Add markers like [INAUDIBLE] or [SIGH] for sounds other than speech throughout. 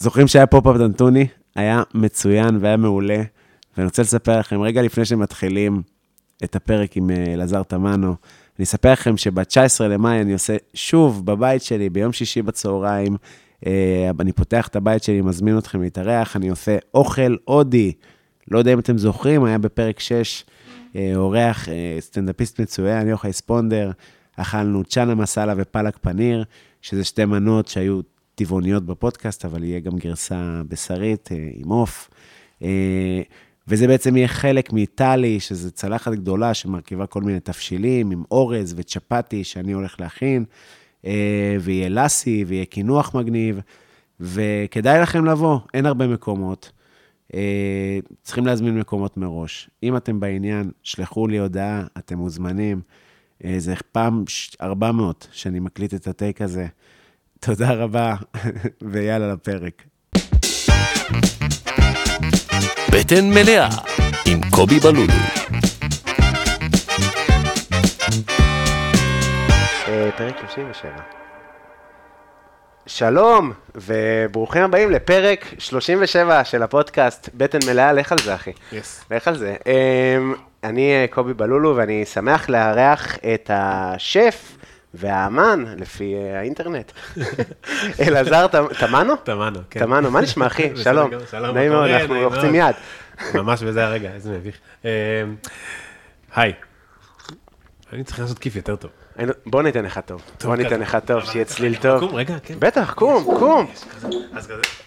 זוכרים שהיה pop-up דנטוני? היה מצוין והיה מעולה, ואני רוצה לספר לכם, רגע לפני שמתחילים את הפרק עם אה, אלעזר טמנו, אני אספר לכם שב-19 למאי אני עושה שוב בבית שלי, ביום שישי בצהריים, אה, אני פותח את הבית שלי, מזמין אתכם להתארח, אני עושה אוכל הודי. לא יודע אם אתם זוכרים, היה בפרק 6, אה, אורח, סטנדאפיסט מצוין, יוחאי ספונדר, אכלנו צ'אנה מסאלה ופאלק פניר, שזה שתי מנות שהיו טבעוניות בפודקאסט, אבל יהיה גם גרסה בשרית עם עוף. וזה בעצם יהיה חלק מטלי, שזו צלחת גדולה שמרכיבה כל מיני תבשילים עם אורז וצ'פטי שאני הולך להכין, אה, ויהיה לסי, ויהיה קינוח מגניב, וכדאי לכם לבוא, אין הרבה מקומות. אה, צריכים להזמין מקומות מראש. אם אתם בעניין, שלחו לי הודעה, אתם מוזמנים. אה, זה פעם 400 שאני מקליט את הטייק הזה. תודה רבה, [LAUGHS] ויאללה לפרק. בטן מלאה עם קובי בלולו. אה, פרק 37. שלום, וברוכים הבאים לפרק 37 של הפודקאסט בטן מלאה, לך על זה, אחי. יס. לך על זה. אמ, אני אה, קובי בלולו, ואני שמח לארח את השף והאמן, לפי אה, האינטרנט. [LAUGHS] אלעזר תמנו? תמנו, כן. תמנו, מה נשמע, אחי? [LAUGHS] שלום. שלום. נעים מאוד, אנחנו לוחצים יד. [LAUGHS] ממש בזה הרגע, איזה מביך. אה, היי. אני צריך לעשות כיף יותר טוב. בוא ניתן לך טוב. בוא ניתן לך טוב, שיהיה צליל טוב. קום, רגע, כן. בטח, קום, קום.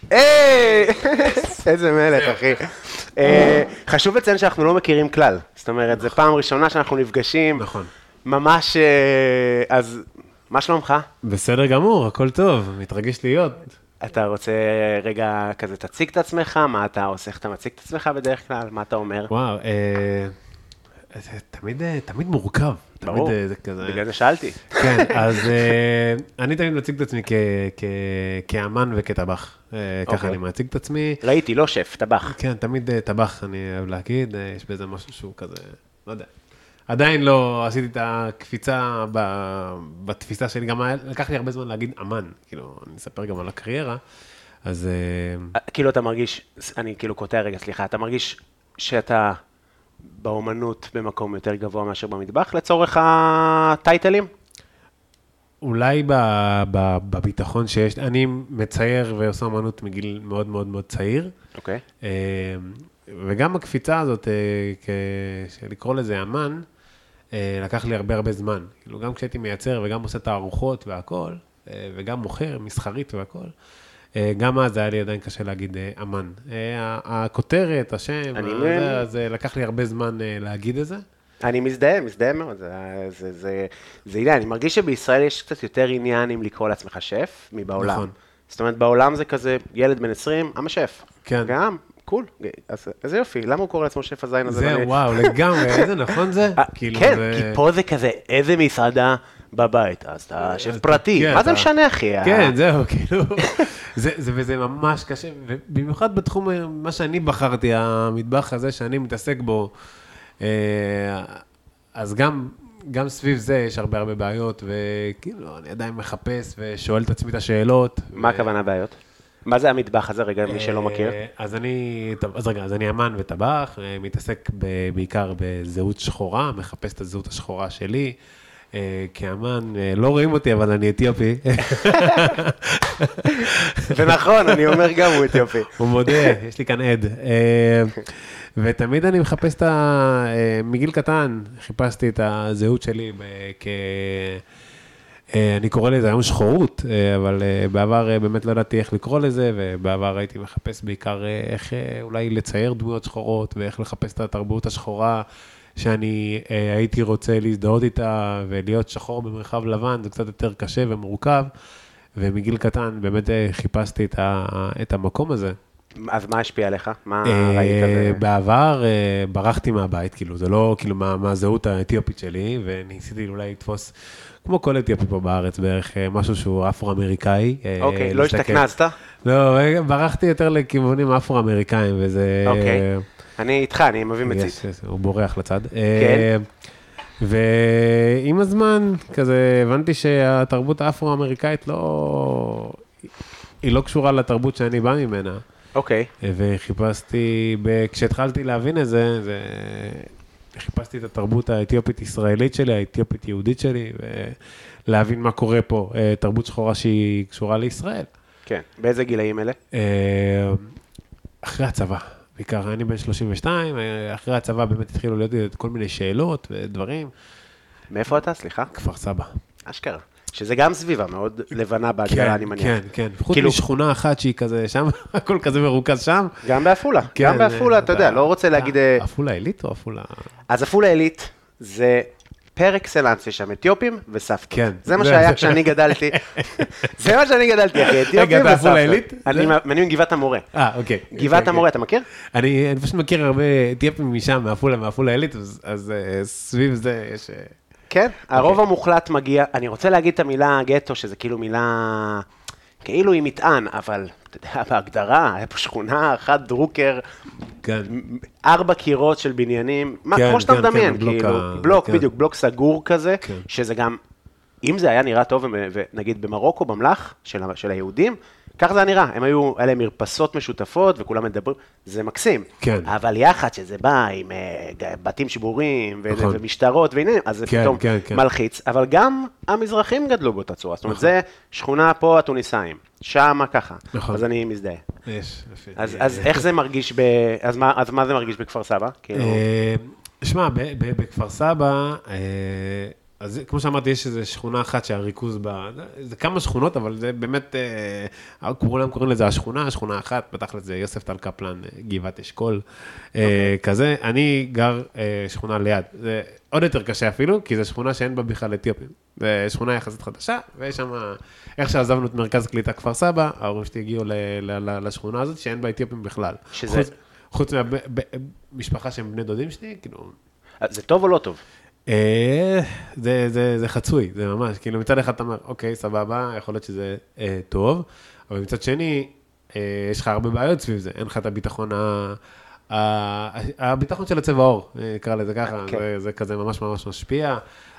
היי! איזה מלך, אחי. אה, חשוב לציין שאנחנו לא מכירים כלל. זאת אומרת, זו פעם ראשונה שאנחנו נפגשים. נכון. ממש, אה, אז מה שלומך? בסדר גמור, הכל טוב, מתרגש להיות. אתה רוצה רגע כזה תציג את עצמך, מה אתה עושה, איך אתה מציג את עצמך בדרך כלל, מה אתה אומר? וואו, אה, זה תמיד, אה, תמיד מורכב. ברור, תמיד, זה כזה... בגלל זה שאלתי. כן, אז אה, אני תמיד מציג את עצמי כ- כ- כאמן וכטבח. אה, ככה אוקיי. אני מציג את עצמי. ראיתי, לא שף, טבח. כן, תמיד אה, טבח, אני אוהב להגיד, אה, יש בזה משהו שהוא כזה, לא יודע. עדיין לא עשיתי את הקפיצה ב- בתפיסה שלי, גם לקח לי הרבה זמן להגיד אמן, כאילו, אני אספר גם על הקריירה, אז אה, כאילו אתה מרגיש, אני כאילו קוטע רגע, סליחה, אתה מרגיש שאתה באומנות במקום יותר גבוה מאשר במטבח, לצורך הטייטלים? אולי בביטחון שיש, אני מצייר ועושה אמנות מגיל מאוד מאוד מאוד צעיר, אוקיי. אה, וגם הקפיצה הזאת, אה, לקרוא לזה אמן, אה, לקח לי הרבה הרבה זמן. כאילו, גם כשהייתי מייצר וגם עושה תערוכות והכול, אה, וגם מוכר, מסחרית והכול, אה, גם אז היה לי עדיין קשה להגיד אה, אמן. אה, הכותרת, השם, אני. זה, אז אה, לקח לי הרבה זמן אה, להגיד את זה. אני מזדהה, מזדהה מאוד, זה, זה, זה, זה עניין, אני מרגיש שבישראל יש קצת יותר עניין עם לקרוא לעצמך שף מבעולם. נכון. זאת אומרת, בעולם זה כזה, ילד בן 20, I'm a שף. כן. גם, קול, אז איזה יופי, למה הוא קורא לעצמו שף הזין הזה? זה, וואו, לגמרי, איזה נכון זה? אה, כאילו, כן, כי פה זה כזה, איזה מסעדה בבית, אז אתה שף פרטי, כן, מה זה משנה, אחי? כן, זהו, [LAUGHS] כאילו, זה, זה, וזה ממש קשה, ובמיוחד בתחום, מה שאני בחרתי, המטבח הזה שאני מתעסק בו, אה, אז גם, גם סביב זה יש הרבה הרבה בעיות, וכאילו, אני עדיין מחפש ושואל את עצמי את השאלות. מה ו- הכוונה בעיות? מה זה המטבח הזה, רגע, מי שלא מכיר? אה, אז אני, טוב, אז רגע, אז אני אמן וטבח, אה, מתעסק ב- בעיקר בזהות שחורה, מחפש את הזהות השחורה שלי. אה, כאמן, לא רואים אותי, אבל אני אתיופי. [LAUGHS] ונכון, אני אומר גם, הוא אתיופי. [LAUGHS] הוא מודה, יש לי כאן עד. ותמיד אני מחפש את ה... מגיל קטן חיפשתי את הזהות שלי כ... אה, אני קורא לזה היום שחורות, אה, אבל אה, בעבר באמת לא ידעתי איך לקרוא לזה, ובעבר הייתי מחפש בעיקר איך אולי לצייר דמויות שחורות, ואיך לחפש את התרבות השחורה שאני הייתי רוצה להזדהות איתה, ולהיות שחור במרחב לבן, זה קצת יותר קשה ומורכב, ומגיל קטן באמת חיפשתי את המקום הזה. אז מה השפיע עליך? מה אה, ראית? בעבר אה, ברחתי מהבית, כאילו, זה לא כאילו מה- מהזהות האתיופית שלי, וניסיתי אולי לתפוס, כמו כל אתיופי פה בארץ, בערך אה, משהו שהוא אפרו-אמריקאי. אוקיי, לא השתכנזת? לא, ברחתי יותר לכיוונים אפרו-אמריקאים, וזה... אוקיי. אני איתך, אני מביא מצית. הוא בורח לצד. כן. ועם הזמן, כזה, הבנתי שהתרבות האפרו-אמריקאית לא... היא לא קשורה לתרבות שאני בא ממנה. אוקיי. וחיפשתי, ב- כשהתחלתי להבין את זה, זה... חיפשתי את התרבות האתיופית-ישראלית שלי, האתיופית-יהודית שלי, ולהבין מה קורה פה, אה, תרבות שחורה שהיא קשורה לישראל. כן. באיזה גילאים אלה? אה, אחרי הצבא, בעיקר אני בן 32, אה, אחרי הצבא באמת התחילו להיות כל מיני שאלות ודברים. מאיפה אתה? סליחה? כפר סבא. אשכרה. שזה גם סביבה מאוד לבנה בהגדרה, אני מניח. כן, כן. חוץ כאילו- משכונה אחת שהיא כזה שם, [LAUGHS] הכל כזה מרוכז שם. גם בעפולה. כן, גם בעפולה, אתה יודע, לא רוצה להגיד... אה, עפולה עילית או עפולה... אז עפולה עילית זה פר אקסלנס, יש שם אתיופים וסבתות. כן. זה מה שהיה כשאני [LAUGHS] גדלתי. זה מה שאני גדלתי, אחי, אתיופים רגע, אתה וסבתות. עפולה עילית? אני מגבעת המורה. אה, אוקיי. גבעת אוקיי, המורה, אתה מכיר? אני, פשוט מכיר הרבה אתיופים משם, מעפולה, מעפולה עילית, אז, אה, סביב זה יש... כן, אוקיי. הרוב המוחלט מגיע, אני רוצה להגיד את המילה גטו, שזה כאילו מילה, כאילו היא מטען, אבל אתה יודע, בהגדרה, היה פה שכונה אחת דרוקר, כן. ארבע קירות של בניינים, מה, כן, כמו שאתה כן, מדמיין, כן, כאילו, ה- בלוק, כן. בדיוק, בלוק סגור כזה, כן. שזה גם, אם זה היה נראה טוב, ונגיד במרוקו, במלאך של, של היהודים, ככה זה היה נראה, הם היו, היה להם מרפסות משותפות וכולם מדברים, זה מקסים. כן. אבל יחד, שזה בא עם ג- בתים שבורים, ו- נכון. ומשטרות ועניינים, אז זה כן, פתאום כן, כן. מלחיץ, אבל גם המזרחים גדלו באותה צורה, זאת אומרת, נכון. זה שכונה פה התוניסאים, שמה ככה, נכון. אז אני מזדהה. יש. לפי- אז, אז איך זה מרגיש ב... אז מה, אז מה זה מרגיש בכפר סבא? כאילו, אה, שמע, ב- ב- בכפר סבא, אה, אז כמו שאמרתי, יש איזו שכונה אחת שהריכוז בה, זה- כמה שכונות, אבל זה באמת, אה, כולם קוראים לזה השכונה, שכונה אחת, בתכל'ס זה יוסף טל קפלן, אה, גבעת אשכול, אה, כזה. אני גר אה, שכונה ליד, זה עוד יותר קשה אפילו, כי זו שכונה שאין בה בכלל אתיופים. זו שכונה יחסית חדשה, ויש שם, איך שעזבנו את מרכז קליטה כפר סבא, ההורים שלי הגיעו ל- ל- ל- לשכונה הזאת, שאין בה אתיופים בכלל. שזה- חוץ- חוץ מהמשפחה שהם בני דודים שלי, כאילו, זה טוב או לא טוב? אה, זה, זה, זה חצוי, זה ממש, כאילו מצד אחד אתה אומר, אוקיי, סבבה, יכול להיות שזה אה, טוב, אבל מצד שני, אה, יש לך הרבה בעיות סביב זה, אין לך את הביטחון, ה, ה, הביטחון של הצבע עור, אה, נקרא לזה ככה, כן. זה, זה כזה ממש ממש משפיע,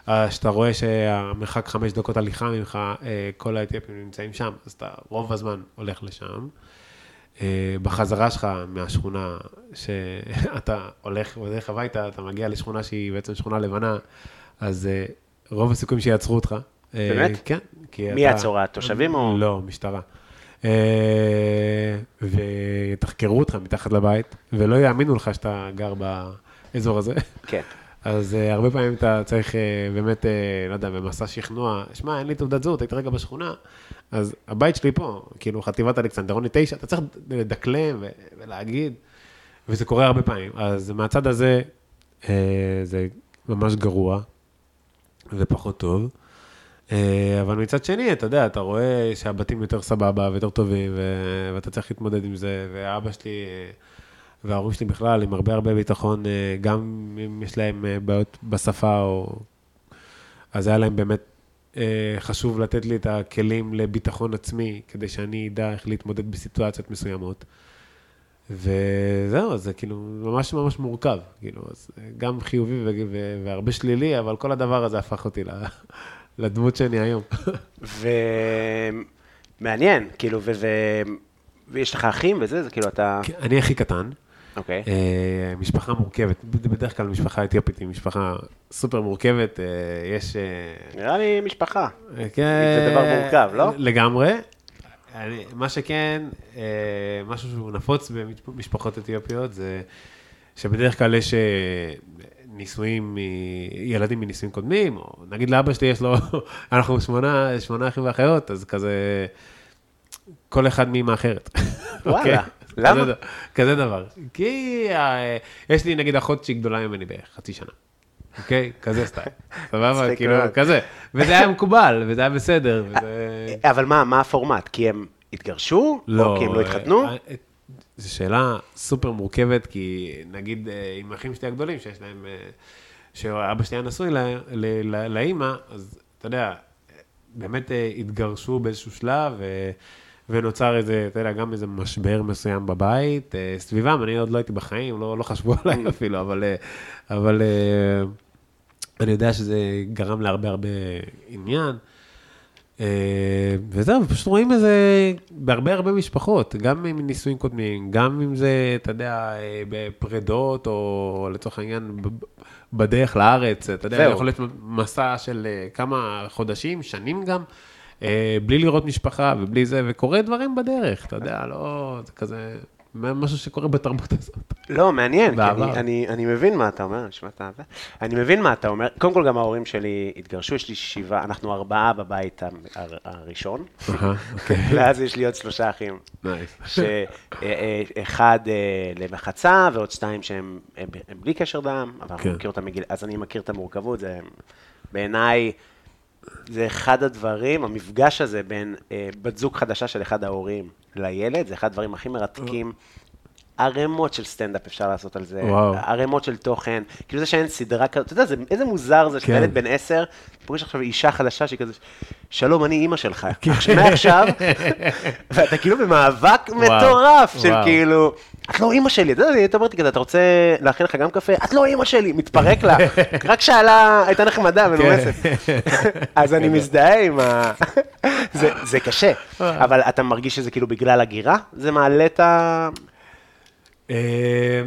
אה, שאתה רואה שהמרחק חמש דקות הליכה ממך, אה, כל האתיופים נמצאים שם, אז אתה רוב הזמן הולך לשם. אה, בחזרה שלך מהשכונה, שאתה הולך בדרך הביתה, אתה מגיע לשכונה שהיא בעצם שכונה לבנה, אז אה, רוב הסיכויים שיעצרו אותך. אה, באמת? כן. מי אתה- יעצור? התושבים או- לא, משטרה. ויתחקרו אותך מתחת לבית, ולא יאמינו לך שאתה גר באזור הזה. כן. אז uh, הרבה פעמים אתה צריך uh, באמת, uh, לא יודע, במסע שכנוע, שמע, אין לי תעודת זהות, הייתי רגע בשכונה, אז הבית שלי פה, כאילו חטיבת אלכסנדרוני 9, אתה צריך לדקלם ולהגיד, וזה קורה הרבה פעמים. אז מהצד הזה, uh, זה ממש גרוע ופחות טוב. Uh, אבל מצד שני, אתה יודע, אתה רואה שהבתים יותר סבבה ויותר טובים, ו- ואתה צריך להתמודד עם זה, ואבא שלי... Uh, וההורים שלי בכלל עם הרבה הרבה ביטחון, אה, גם אם יש להם אה, בעיות בשפה, או... אז היה להם באמת אה, חשוב לתת לי את הכלים לביטחון עצמי, כדי שאני אדע איך להתמודד בסיטואציות מסוימות. וזהו, זה כאילו ממש ממש מורכב, כאילו, אז אה, גם חיובי ו- ו- והרבה שלילי, אבל כל הדבר הזה הפך אותי [LAUGHS] לדמות שאני היום. [LAUGHS] ומעניין, כאילו, ו... ו- ויש לך אחים וזה, זה כאילו אתה... כן, אני הכי קטן, אוקיי. אה, משפחה מורכבת, בדרך כלל משפחה אתיופית היא משפחה סופר מורכבת, אה, יש... אה, נראה לי משפחה. כן, זה דבר מורכב, לא? לגמרי. אני, מה שכן, אה, משהו שהוא נפוץ במשפחות אתיופיות, זה שבדרך כלל יש אה, נישואים, ילדים מנישואים קודמים, או נגיד לאבא שלי יש לו, [LAUGHS] אנחנו שמונה, שמונה אחים ואחיות, אז כזה, כל אחד מאמא אחרת. וואלה, אוקיי? למה? כזה, דבר. כי אה, יש לי נגיד אחות שהיא גדולה ממני בחצי שנה. אוקיי? כזה סטייל. [LAUGHS] סבבה? כאילו. כזה. וזה היה מקובל, וזה היה בסדר. וזה... אבל מה, מה הפורמט? כי הם התגרשו? לא. או כי הם לא התחתנו? אה, אה, זו שאלה סופר מורכבת, כי נגיד אה, עם האחים שלי הגדולים, שיש להם, אה, שאבא שלי היה נשוי לאימא, אז אתה יודע, באמת אה, התגרשו באיזשהו שלב, ונוצר איזה, אתה יודע, גם איזה משבר מסוים בבית, אה, סביבם, אני עוד לא הייתי בחיים, לא, לא חשבו עליי [LAUGHS] אפילו, אבל, אה, אבל אה, אני יודע שזה גרם להרבה הרבה עניין. וזהו, פשוט רואים את זה בהרבה הרבה משפחות, גם עם נישואים קודמים, גם אם זה, אתה יודע, בפרדות, או לצורך העניין, בדרך לארץ, אתה יודע. יכול להיות מסע של כמה חודשים, שנים גם, בלי לראות משפחה ובלי זה, וקורה דברים בדרך, אתה יודע, לא, זה כזה, משהו שקורה בתרבות הזאת. לא, מעניין, כי. אני, אני, אני מבין מה אתה אומר, נשמע את זה. אני מבין מה אתה אומר. קודם כל, גם ההורים שלי התגרשו, יש לי שבעה, אנחנו ארבעה בבית הראשון, אוקיי. [LAUGHS] ואז יש לי עוד שלושה אחים. שאחד אה, למחצה ועוד שתיים שהם הם, הם בלי קשר דם, אבל כן. אנחנו מכיר אותם מגיל, אז אני מכיר את המורכבות, זה בעיניי, זה אחד הדברים, המפגש הזה בין אה, בת זוג חדשה של אחד ההורים לילד, זה אחד הדברים הכי מרתקים. ערימות של סטנדאפ אפשר לעשות על זה, וואו. ערימות של תוכן, כאילו זה שאין סדרה כזאת, אתה יודע, זה, איזה מוזר זה כן. ילד בן עשר, פוגש עכשיו אישה חדשה שהיא כזה, שלום, אני אימא שלך, [LAUGHS] עכשיו, מעכשיו, ואתה כאילו במאבק מטורף של וואו. כאילו, את לא אימא שלי, אתה יודע, היא אומרת לי כזה, אתה רוצה להכין לך גם קפה? את לא אימא שלי, מתפרק לה, [LAUGHS] רק שאלה, הייתה נחמדה, מנומסת. [LAUGHS] אז אני מזדהה עם ה... זה- זה קשה, אבל אתה מרגיש שזה כאילו בגלל הגירה? זה מעלה את ה... אה,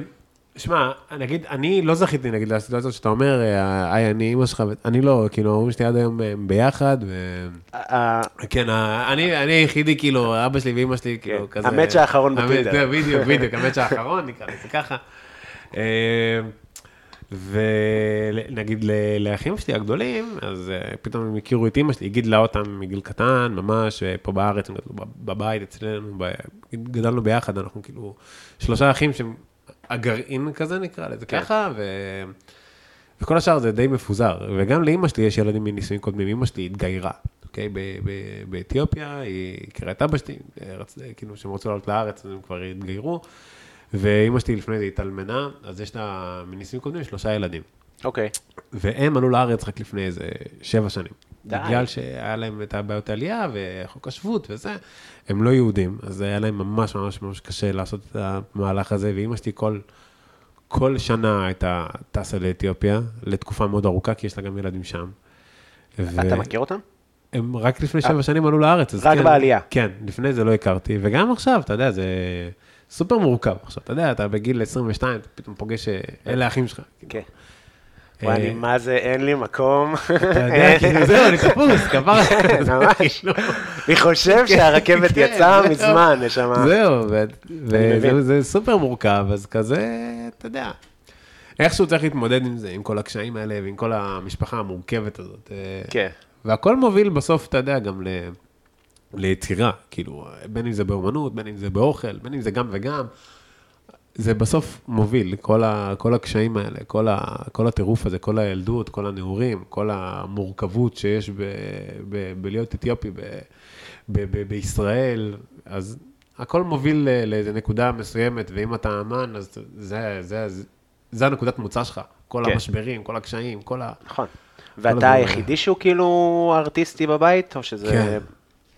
שמע, נגיד, אני לא זכיתי, נגיד, לסיטואציה שאתה אומר, אה, היי, אני אימא שלך, אני לא, כאילו, ההורים שלי עד היום הם ביחד, ו... כן, אני היחידי, כאילו, אבא שלי ואימא שלי, כאילו, כזה... המאץ' האחרון בטינדר. זה, [LAUGHS] בדיוק, בדיוק, המאץ' האחרון, נקרא לזה ככה. אה, ונגיד לאחים שלי הגדולים, אז אה, פתאום הם הכירו את אימא שלי, היא גידלה אותם מגיל קטן, ממש, פה בארץ, הם גדלו בב- בבית אצלנו, גדלנו ביחד, אנחנו כאילו שלושה אחים שהם הגרעין כזה נקרא לזה כן. ככה, ו... וכל השאר זה די מפוזר. וגם לאימא שלי יש ילדים מנישואים קודמים, אימא שלי התגיירה, אוקיי? באתיופיה, היא הכירה את אבא שלי, רצ... כאילו, שהם רצו לעלות לארץ, הם כבר התגיירו. ואימא שלי לפני זה התאלמנה, אז יש לה מנישואים קודמים שלושה ילדים. אוקיי. והם עלו לארץ רק לפני איזה שבע שנים. די. בגלל שהיה להם את הבעיות העלייה וחוק השבות וזה, הם לא יהודים, אז היה להם ממש ממש ממש קשה לעשות את המהלך הזה, ואימא שלי כל, כל שנה הייתה טסה לאתיופיה, לתקופה מאוד ארוכה, כי יש לה גם ילדים שם. אתה מכיר אותם? הם רק לפני שבע שנים עלו לארץ, אז רק כן, בעלייה. כן, לפני זה לא הכרתי, וגם עכשיו, אתה יודע, זה סופר מורכב. עכשיו, אתה יודע, אתה בגיל 22, אתה פתאום פוגש שאלה האחים שלך. כן. וואי, אני אה, מה זה, אין לי מקום. אתה יודע, [LAUGHS] כאילו, זהו, אני תפוס, כפרה. [LAUGHS] ממש. כאילו, אני חושב שהרכבת כן, יצאה. מזמן, נשמה. זהו. וזה זה סופר מורכב, אז כזה, אתה יודע. איכשהו צריך להתמודד עם זה, עם כל הקשיים האלה ועם כל המשפחה המורכבת הזאת. אה, כן. והכל מוביל בסוף, אתה יודע, גם ל... ליצירה, כאילו, בין אם זה באומנות, בין אם זה באוכל, בין אם זה גם וגם. זה בסוף מוביל, כל, ה, כל הקשיים האלה, כל, ה, כל הטירוף הזה, כל הילדות, כל הנעורים, כל המורכבות שיש ב, ב, בלהיות אתיופי ב, ב, ב, בישראל, אז הכל מוביל לאיזה נקודה מסוימת, ואם אתה אמן, אז זה, זה, זה, זה הנקודת מוצא שלך. כל כן. המשברים, כל הקשיים, כל ה... נכון. הדברים ואתה. היחידי שהוא כאילו ארטיסטי בבית, או שזה... כן.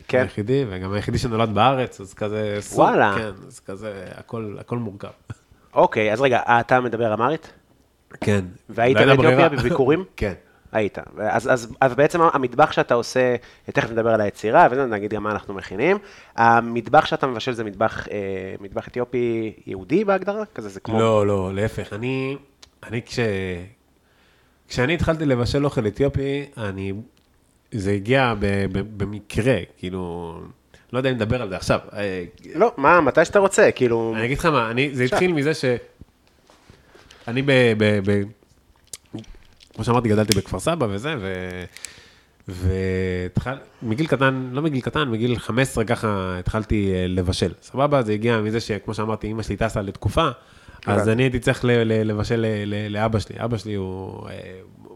כן. היחידי, וגם היחידי שנולד בארץ, אז כזה... סוג, וואלה. כן, אז כזה, הכל, הכל מורכב. אוקיי, אז רגע, אתה מדבר אמרית? כן. והיית באתיופיה. בביקורים? [LAUGHS] כן. היית. אז, אז, אז בעצם המטבח שאתה עושה, תכף נדבר על היצירה, ונגיד גם מה אנחנו מכינים. המטבח שאתה מבשל זה מטבח, אה, מטבח אתיופי יהודי בהגדרה? כזה זה כמו... לא, לא, להפך. אני, אני כש... כשאני התחלתי לבשל אוכל אתיופי, אני... זה הגיע במקרה, כאילו... לא יודע אם נדבר על זה עכשיו. אה, לא, מה, מתי שאתה רוצה, כאילו... אני אגיד לך מה, אני, זה התחיל מזה ש... אני ב... ב, ב כמו שאמרתי, גדלתי בכפר סבא וזה, ו... והתחל... מגיל קטן, לא מגיל קטן, מגיל 15 ככה התחלתי אה, לבשל. סבבה, זה הגיע מזה שכמו שאמרתי, אמא שלי טסה לתקופה, אז הבנתי. אני הייתי צריך לבשל לאבא שלי. אבא שלי הוא, אה, הוא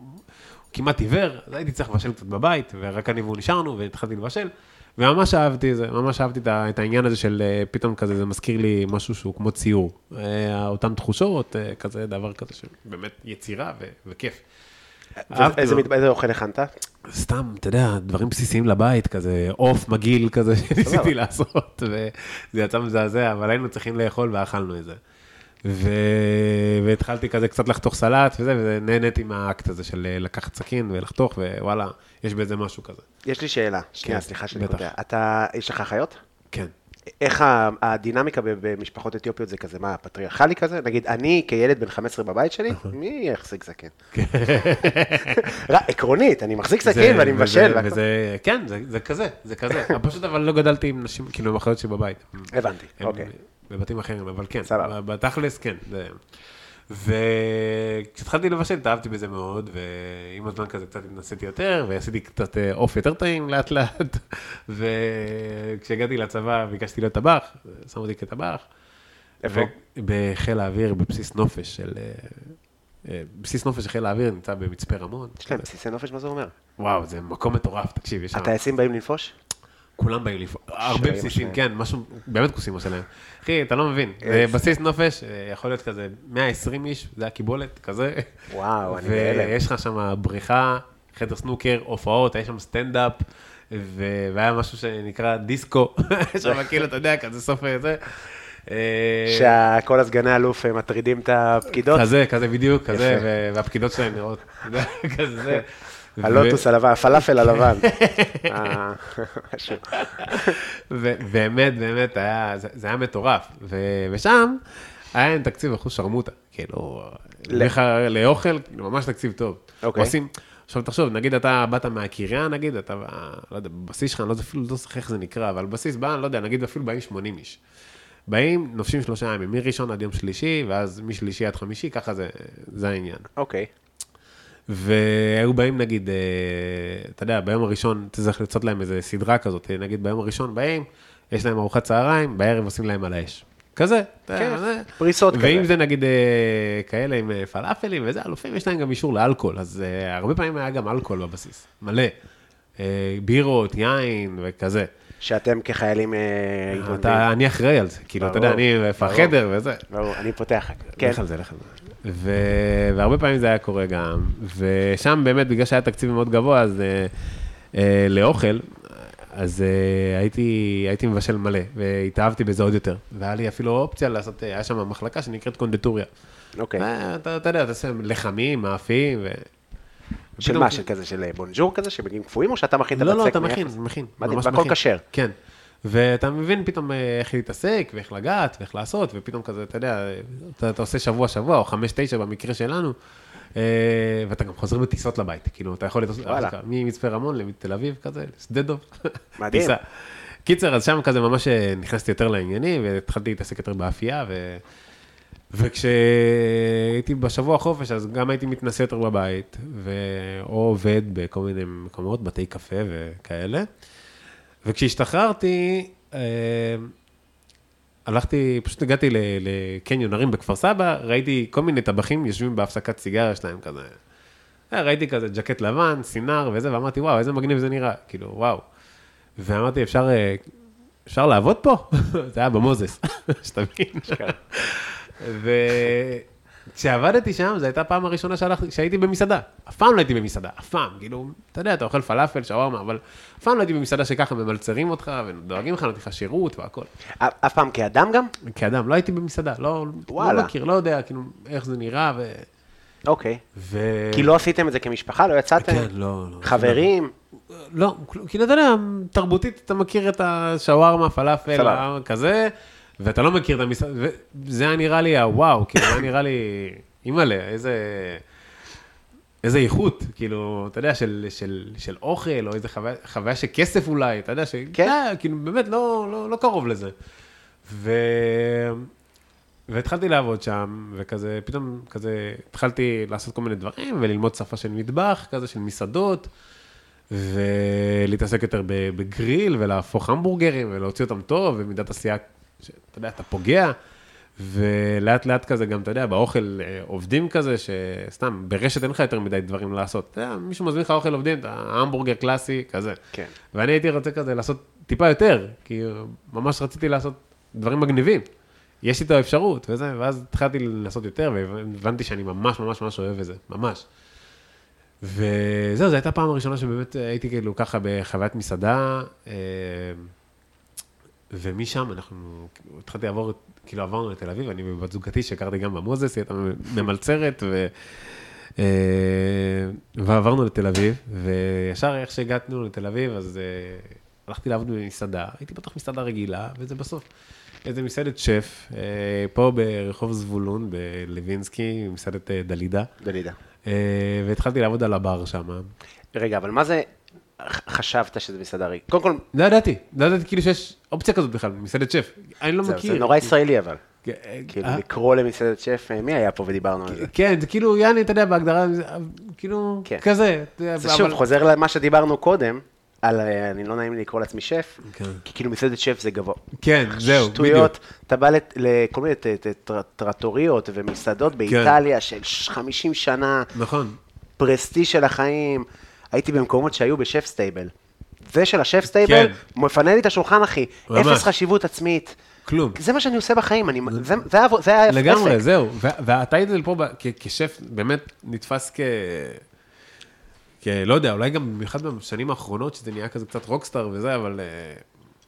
כמעט עיוור, אז הייתי צריך לבשל קצת בבית, ורק אני והוא נשארנו, והתחלתי לבשל. וממש אהבתי את זה, ממש אהבתי את העניין הזה של אה, פתאום כזה, זה מזכיר לי משהו שהוא כמו ציור. אה, אותן תחושות, אה, כזה דבר כזה שבאמת יצירה ו- וכיף. איזה. מטבח- איזה אוכל הכנת? סתם, אתה יודע, דברים בסיסיים לבית, כזה עוף מגעיל כזה. [LAUGHS] שניסיתי לעשות, וזה יצא מזעזע, אבל היינו צריכים לאכול ואכלנו את זה. ו... והתחלתי כזה קצת לחתוך סלט וזה, ונהניתי מהאקט הזה של אה, לקחת סכין ולחתוך, ווואלה, יש בזה משהו כזה. יש לי שאלה, שנייה, כן, סליחה שאני. קוטע. אתה, יש לך אחיות? כן. איך הדינמיקה במשפחות אתיופיות זה כזה, מה, פטריארכלי כזה? נגיד, אני כילד בן 15 בבית שלי, מי יחזיק זקן? לא, עקרונית, אני מחזיק זה- ואני מבשל. וזה- כן, זה, זה כזה, זה כזה. פשוט אבל לא גדלתי עם נשים, כאילו, עם אחיות שלי בבית. הבנתי, אוקיי. בבתים אחרים, אבל כן, סבבה. בתכלס כן. זה... וכשהתחלתי לבשל, התאהבתי בזה מאוד, ועם הזמן כזה קצת התנסיתי יותר, ועשיתי קצת אה, עוף יותר טעים לאט לאט, [LAUGHS] וכשהגעתי לצבא ביקשתי להיות טבח, שמו אותי כטבח. איפה? בחיל האוויר, בבסיס נופש של... אה, אה, בסיס נופש של חיל האוויר נמצא במצפה רמון. יש להם בסיסי נופש, מה זה אומר? וואו, זה מקום מטורף, תקשיב, יש שם... הטייסים באים לנפוש? כולם באים לפעול, הרבה בסיסים. כן, משהו, באמת כוסימו שלהם. אחי, אתה לא מבין, זה איזה- בסיס נופש, אה, יכול להיות כזה 120 איש, זה הקיבולת, כזה. וואו, אני בהלם. ויש לך שם בריכה, חדר סנוקר, הופעות, היה שם סטנדאפ, והיה משהו שנקרא דיסקו, [LAUGHS] שם כאילו, אתה יודע, כזה סוף זה. אה, שכל הסגני אלוף אה, מטרידים את הפקידות? כזה, כזה בדיוק, כזה, והפקידות שלהם נראות, [LAUGHS] כזה זה. הלוטוס הלבן, הפלאפל הלבן. [LAUGHS] אה, משהו. באמת, היה, זה, היה מטורף. ושם היה להם תקציב אחוז שרמוטה, כאילו, לאוכל, כאילו, ממש תקציב טוב. אוקיי. עושים, עכשיו תחשוב, נגיד אתה באת מהקריה, נגיד, אתה, לא יודע, בבסיס שלך, אני לא אפילו לא זוכר איך זה נקרא, אבל בסיס בא, לא יודע, נגיד אפילו באים 80 איש. באים, נופשים שלושה ימים, מראשון עד יום שלישי, ואז משלישי עד חמישי, ככה זה, זה העניין. אוקיי. והיו באים נגיד, אה, אתה יודע, ביום הראשון צריך לצאת להם איזה סדרה כזאת, אה, נגיד ביום הראשון באים, יש להם ארוחת צהריים, בערב עושים להם על האש. כזה, כן, זה- פריסות כזה. ואם זה נגיד אה, כאלה עם אה, פלאפלים וזה, אלופים יש להם גם אישור לאלכוהול, אז אה, הרבה פעמים היה גם אלכוהול בבסיס, מלא. אה, בירות, יין וכזה. שאתם כחיילים... אה. אתה, אני אחראי על זה, כאילו, אתה יודע, אני. החדר וזה. ברור, אני פותח. כן. לך על זה, לך על זה. ו... והרבה פעמים זה היה קורה גם, ושם באמת, בגלל שהיה תקציב מאוד גבוה, אז אה, אה, לאוכל, אז אה, הייתי, הייתי מבשל מלא, והתאהבתי בזה עוד יותר. והיה לי אפילו אופציה לעשות, אה, היה שם מחלקה שנקראת קונדטוריה. אוקיי. ואתה אתה יודע, אתה עושה לחמים, מאפים, ו... של מה? של כזה, של בונג'ור כזה, שמגיעים קפואים, או שאתה מכין את לא, הבצק? לא, אתה מאפס? מכין, מכין. מדהים, והכל. כשר. כן. ואתה מבין פתאום אה, איך להתעסק, ואיך לגעת, ואיך לעשות, ופתאום כזה, אתה יודע, אתה, אתה עושה שבוע-שבוע, או חמש-תשע במקרה שלנו, אה, ואתה גם חוזר בטיסות לבית, כאילו, אתה יכול לטוס, וואלה. ממצפה רמון לתל אביב כזה, לשדה דוב. [LAUGHS] מדהים. קיצר, אז שם כזה ממש אה, נכנסתי יותר לעניינים, והתחלתי להתעסק יותר באפייה, ו... וכשהייתי בשבוע חופש, אז גם הייתי מתנסה יותר בבית, ו... או עובד בכל מיני מקומות, בתי קפה וכאלה. וכשהשתחררתי, אה, הלכתי, פשוט הגעתי לקניון הרים בכפר סבא, ראיתי כל מיני טבחים יושבים בהפסקת סיגריה שלהם כזה. אה, ראיתי כזה ג'קט לבן, סינר וזה, ואמרתי, וואו, איזה מגניב זה נראה, כאילו, וואו. ואמרתי, אפשר, אה, אפשר לעבוד פה? [LAUGHS] זה היה במוזס, [LAUGHS] שתבין. וכשעבדתי שם, זו הייתה הפעם הראשונה שהלכתי, שהייתי במסעדה. אף פעם לא הייתי במסעדה, אף פעם. כאילו, אתה יודע, אתה אוכל פלאפל, שווארמה, אבל אף פעם לא הייתי במסעדה שככה ממלצרים אותך, ודואגים לך, נותנים לך שירות והכל. א- אף פעם כאדם גם? כאדם, לא הייתי במסעדה, לא, וואלה. לא מכיר, לא יודע, כאילו, איך זה נראה, ו... אוקיי. ו... כי לא עשיתם את זה כמשפחה? לא יצאתם? כן, לא, לא. חברים? לא, כאילו, אתה יודע, תרבותית, אתה מכיר את השווארמה, פלאפל. כזה, ואתה לא מכיר את המשרד, וזה היה נראה לי הוואו, כאילו, זה היה נראה לי, אימא'לה, איזה... איזה איכות, כאילו, אתה יודע, של, של, של אוכל, או איזה חוויה, חוויה של כסף אולי, אתה יודע, ש... כן. אה, כאילו, באמת לא, לא, לא קרוב לזה. ו... והתחלתי לעבוד שם, וכזה, פתאום כזה, התחלתי לעשות כל מיני דברים, וללמוד שפה של מטבח, כזה, של מסעדות, ולהתעסק יותר בגריל, ולהפוך המבורגרים, ולהוציא אותם טוב, ומידת עשייה, שאתה יודע, אתה פוגע, ולאט לאט כזה גם, אתה יודע, באוכל אה, עובדים כזה, שסתם, ברשת אין לך יותר מדי דברים לעשות. אתה יודע, מישהו מזמין לך אוכל עובדים, אתה המבורגר קלאסי, כזה. כן. ואני הייתי רוצה כזה לעשות טיפה יותר, כי ממש רציתי לעשות דברים מגניבים. יש לי את האפשרות, וזה, ואז התחלתי לעשות יותר, והבנתי שאני ממש ממש ממש אוהב את זה, ממש. וזהו, זו הייתה הפעם הראשונה שבאמת הייתי כאילו ככה בחוויית מסעדה, אה, ומשם אנחנו, התחלתי לעבור, כאילו עברנו לתל אביב, אני ובת זוגתי שהכרתי גם במוזס, היא הייתה ממלצרת, ו... אה, ועברנו לתל אביב, וישר איך שהגענו לתל אביב, אז אה, הלכתי לעבוד במסעדה, הייתי פתוח מסעדה רגילה, וזה בסוף איזה מסעדת שף, אה, פה ברחוב זבולון, בלווינסקי, מסעדת דלידה, דלידה. והתחלתי לעבוד על הבר שם. רגע, אבל מה זה חשבת שזה מסעדה רגע? קודם כל, לא ידעתי, לא ידעתי כאילו שיש אופציה כזאת בכלל, מסעדת שף. אני לא מכיר. זה נורא ישראלי אבל. כן, כאילו, אה, לקרוא למסעדת שף, אה, מי היה פה ודיברנו על זה? כן, זה כאילו, יעני, אתה יודע, בהגדרה, כאילו, כן. כזה. זה שוב חוזר למה שדיברנו קודם, על, אה, אני לא נעים לי לקרוא לעצמי שף, כן. כי כאילו מסעדת שף זה גבוה. כן, זהו, בדיוק. שטויות, אתה בא לכל מיני טרטוריות ומסעדות באיטליה של ש- 50 שנה, נכון. prestige של החיים. הייתי במקומות שהיו ב chef's table. זה של ה chef's table, כן. מפנה לי את השולחן, אחי. ממש. אפס חשיבות עצמית. כלום. זה מה שאני עושה בחיים, אני, זה, זה, העבוד- זה האפק. לגמרי, זהו. ו- ואתה היית פה כ- כשף, באמת נתפס כ... כ... לא יודע, אולי גם במיוחד בשנים האחרונות, שזה נהיה כזה קצת רוקסטאר וזה, אבל אה,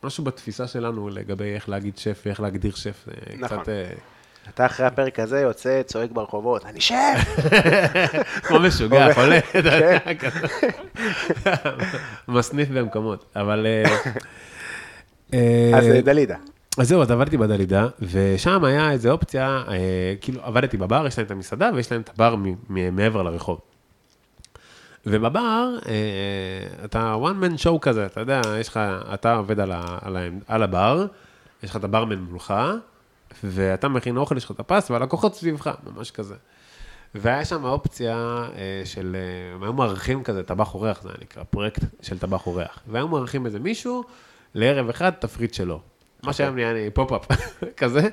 משהו בתפיסה שלנו לגבי איך להגיד שף ואיך להגדיר שף, אה, נכון. קצת... אתה אחרי הפרק הזה יוצא, צועק ברחובות, אני שף! [LAUGHS] כמו משוגע, [LAUGHS] חולה, אתה יודע, כן. [LAUGHS] מסניף במקומות, אבל... אה, אז אה, דלידה. אז זהו, אז עבדתי בדלידה, ושם היה איזו אופציה, אה, כאילו עבדתי בבר, יש להם את המסעדה ויש להם את הבר מעבר לרחוב. ובבר, אתה one man show כזה, אתה יודע, יש לך, אתה עובד על הבר, יש לך את הברמן מולך, ואתה מכין אוכל, יש לך את הפס, והלקוחות סביבך, ממש כזה. והיה שם אופציה אה, של, אה, הם היו מארחים כזה, טבח אורח, זה היה נקרא, פרויקט של טבח אורח. והיו מארחים איזה מישהו לערב אחד, תפריט שלו. מה שהיום נהיה לי פופ-אפ [LAUGHS] כזה.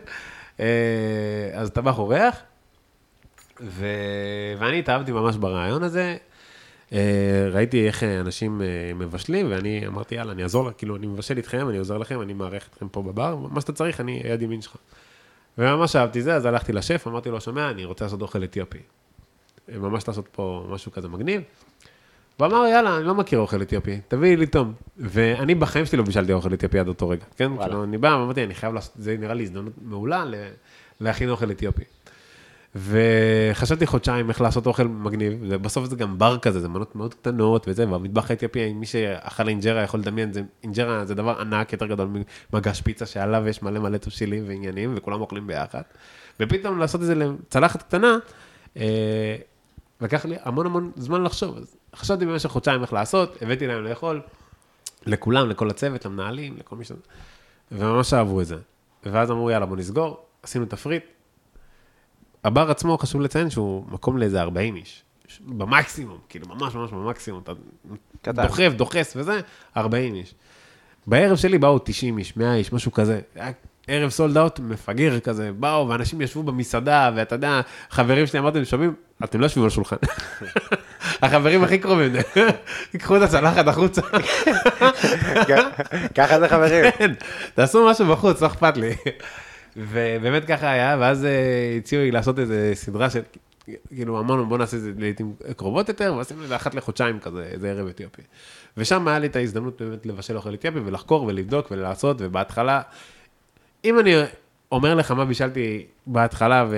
אה, אז טבח אורח, ו... ואני התאהבתי ממש ברעיון הזה. ראיתי איך אנשים מבשלים, ואני אמרתי, יאללה, אני אעזור, כאילו, אני מבשל איתכם, אני עוזר לכם, אני מארח אתכם פה בבר, מה שאתה צריך, אני יד ימין שלך. וממש אהבתי זה, אז הלכתי לשף, אמרתי לו, שומע, אני רוצה לעשות אוכל אתיופי. ממש לעשות פה משהו כזה מגניב. הוא אמר, יאללה, אני לא מכיר אוכל אתיופי, תביאי לי תום. ואני בחיים שלי לא בישלתי אוכל אתיופי עד אותו רגע, כן? כאילו, אני בא, אמרתי, אני חייב לעשות, זה נראה לי הזדמנות מעולה להכין אוכל אתיופי. וחשבתי חודשיים איך לעשות אוכל מגניב, ובסוף זה גם בר כזה, זה מנות מאוד קטנות וזה, והמטבח האתיופי, מי שאכל אינג'רה יכול לדמיין, זה, אינג'רה זה דבר ענק, יותר גדול ממגש פיצה שעליו יש מלא מלא תבשילים ועניינים, וכולם אוכלים ביחד. ופתאום לעשות את זה לצלחת קטנה, אה, לקח לי המון המון זמן לחשוב. אז חשבתי במשך חודשיים איך לעשות, הבאתי להם לאכול, לכולם, לכל הצוות, למנהלים, לכל מי ש... וממש אהבו את זה. ואז אמרו, יאללה, בוא נסגור, עשינו תפריט. הבר עצמו, חשוב לציין שהוא מקום לאיזה 40 איש. במקסימום, כאילו, ממש ממש במקסימום. אתה קטן. דוחף, דוחס וזה, 40 איש. בערב שלי באו 90 איש, 100 איש, משהו כזה. היה ערב סולד אאוט, מפגר כזה, באו, ואנשים ישבו במסעדה, ואתה יודע, חברים שלי אמרתם, שומעים, אתם לא יושבים על שולחן. [LAUGHS] החברים הכי קרובים, [LAUGHS] ייקחו את הצלחת החוצה. ככה זה חברים. כן, תעשו משהו בחוץ, לא אכפת לי. ובאמת ככה היה, ואז אה, הציעו לי לעשות איזה סדרה של, כאילו אמרנו בוא נעשה את זה לעיתים קרובות יותר, ועשינו את זה אחת לחודשיים כזה, איזה ערב אתיופי. ושם היה לי את ההזדמנות באמת לבשל אוכל אתיופי ולחקור ולבדוק ולעשות, ובהתחלה, אם אני אומר לך מה בישלתי בהתחלה ו...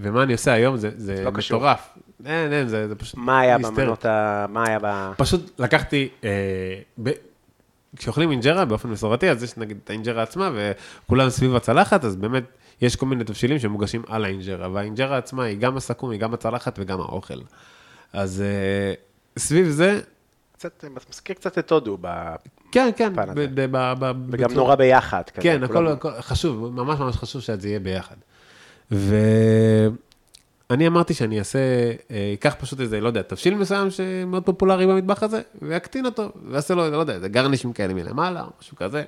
ומה אני עושה היום, זה, זה לא. מטורף. אין, אין, זה, זה פשוט... מה היה. במנות ה... מה היה ב... פשוט לקחתי, אה, ב... כשאוכלים אינג'רה באופן מסורתי, אז יש נגיד את האינג'רה עצמה, וכולם סביב הצלחת, אז באמת יש כל מיני תבשילים שמוגשים על האינג'רה, והאינג'רה עצמה היא גם הסכו"ם, היא גם הצלחת וגם האוכל. אז אה, סביב זה, קצת, מזכיר קצת את הודו, כן, כן, הזה. ב- ב- וגם נורא ביחד. כן, הכל, הכל חשוב, ממש ממש חשוב שזה יהיה ביחד. ואני אמרתי שאני אעשה, אה, אקח פשוט איזה, לא יודע, תבשיל מסוים שמאוד פופולרי במטבח הזה, ואקטין אותו, ואעשה לו, לא יודע, איזה גרנישים כאלה מלמעלה, משהו כזה.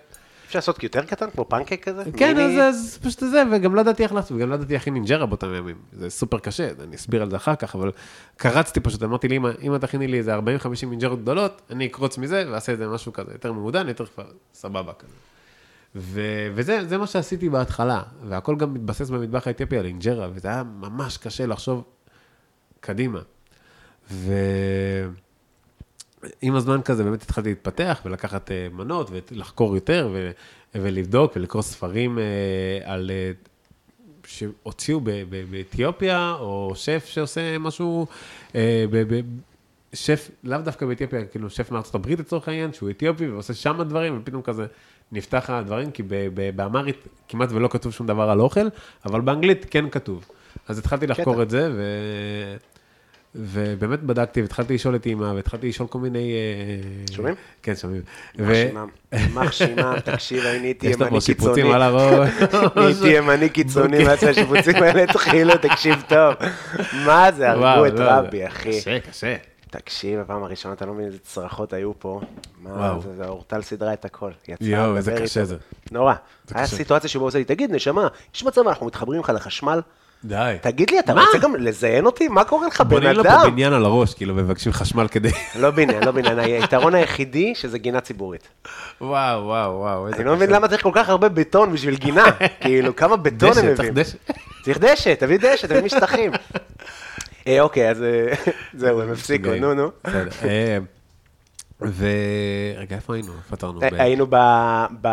אפשר לעשות יותר קטן, כמו פנקק כזה? כן? אז, אז פשוט זה, וגם לא ידעתי איך לעשות, וגם לא ידעתי להכין אינג'רה באותם ימים. זה סופר קשה, אני אסביר על זה אחר כך, אבל קרצתי פשוט, אמרתי לי, אמא, אם את תכיני לי איזה 40-50 אינג'רות גדולות, אני אקרוץ מזה ואעשה איזה משהו כזה, יותר מעודן, יותר כבר סבבה כזה. ו- וזה זה מה שעשיתי בהתחלה, והכל גם מתבסס במטבח האתיופי על אינג'רה, וזה היה ממש קשה לחשוב קדימה. ו... עם הזמן כזה באמת התחלתי להתפתח ולקחת אה, מנות ולחקור יותר ו- ולבדוק ולקרוא ספרים אה, על... אה, שהוציאו באתיופיה, או שף שעושה משהו, שף, לאו דווקא באתיופיה, כאילו שף מארצות הברית לצורך העניין, שהוא אתיופי ועושה שם דברים, ופתאום כזה נפתח הדברים, כי באמרית כמעט ולא כתוב שום דבר על אוכל, אבל באנגלית כן כתוב. אז התחלתי לחקור קטע. את זה, ו... ובאמת בדקתי, והתחלתי לשאול את אימא, והתחלתי לשאול כל מיני... אה, שומעים? כן, שומעים. ו- מחשימם, מחשימם, תקשיב, אני נהייתי יש לך ימני פה שיפוצים קיצוני. על הראש. [LAUGHS] נהייתי ימני קיצוני מאז שהשיפוצים האלה התחילו, תקשיב טוב. מה זה, הרגו את לא, רבי, זה- אחי. קשה, קשה. תקשיב, הפעם הראשונה, אתה לא מבין איזה צרחות היו פה. מה וואו. זה, זה, אורטל סידרה את הכל. יואו, איזה קשה. זה. נורא. היה. סיטואציה שבו הוא עושה לי, תגיד, נשמה, יש מצב אנחנו מתחברים לך לחשמל? די. תגיד לי, אתה מה? רוצה גם לזיין אותי? מה קורה לך, בן בונים לו פה אדם? בניין על הראש, כאילו, מבקשים חשמל כדי... לא בניין, לא בניין. היתרון היחידי שזה גינה ציבורית. וואו, וואו, וואו, איזה אני לא מבין. למה צריך כל כך הרבה בטון בשביל גינה. [LAUGHS] כאילו, כמה בטון דשא, הם צריך מביאים. דשא. צריך דשא, תביא דשא, תביא משטחים. אה, אוקיי, אז אה, [LAUGHS] זהו, הם הפסיקו. נו, נו. אה, ו... רגע, איפה היינו? ב- היינו ב... ב...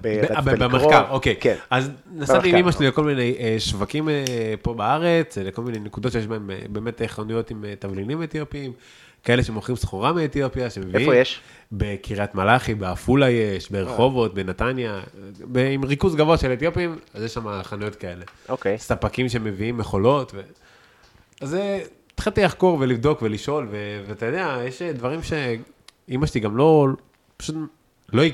ב... ב-? במחקר, אוקיי. כן. אז נסעתי עם. אמא שלי לכל מיני שווקים פה בארץ, לכל מיני נקודות שיש בהם באמת חנויות עם תבלינים אתיופיים, כאלה שמוכרים סחורה מאתיופיה, שמביאים. איפה יש? בקריית מלאכי, בעפולה יש, ברחובות, בנתניה, עם ריכוז גבוה של אתיופים, אז יש שם חנויות כאלה. אוקיי. ספקים שמביאים מכולות. ו... אז אה, התחלתי לחקור ולבדוק ולשאול, ו... ואתה יודע, יש אה, דברים שאימא שלי גם לא, פשוט לא, היא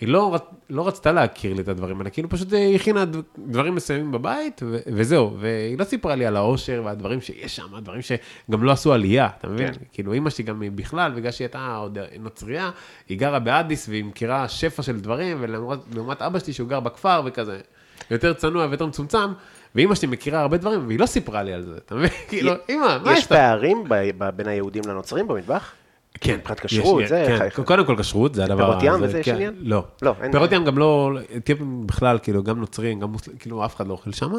היא לא, לא רצתה להכיר לי את הדברים האלה, כאילו פשוט אה, הכינה ד- דברים מסוימים בבית, ו... וזהו, והיא לא סיפרה לי על העושר והדברים שיש שם, דברים שגם לא עשו עלייה, אתה מבין? כן. כאילו אימא שלי גם בכלל, בגלל שהיא הייתה עוד נוצרייה, היא גרה באדיס והיא מכירה שפע של דברים, ולעומת אבא שלי שהוא גר בכפר וכזה, יותר צנוע ויותר מצומצם, ואימא שלי מכירה הרבה דברים, והיא לא סיפרה לי על זה, אתה מבין? [LAUGHS] כאילו, אימא, מה יש יש לך? פערים ב- ב- בין היהודים לנוצרים במטבח? כן. מבחינת כשרות, יש- זה... כן, קודם כל כשרות, זה הדבר... פירות ים וזה יש כן, עניין? לא. לא, אין- פירות ים גם לא, אתיופים בכלל, כאילו, גם נוצרים, גם מוסלמים, כאילו, אף אחד לא אוכל שם.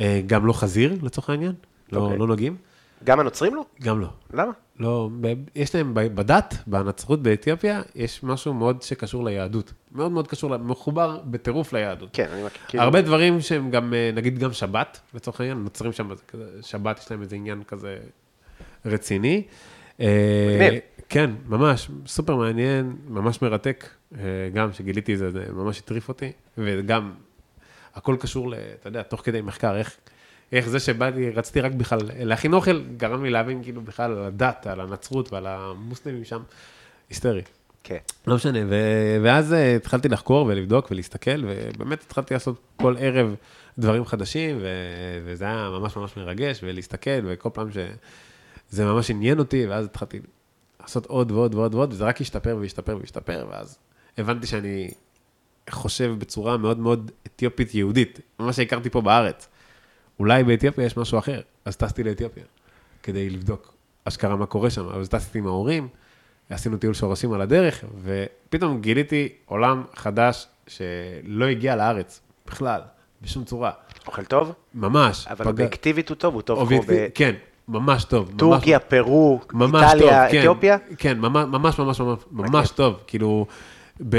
אה, גם לא חזיר, לצורך העניין. לא אוקיי. לא נוגעים. גם הנוצרים לא? גם לא. למה? לא, יש להם בדת, בנצרות באתיופיה, יש משהו מאוד שקשור ליהדות. מאוד מאוד קשור, מחובר בטירוף ליהדות. כן, אני מכיר. כאילו- הרבה דברים שהם גם, אה, נגיד גם שבת, לצורך העניין, נוצרים שם, שבת יש להם איזה עניין כזה רציני. אה, מגניב. כן, ממש, סופר מעניין, ממש מרתק, אה, גם שגיליתי את זה, זה ממש הטריף אותי, וגם הכל קשור, אתה יודע, תוך כדי מחקר, איך, איך זה שבאתי, רציתי רק בכלל להכין אוכל, גרם לי להבין כאילו בכלל על הדת, על הנצרות ועל המוסלמים שם, היסטרי. כן. לא משנה, ו- ואז אה, התחלתי לחקור ולבדוק ולהסתכל, ובאמת התחלתי לעשות כל ערב דברים חדשים, ו- וזה היה ממש ממש מרגש, ולהסתכל, וכל פעם שזה ממש עניין אותי, ואז התחלתי לעשות עוד ועוד ועוד ועוד, וזה רק השתפר והשתפר והשתפר, ואז הבנתי שאני חושב בצורה מאוד מאוד אתיופית יהודית, מה שהכרתי פה בארץ. אולי באתיופיה יש משהו אחר, אז טסתי לאתיופיה, כדי לבדוק אשכרה מה קורה שם, אז טסתי עם ההורים, עשינו טיול שורשים על הדרך, ופתאום גיליתי עולם חדש שלא הגיע לארץ, בכלל, בשום צורה. אוכל טוב? ממש. אבל פגע- אובייקטיבית הוא טוב, הוא טוב כמו אובייקטיב- כן, ממש טוב. ממש- בטורקיה, פרו, ממש איטליה, טוב, כן, אתיופיה? כן, ממש ממש ממש ממש, ממש טוב. כאילו, ב,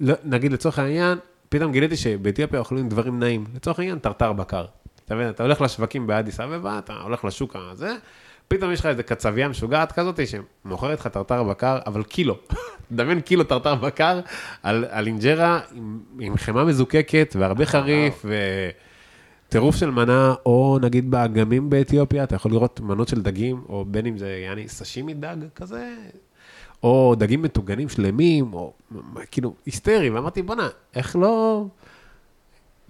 לא, נגיד לצורך העניין, פתאום גיליתי שבאתיופיה אוכלים דברים נעים. לצורך העניין, טרטר בקר. אתה מבין, אתה הולך לשווקים באדיס אבבה, אתה הולך לשוק הזה, פתאום יש לך איזה קצבייה משוגעת כזאת שמוכרת לך טרטר בקר, על קילו. [LAUGHS] דמיין קילו טרטר בקר על, על אינג'רה עם, עם חמאה מזוקקת והרבה חריף ו... טירוף של מנה, או נגיד באגמים באתיופיה, אתה יכול לראות מנות של דגים, או בין אם זה יעני סשימי דג כזה, או דגים מטוגנים שלמים, או כאילו היסטרי, ואמרתי, בואנה, איך לא...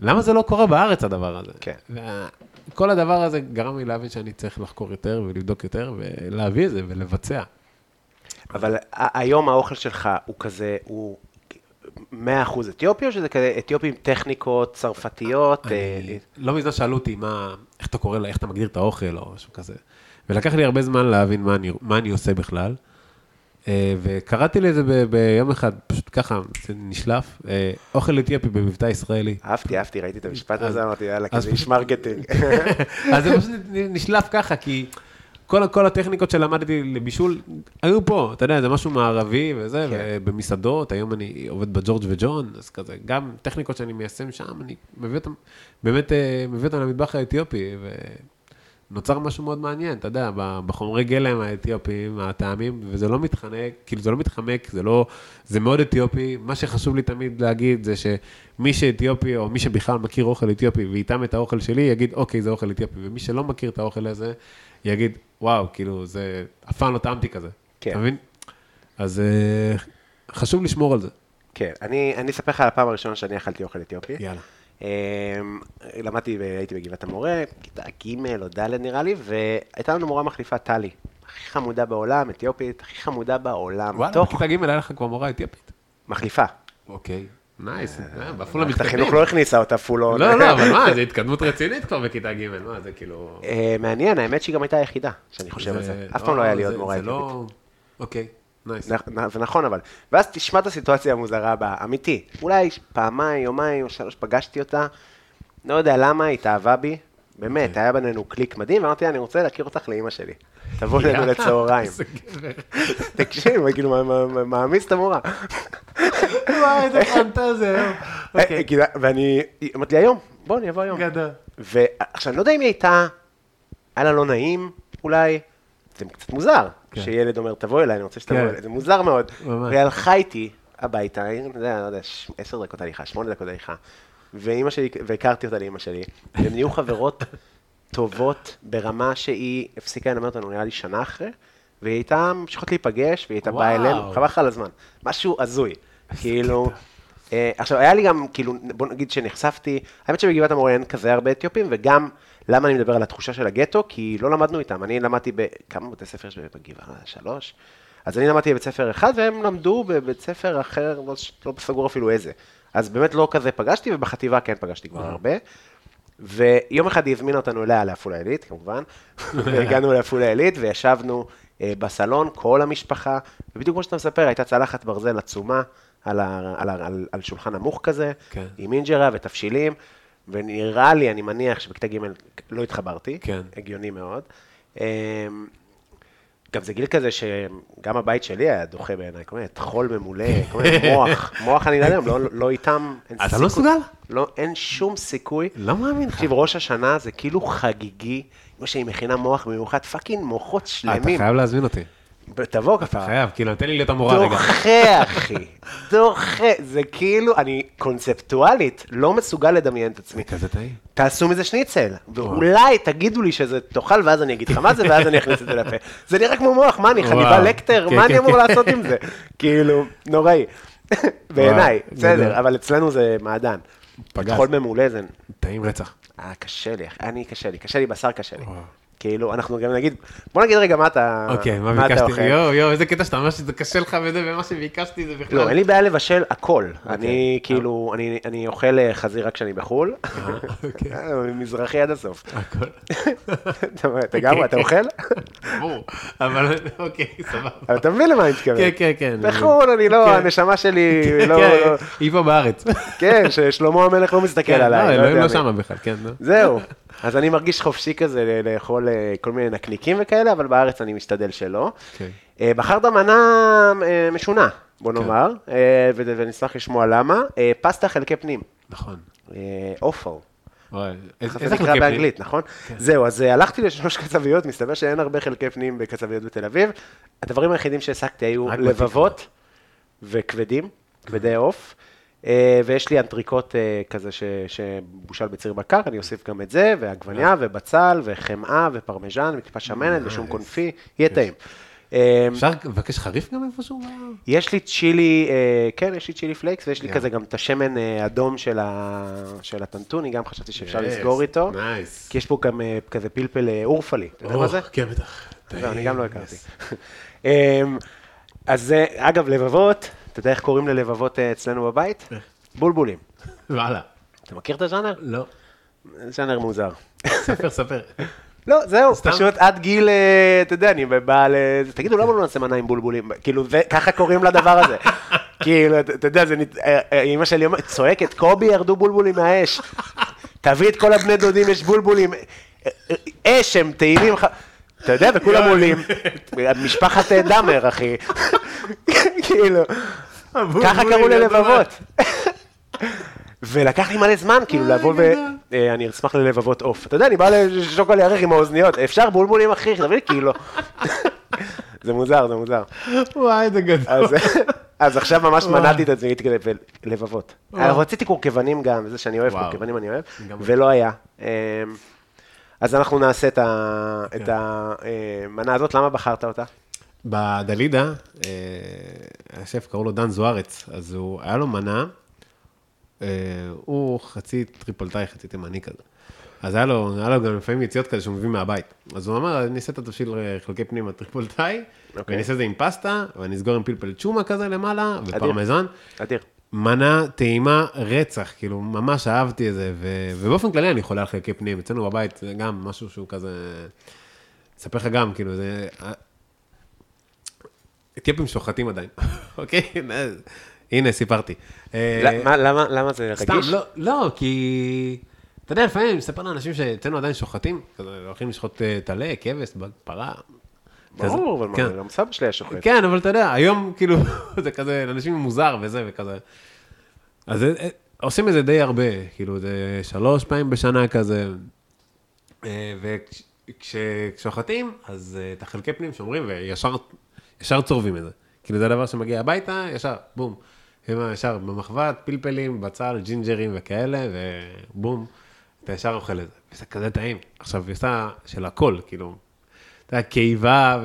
למה זה לא קורה בארץ הדבר הזה? כן. וה- כל הדבר הזה גרם לי להבין שאני צריך לחקור יותר ולבדוק יותר, ולהביא את זה ולבצע. אבל היום האוכל שלך הוא כזה, הוא 100% אתיופי, או שזה כזה אתיופי עם טכניקות צרפתיות? אה, אני, לא מזמן שאלו אותי מה, איך אתה קורא, לה- איך אתה מגדיר את האוכל או משהו כזה. ולקח לי הרבה זמן להבין מה אני, מה אני עושה בכלל. אה, וקראתי לזה ב, ביום אחד, פשוט ככה, זה נשלף, אה, אוכל אתיופי במבטא ישראלי. אהבתי, אהבתי, ראיתי את המשפט הזה, אמרתי, יאללה, כזה איש מרקטינג. [LAUGHS] אז זה פשוט נשלף ככה, כי כל, כל הטכניקות שלמדתי לבישול היו פה, אתה יודע, זה משהו מערבי וזה, כן. ובמסעדות, היום אני עובד בג'ורג' וג'ון, אז כזה, גם טכניקות שאני מיישם שם, אני מביא אותם, באמת אה, מביא אותם למטבח האתיופי, ונוצר משהו מאוד מעניין, אתה יודע, בחומרי גלם האתיופיים, הטעמים, וזה לא מתחנק, כאילו זה לא מתחמק, זה לא, זה מאוד אתיופי, מה שחשוב לי תמיד להגיד זה שמי שאתיופי, או מי שבכלל מכיר אוכל אתיופי, ויטעם את האוכל שלי, יגיד, אוקיי, זה אוכל אתיופי, ומי שלא מכיר את האוכל הזה, יגיד, וואו, כאילו, זה, אף פעם לא טעמתי כזה. כן. אתה מבין? אז אה, חשוב לשמור על זה. כן, אני אני אספר לך על הפעם הראשונה שאני אכלתי אוכל אתיופי. יאללה. אמ, למדתי, הייתי בגבעת המורה, כיתה ג' או ד' נראה לי, והייתה לנו מורה מחליפה, טלי. הכי חמודה בעולם, אתיופית, הכי חמודה בעולם. וואלה, תוך בכיתה ג' היה לך כבר מורה אתיופית. מחליפה. אוקיי, nice, אה, בעפולה מערכת מתקדמים. החינוך לא הכניסה אותה פולון. לא, לא, אבל מה, [LAUGHS] זו התקדמות רצינית כבר בכיתה ג', מה, זה כאילו... אה, מעניין, האמת שהיא גם הייתה היחידה, שאני חושב על זה. אף פעם לא היה לי עוד מורה זה אתיופית. לא... אוקיי, nice. זה נכון אבל. ואז תשמע את הסיטואציה המוזרה הבאה, אמיתי. אולי פעמיים, יומיים או שלוש פגשתי אותה, לא יודע למה, היא התאהבה בי. באמת, אוקיי. היה בינינו קליק מדהים, ואמרתי לה, אני רוצה להכיר אותך לאימא שלי. תבוא אלינו לצהריים. [LAUGHS] תקשיב, כאילו, מעמיס את המורה. וואי, איזה פנטזיה. אוקיי. אה, כאילו, ואני, היא אמרת לי, היום, בוא, אני אבוא היום. גדול. ועכשיו, אני לא יודע אם היא הייתה, היה לה לא נעים, אולי, זה קצת מוזר, כן. שילד אומר, תבוא אליי, אני רוצה שתבוא כן. אליי, זה מוזר מאוד. והיא הלכה איתי הביתה, אני לא יודע, ש- עשר דקות הליכה, שמונה דקות הליכה, ואימא שלי, והכרתי אותה לאימא שלי, והן נהיו חברות [LAUGHS] טובות ברמה שהיא הפסיקה ללמד אותנו, נראה לי שנה אחרי, והיא הייתה ממשיכות להיפגש, והיא הייתה באה. אלינו, חבל לך על הזמן, משהו הזוי, כאילו... אה, עכשיו, היה לי גם, כאילו, בוא נגיד שנחשפתי, האמת שבגבעת המורה אין כזה הרבה אתיופים, וגם, למה אני מדבר על התחושה של הגטו? כי לא למדנו איתם. אני למדתי בכמה בתי ספר יש בגבעה? שלוש? אז אני למדתי בבית ספר אחד, והם למדו בבית ספר אחר, לא, לא סגור אפילו איזה. אז באמת לא כזה פגשתי, ובחטיבה כן פגשתי כבר הרבה. ויום אחד היא הזמינה אותנו אליה לעפולה עילית, כמובן, [LAUGHS] והגענו לעפולה עילית, וישבנו אה, בסלון, כל המשפחה, ובדיוק כמו שאתה מספר, הייתה צלחת ברזל עצומה על, ה, על, ה, על, על שולחן נמוך כזה, כן. עם אינג'רה ותבשילים, ונראה לי, אני מניח שבכיתה ג' לא התחברתי, כן. הגיוני מאוד. אה, גם זה גיל כזה שגם הבית שלי היה דוחה בעיניי, כל מיני טחול ממולא, כל מיני [LAUGHS] מוח, מוח אני לא יודע, לא, לא איתם, אין אתה לא סיכוי. מסוגל? לא, אין שום סיכוי. לא מאמין לך. תקשיב, ראש השנה זה כאילו חגיגי, כמו שהיא מכינה מוח במיוחד, fucking מוחות אתה שלמים. חייב להזמין אותי. תבוא כפה. חייב, כאילו, תן לי להיות המורה רגע. דוחה, אחי. דוחה. זה כאילו, אני קונספטואלית לא מסוגל לדמיין את עצמי. כזה טעים. תעשו מזה שניצל, ואולי תגידו לי שזה תאכל, ואז אני אגיד לך מה זה, ואז אני אכניס את זה לפה. זה נראה כמו מוח, מה אני, וואו. לקטר, כן, מה אני כן, אמור כן. לעשות עם זה? כאילו, נוראי. [LAUGHS] בעיניי, בסדר. אבל אצלנו זה מעדן. פגז. חול ממולא זה טעים רצח. אה, קשה לי. אני קשה לי, קשה לי, בשר קשה לי. כאילו, אנחנו גם נגיד, בוא נגיד רגע מה אתה אוקיי, מה ביקשתי? יואו, יואו, איזה קטע שאתה אומר שזה קשה לך וזה, ומה שביקשתי זה בכלל. לא, אין לי בעיה לבשל הכל. אוקיי. אני כאילו, אני- אני אוכל אה, חזיר רק כשאני בחו"ל. אוקיי. [LAUGHS] אה, מזרחי עד הסוף. הכל. [LAUGHS] אתה- גם, אתה אוכל? ברור. אבל אוקיי, סבבה. אבל אתה מבין למה אני מתכוון. כן, כן, כן. בחו"ל, אני לא, כן. הנשמה שלי [LAUGHS] לא... כן, לא- היא פה בארץ. כן, ששלמה המלך לא מסתכל כן, עליי. לא, לא אלוהים לא. שמה בכלל, כן. נו. זהו. אז אני מרגיש חופשי כזה לאכול אה, כל מיני נקניקים וכאלה, אבל בארץ אני משתדל שלא. אה, בחרת מנה אה, משונה, בוא נאמר, אה, ו- ונשמח לשמוע למה. אה, פסטה חלקי פנים, נכון. אופל. וואי, ככה זה נקרא? באנגלית, נכון? זהו, אז אה, הלכתי לשלוש [LAUGHS] קצביות, מסתבר שאין הרבה חלקי פנים בקצביות בתל אביב. הדברים היחידים שהעסקתי היו לבבות וכבדים, כבדי עוף, אה, ויש לי אנטריקוט אה, כזה ש- שבושל בציר בקר, אני אוסיף גם את זה, ועגבניה, ובצל, וחמאה, ופרמיז'ן, וטיפה שמנת, ושום קונפי, יהיה טעים. אה, אפשר לבקש חריף גם איפשהו? יש לי צ'ילי, אה, כן, יש לי chili flakes, ויש לי. כזה גם את השמן אה, אדום של הטנטוני, גם חשבתי שאפשר לסגור איתו. nice. כי יש פה גם אה, כזה פלפל אה, אורפלי, אתה יודע מה זה? כן, בטח. לא, אני גם לא הכרתי. [LAUGHS] אמ, אז אגב, לבבות, אתה יודע איך קוראים ללבבות אה, אצלנו בבית? בולבולים. וואלה. אתה מכיר את הז'אנר? לא. ז'אנר מוזר. ספר, ספר. לא, זהו, סתם? פשוט עד גיל, אה, אתה יודע, אני בא ל... תגידו, למה לא נעשה מנה עם בולבולים? כאילו, זה- ככה קוראים לדבר הזה. [LAUGHS] כאילו, אתה יודע, זה... אה, אה, אמא שלי צועקת, קובי, ירדו בולבולים מהאש. תביא את כל הבני דודים, יש בולבולים. אה, אה, אש, הם טעימים. אתה יודע, וכולם עולים. משפחת אה, דאמר, אחי. [LAUGHS] כאילו, ככה קראו ללבבות. ולקח לי מלא זמן, כאילו, לבוא ו... אה, אני אשמח ללבבות עוף. אתה יודע, אני בא לשוקול ירח עם האוזניות, אפשר בולבולים, אחי, תביא לי כאילו. [LAUGHS] זה מוזר, זה מוזר. וואי, זה גדול. אז- עכשיו ממש מנעתי את עצמי, הייתי כזה, לבבות. רציתי קורקבנים גם, וזה שאני אוהב. קורקבנים אני אוהב, ולא היה. אמ, אז אנחנו נעשה את המנה הזאת, למה בחרת אותה? בדלידה, אה, השף קראו לו דן זוארץ, אז הוא, היה לו מנה, אה, הוא חצי טריפולטאי, חצי תימני כזה. אז היה לו, היה לו גם לפעמים יציאות כזה שהוא מביא מהבית. אז הוא אמר, אני אעשה את התבשיל אה, חלקי פנים הטריפולטאי, אוקיי. ואני אעשה את זה עם פסטה, ואני אסגור עם פלפל צ'ומה כזה למעלה, ופרמזן. אדיר. מנה טעימה רצח, כאילו, ממש אהבתי את זה, ו... ובאופן כללי אני חולה על חלקי פנים, אצלנו בבית זה גם משהו שהוא כזה, אספר לך גם, כאילו, זה... אתיופים שוחטים עדיין, [LAUGHS] אוקיי? [LAUGHS] הנה, סיפרתי. אה, למה- זה סתם, רגיש? לא, לא, כי... אתה יודע, לפעמים אני מספר לאנשים שאצלנו עדיין שוחטים, הולכים לשחוט אה, טלה, כבש, פרה. ברור, אבל כן. מה, גם סבא שלי היה שוחט. כן, אבל אתה יודע, היום כאילו, [LAUGHS] זה כזה, לאנשים מוזר וזה וכזה. אז זה- אה, עושים את זה די הרבה, כאילו, זה שלוש פעמים בשנה כזה. וכששוחטים, אז אה, את החלקי פנים שומרים וישר ישר צורבים את זה. כאילו, זה הדבר שמגיע הביתה, ישר, בום. ישר במחבת, פלפלים, בצל, ג'ינג'רים וכאלה, ובום, אתה ישר אוכל את זה. וזה כזה טעים. עכשיו, עושה של הכל, כאילו, אתה יודע, קיבה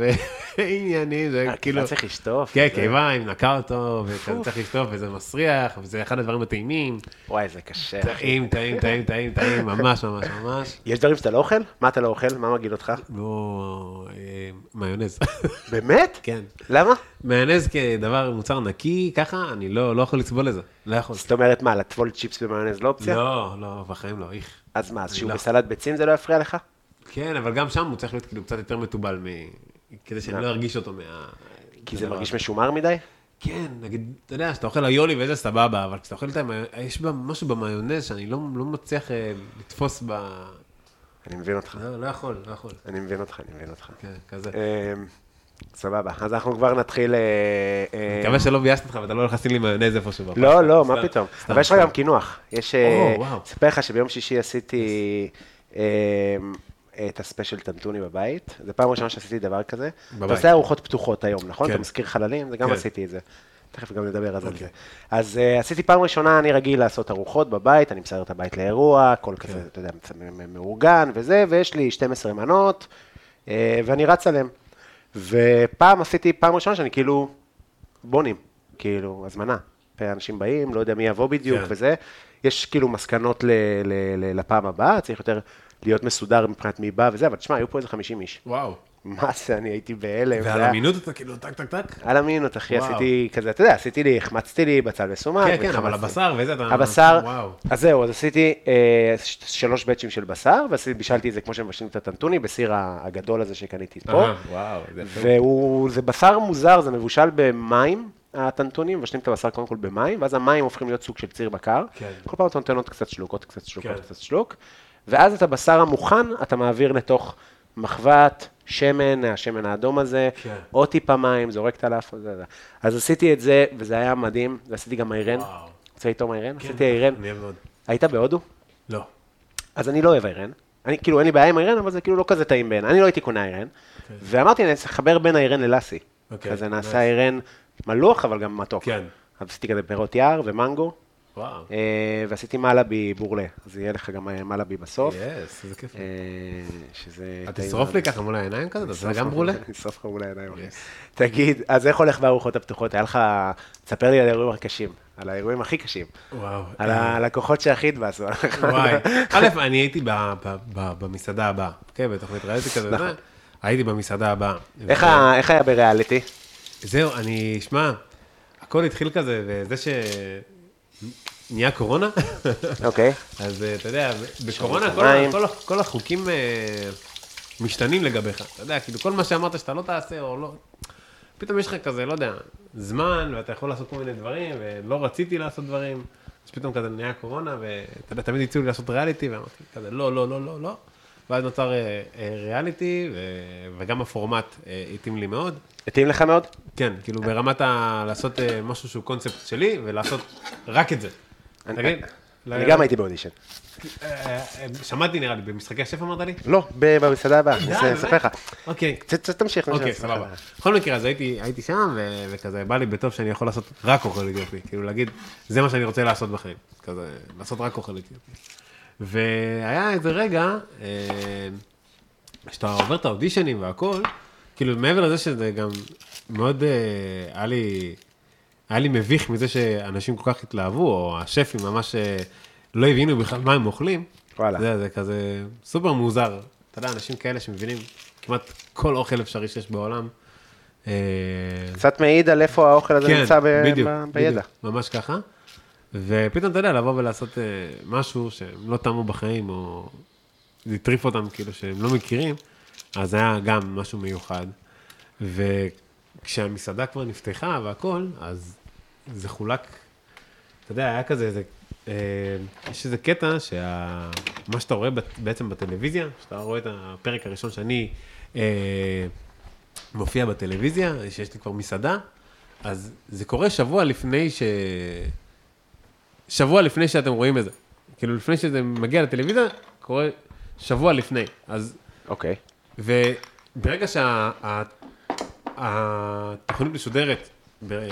ועניינים, זה אה, כאילו... כאילו... צריך לשטוף. כן, קיבה, אם נקע אותו, וכזה צריך לשטוף, וזה מסריח, וזה אחד הדברים הטעימים. וואי, זה קשה. טעים, טעים, טעים, טעים, טעים, ממש, ממש, ממש. יש דברים שאתה לא אוכל? מה אתה לא אוכל? מה מגעיל אותך? לא, אה, מיונז. באמת? כן. למה? מיונז כדבר, מוצר נקי, ככה, אני לא לא יכול לסבול את זה. לא יכול. זאת אומרת, מה, לטבול צ'יפס במיונז לא אופציה? לא, לא, בחיים לא, איך. אז מה, אז שהוא לא. בסלט ביצים זה לא יפריע לך? כן, אבל גם שם הוא צריך להיות כאילו קצת יותר מתובל, מ- כדי שאני לא ארגיש אותו מה... כי זה מרגיש. משומר מדי? כן, נגיד, אתה יודע, כשאתה אוכל איולי וזה סבבה, אבל כשאתה אוכל את המיונז, יש בה משהו במיונז שאני לא לא מצליח אה, לתפוס ב... אני מבין אותך. לא, לא יכול, לא יכול. אני מבין אותך, אני מבין אותך. כן, כזה. אמ, סבבה, אז אנחנו כבר נתחיל... אה, אה, אני מקווה שלא ביאסתי אותך ואתה לא הולך לשים לי מיונז איפשהו. לא, לא, מה פתאום. אבל יש לך. גם קינוח. יש... אספר לך שביום שישי עשיתי את הספיישל טנטוני בבית. זו פעם ראשונה שעשיתי דבר כזה. אתה בבית. עושה ארוחות פתוחות היום, נכון? כן. אתה מזכיר חללים? זה גם כן. עשיתי את זה. תכף גם נדבר אז על אוקיי. זה. אז אה, עשיתי פעם ראשונה, אני רגיל לעשות ארוחות בבית, אני מסייר את הבית לאירוע, הכל כן. כזה, אתה יודע, מאורגן וזה, ויש לי 12 מנות, אה, ואני רץ עליהן. ופעם עשיתי, פעם ראשונה שאני כאילו, בונים, כאילו, הזמנה. אנשים באים, לא יודע מי יבוא בדיוק כן. וזה. יש כאילו מסקנות ל, ל, ל, לפעם הבאה, צריך יותר להיות מסודר מבחינת מי בא וזה, אבל תשמע, היו פה איזה 50 איש. וואו. מה זה, אני הייתי בהלם. ועל אמינות אתה כאילו טק טק טק? על אמינות, אחי. עשיתי כזה, אתה יודע, עשיתי לי, החמצתי לי בצל וסומק. כן, כן, אבל. הבשר וזה, אתה... הבשר, וואו. אז זהו, אז עשיתי אה, שלוש בצ'ים של בשר, ובישלתי את זה כמו שמבשלים את הטנטוני, בסיר הגדול הזה שקניתי פה. וואו. והוא, זה בשר מוזר, זה מבושל במים, הטנטונים, מבשלים את הבשר קודם כל במים, ואז המים הופכים להיות סוג של ציר בקר. כן. כל פעם אתה נותן עוד קצת שלוק, עוד קצת שלוק, כן. עוד קצת שלוק, ואז את הבשר המוכן, אתה מעביר לתוך מחבת, שמן, השמן האדום הזה, כן. עוד טיפה מים, זורק את הלאף, זה, זה. אז עשיתי את זה, וזה היה מדהים, ועשיתי גם איירן. וואו. רוצה לטעום איירן? כן, עשיתי איירן. אני אוהב מאוד. היית בהודו? לא. אז אני לא אוהב איירן. אני, כאילו, אין לי בעיה עם איירן, אבל זה כאילו לא כזה טעים בעיניי. אני לא הייתי קונה איירן. ואמרתי, אני אנסה לחבר בין איירן ללאסי. אוקיי, כזה nice. נעשה איירן מלוח, אבל גם מתוק. כן. אז עשיתי כזה פירות יער ומנגו, וואו. אה, ועשיתי מלאבי בורלה. אז יהיה לך גם אה, מלאבי בסוף. יס, איזה כיף. אה, שזה... אתה תשרוף. לי ככה מול העיניים כזה? אתה גם לך- ברולה? [LAUGHS] נשרוף לך מול העיניים. תגיד, אז איך הולך בארוחות הפתוחות? היה לך... תספר לי על האירועים הקשים. על האירועים הכי קשים. וואו. על הלקוחות שהכי התבאסו. וואי. [LAUGHS] א', אני הייתי במסעדה הבאה. כן, בתוכנית ריאליטי כזה. נכון. הייתי במסעדה הבאה. איך היה בריאליטי? זהו, אני, שמע, הכל התחיל כזה, וזה ש... נהיה קורונה, אוקיי. אז אה, אתה יודע, בקורונה כל, החוקים אה, משתנים לגביך. אתה יודע, כאילו כל מה שאמרת שאתה לא תעשה או לא... פתאום יש לך כזה, לא יודע, זמן, ואתה יכול לעשות כל מיני דברים, ולא רציתי לעשות דברים, אז פתאום כזה נהיה קורונה, ואתה יודע, תמיד הציעו לי לעשות ריאליטי, ואמרתי כזה, לא, לא, לא, לא, לא. ואז נוצר אה, ריאליטי, וגם הפורמט התאים לי מאוד. התאים לך מאוד? כן, כאילו ברמת ה... לעשות משהו שהוא קונספט שלי, ולעשות רק את זה. תגיד. אני גם הייתי באודישן. אה, אה, שמעתי נראה לי, במשחקי השף אמרת לי? לא, במסעדה הבאה, אני די, אספר לך. אוקיי. ת- ת- תמשיך. אוקיי, אני סבבה. בכל מקרה, אז הייתי, שם, וכזה, בא לי בטוב שאני יכול לעשות רק אוכל אתיופי. כאילו להגיד, זה מה שאני רוצה לעשות בחיים. כזה, לעשות רק אוכל אתיופי. והיה איזה רגע, אה, שאתה עובר את האודישנים והכל, כאילו מעבר לזה שזה גם מאוד, אה, היה לי, היה לי מביך מזה שאנשים כל כך התלהבו, או השפים ממש אה, לא הבינו בכלל מה הם אוכלים. וואלה. זה, זה כזה סופר מוזר. אתה יודע, אנשים כאלה שמבינים כמעט כל אוכל אפשרי שיש בעולם. אה, קצת מעיד על איפה האוכל הזה כן, נמצא ב- בדיוק, ב- בידע. בדיוק, ממש ככה. ופתאום אתה יודע, לבוא ולעשות אה, משהו שהם לא טעמו בחיים, או לטריף אותם כאילו שהם לא מכירים, אז היה גם משהו מיוחד. וכשהמסעדה כבר נפתחה והכל, אז זה חולק, אתה יודע, היה כזה איזה, אה, יש איזה קטע שמה שאתה רואה בעצם בטלוויזיה, שאתה רואה את הפרק הראשון שאני אה, מופיע בטלוויזיה, שיש לי כבר מסעדה, אז זה קורה שבוע לפני ש... שבוע לפני שאתם רואים את זה. כאילו, לפני שזה מגיע לטלוויזיה, קורה שבוע לפני. אז, אוקיי. וברגע שהתוכנית משודרת, ב-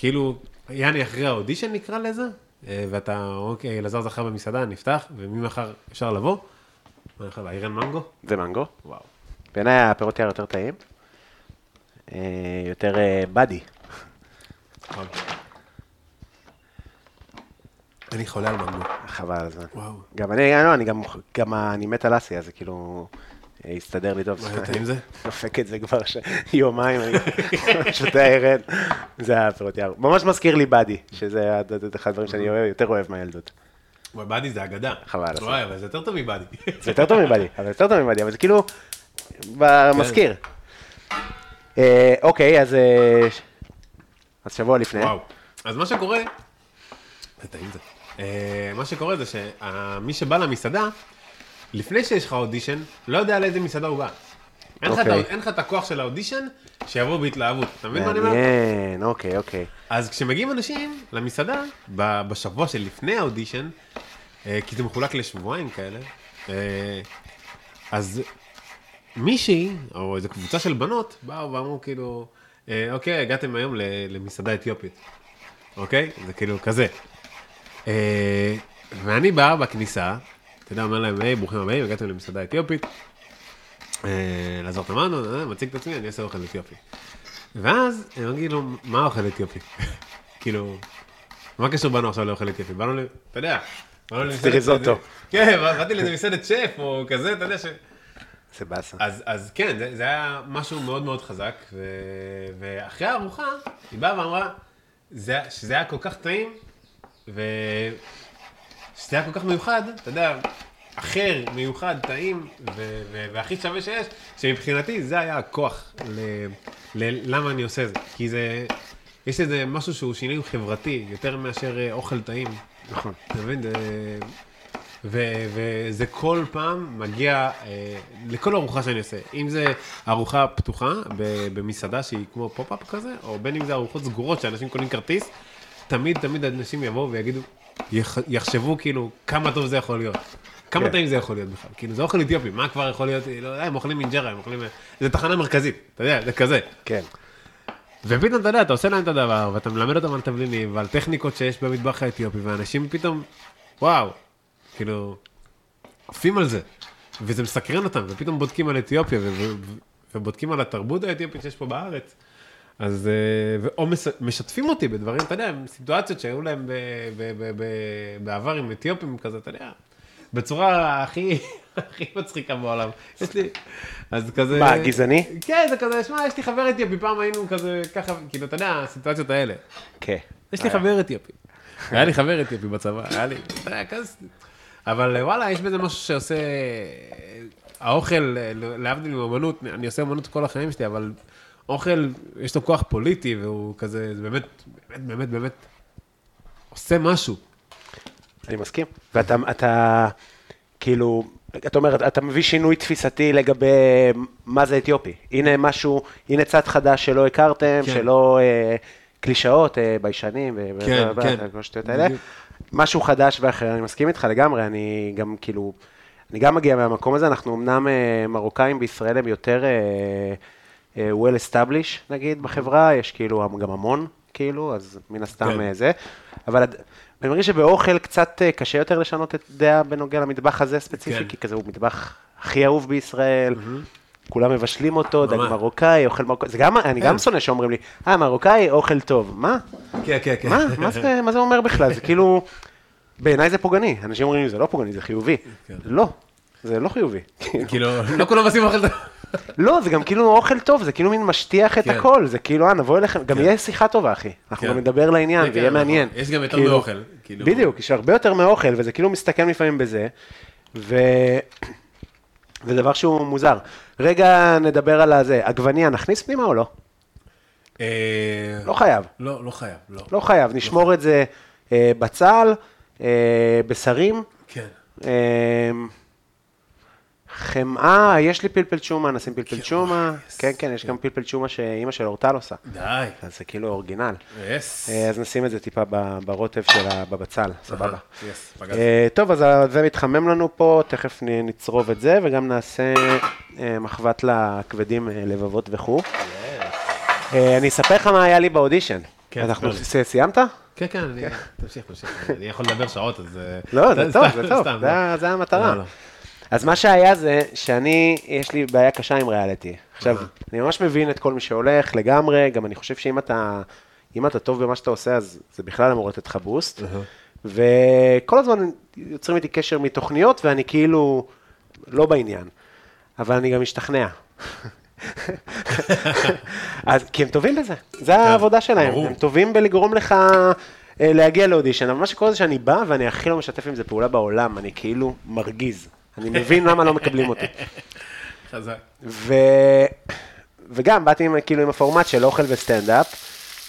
כאילו, יעני אחרי האודישן נקרא לזה, אה, ואתה, אוקיי, אלעזר זכר במסעדה, נפתח, וממחר אפשר לבוא. מה נאכל? איירן מנגו? זה מנגו. וואו. בעיניי הפירות יער יותר טעים. אה, יותר אה. וואו. אני חולה על מנגו. חבל על הזמן. וואו. גם אני, לא, אני גם, גם אני מת על אסי, אז זה כאילו, הסתדר לי טוב. מה יותר עם זה? דופק את זה כבר יומיים, אני שותה ערן. זה הפירות יער. ממש מזכיר לי באדי, שזה אחד הדברים שאני אוהב- יותר אוהב מהילדות. באדי זה אגדה. חבל. וואי, אבל זה יותר טוב מבאדי. זה יותר טוב מבאדי, אבל יותר טוב מבאדי, אבל זה כאילו, במזכיר. אה, אוקיי, אז אה, אז שבוע לפני. וואו. אז מה שקורה, זה זה. אה, מה שקורה זה שמי שבא למסעדה, לפני שיש לך אודישן, לא יודע לאיזה מסעדה הוא בא. אין לך אוקיי. אין לך את הכוח של האודישן, שיבוא בהתלהבות. אתה מבין מה אני אומר? מעניין, אוקיי, אוקיי. אז כשמגיעים אנשים למסעדה, בשבוע שלפני האודישן, אה, כי זה מחולק לשבועיים כאלה, אה, אז מישהי, או איזו קבוצה של בנות, באו ואמרו כאילו, אה, אוקיי, הגעתם היום למסעדה אתיופית, אוקיי? זה כאילו כזה. ואני בא בכניסה, אתה יודע, אומר להם, היי, ברוכים הבאים, הגעתם למסעדה אתיופית. אה, לעזור את המנו, אה, מציג את עצמי, אני אעשה אוכל אתיופי. ואז הם יגידו, מה אוכל אתיופי? [LAUGHS] כאילו, מה קשור באנו עכשיו לאוכל אתיופי? באנו, ל- אתה יודע, באנו למסעדת... ריזוטו. כן, באתי לאיזה מסעדת שף או כזה, אתה יודע ש... זה באסה. אז, אז כן, זה, זה היה משהו מאוד מאוד חזק, ו, ואחרי הארוחה, היא באה ואמרה, זה, שזה היה כל כך טעים, ושזה היה כל כך מיוחד, אתה יודע, אחר, מיוחד, טעים, ו, ו, והכי שווה שיש, שמבחינתי זה היה הכוח ל, ל, למה אני עושה זה. כי זה, יש איזה משהו שהוא שינוי חברתי, יותר מאשר אה, אוכל טעים. נכון. אתה מבין? וזה כל פעם מגיע אה, לכל ארוחה שאני עושה. אם זה ארוחה פתוחה ב- במסעדה שהיא כמו פופ-אפ כזה, או בין אם זה ארוחות סגורות שאנשים קונים כרטיס, תמיד תמיד אנשים יבואו ויגידו, יח- יחשבו כאילו כמה טוב זה יכול להיות. כמה כן. טעים זה יכול להיות בכלל. כאילו זה אוכל אתיופי, מה כבר יכול להיות, לא יודע, הם אוכלים אינג'רה, הם אוכלים... זה תחנה מרכזית, אתה יודע, זה כזה. כן. ופתאום אתה יודע, אתה עושה להם את הדבר, ואתה מלמד אותם על תבלינים ועל טכניקות שיש במטבח האתיופי, ואנשים פתאום, וואו, כאילו, עפים על זה, וזה מסקרן אותם, ופתאום בודקים על אתיופיה, ובודקים על התרבות האתיופית שיש פה בארץ. אז, אה, או משתפים אותי בדברים, אתה יודע, סיטואציות שהיו להם ב- ב- ב- ב- בעבר עם אתיופים כזה, אתה יודע, בצורה הכי, [LAUGHS] הכי מצחיקה בעולם. יש לי, אז כזה... מה, גזעני? כן, זה כזה, שמע, יש לי חבר אתיופי, פעם היינו כזה, ככה, כאילו, אתה יודע, הסיטואציות האלה. כן. יש לי חבר אתיופי. היה לי חבר אתיופי בצבא, היה לי, אתה יודע, כזה... אבל וואלה, יש בזה משהו שעושה... האוכל, להבדיל מאמנות, אני עושה אמנות כל החיים שלי, אבל אוכל, יש לו כוח פוליטי, והוא כזה, זה באמת, באמת, באמת, באמת, עושה משהו. אני מסכים. ואתה, אתה, כאילו, אתה אומר, אתה מביא שינוי תפיסתי לגבי מה זה אתיופי. הנה משהו, הנה צד חדש שלא הכרתם, כן. שלא אה, קלישאות, אה, ביישנים, כן, ו- כן. וכל השטויות האלה. משהו חדש ואחר, אני מסכים איתך לגמרי, אני גם כאילו, אני גם מגיע מהמקום הזה, אנחנו אמנם אה, מרוקאים בישראל הם יותר אה, well established נגיד בחברה, יש כאילו גם המון, כאילו, אז מן הסתם כן. אה, זה, אבל אני מרגיש שבאוכל קצת אה, קשה יותר לשנות את דעה בנוגע למטבח הזה ספציפי, כן. כי כזה הוא מטבח הכי אהוב בישראל. כולם מבשלים אותו, דג. מרוקאי, אוכל מרוקאי, זה גם, אני גם כן. שונא שאומרים לי, אה, מרוקאי, אוכל טוב. מה? כן, כן, כן. מה? מה זה, מה זה אומר בכלל? זה כאילו, בעיניי זה פוגעני. אנשים אומרים לי, זה לא פוגעני, זה חיובי. כן. לא, זה לא חיובי. כאילו, לא כולם עושים אוכל טוב. לא, זה גם כאילו אוכל טוב, זה כאילו מין משטיח את כן. הכל, זה כאילו, אה, נבוא אליכם, גם יהיה שיחה טובה, אחי. אנחנו כן. גם נדבר לעניין, כן, ויהיה כן, מעניין. נכון. יש גם יותר כאילו- מאוכל, כאילו. בדיוק, יש הרבה יותר מאוכל, וזה כאילו מסתכם לפעמים בזה, ו... [CLEARS THROAT] זה דבר שהוא מוזר. רגע, נדבר על הזה, עגבנייה, נכניס פנימה או לא? אה, לא חייב. לא, לא חייב, לא. לא חייב, נשמור את זה אה, בצל, אה, בשרים, כן. אה, חמאה, יש לי פלפל צ'ומה, נשים פלפל צ'ומה, כן, כן, יש גם פלפל צ'ומה שאימא של אורטל עושה, די. אז זה כאילו אורגינל. יס. אה, אז נשים את זה טיפה ברוטב של. בבצל, סבבה. יס, פגז. אה, טוב, אז זה מתחמם לנו פה, תכף נצרוב את זה, וגם נעשה אה, מחבת לכבדים, לבבות וכו'. אני אספר לך מה היה לי באודישן. כן, אנחנו, סיימת? כן, כן, אני... תמשיך, תמשיך. אני יכול לדבר שעות, אז... לא, זה טוב, זה טוב, לא. זה המטרה. אז מה שהיה זה שאני, יש לי בעיה קשה עם ריאליטי. עכשיו. אני ממש מבין את כל מי שהולך לגמרי, גם אני חושב שאם אתה, אם אתה טוב במה שאתה עושה, אז זה בכלל אמור לתת לך בוסט. וכל הזמן יוצרים איתי קשר מתוכניות, ואני כאילו לא בעניין. אבל אני גם משתכנע. [LAUGHS] אז, כי הם טובים בזה, זה העבודה שלהם, כן, ברור. הם טובים בלגרום לך אה, להגיע לאודישן, אבל מה שקורה זה שאני בא ואני הכי לא משתף עם זה פעולה בעולם, אני כאילו מרגיז, אני מבין למה לא מקבלים אותי. חזק. ו... וגם באתי עם, כאילו עם הפורמט של אוכל וסטנדאפ,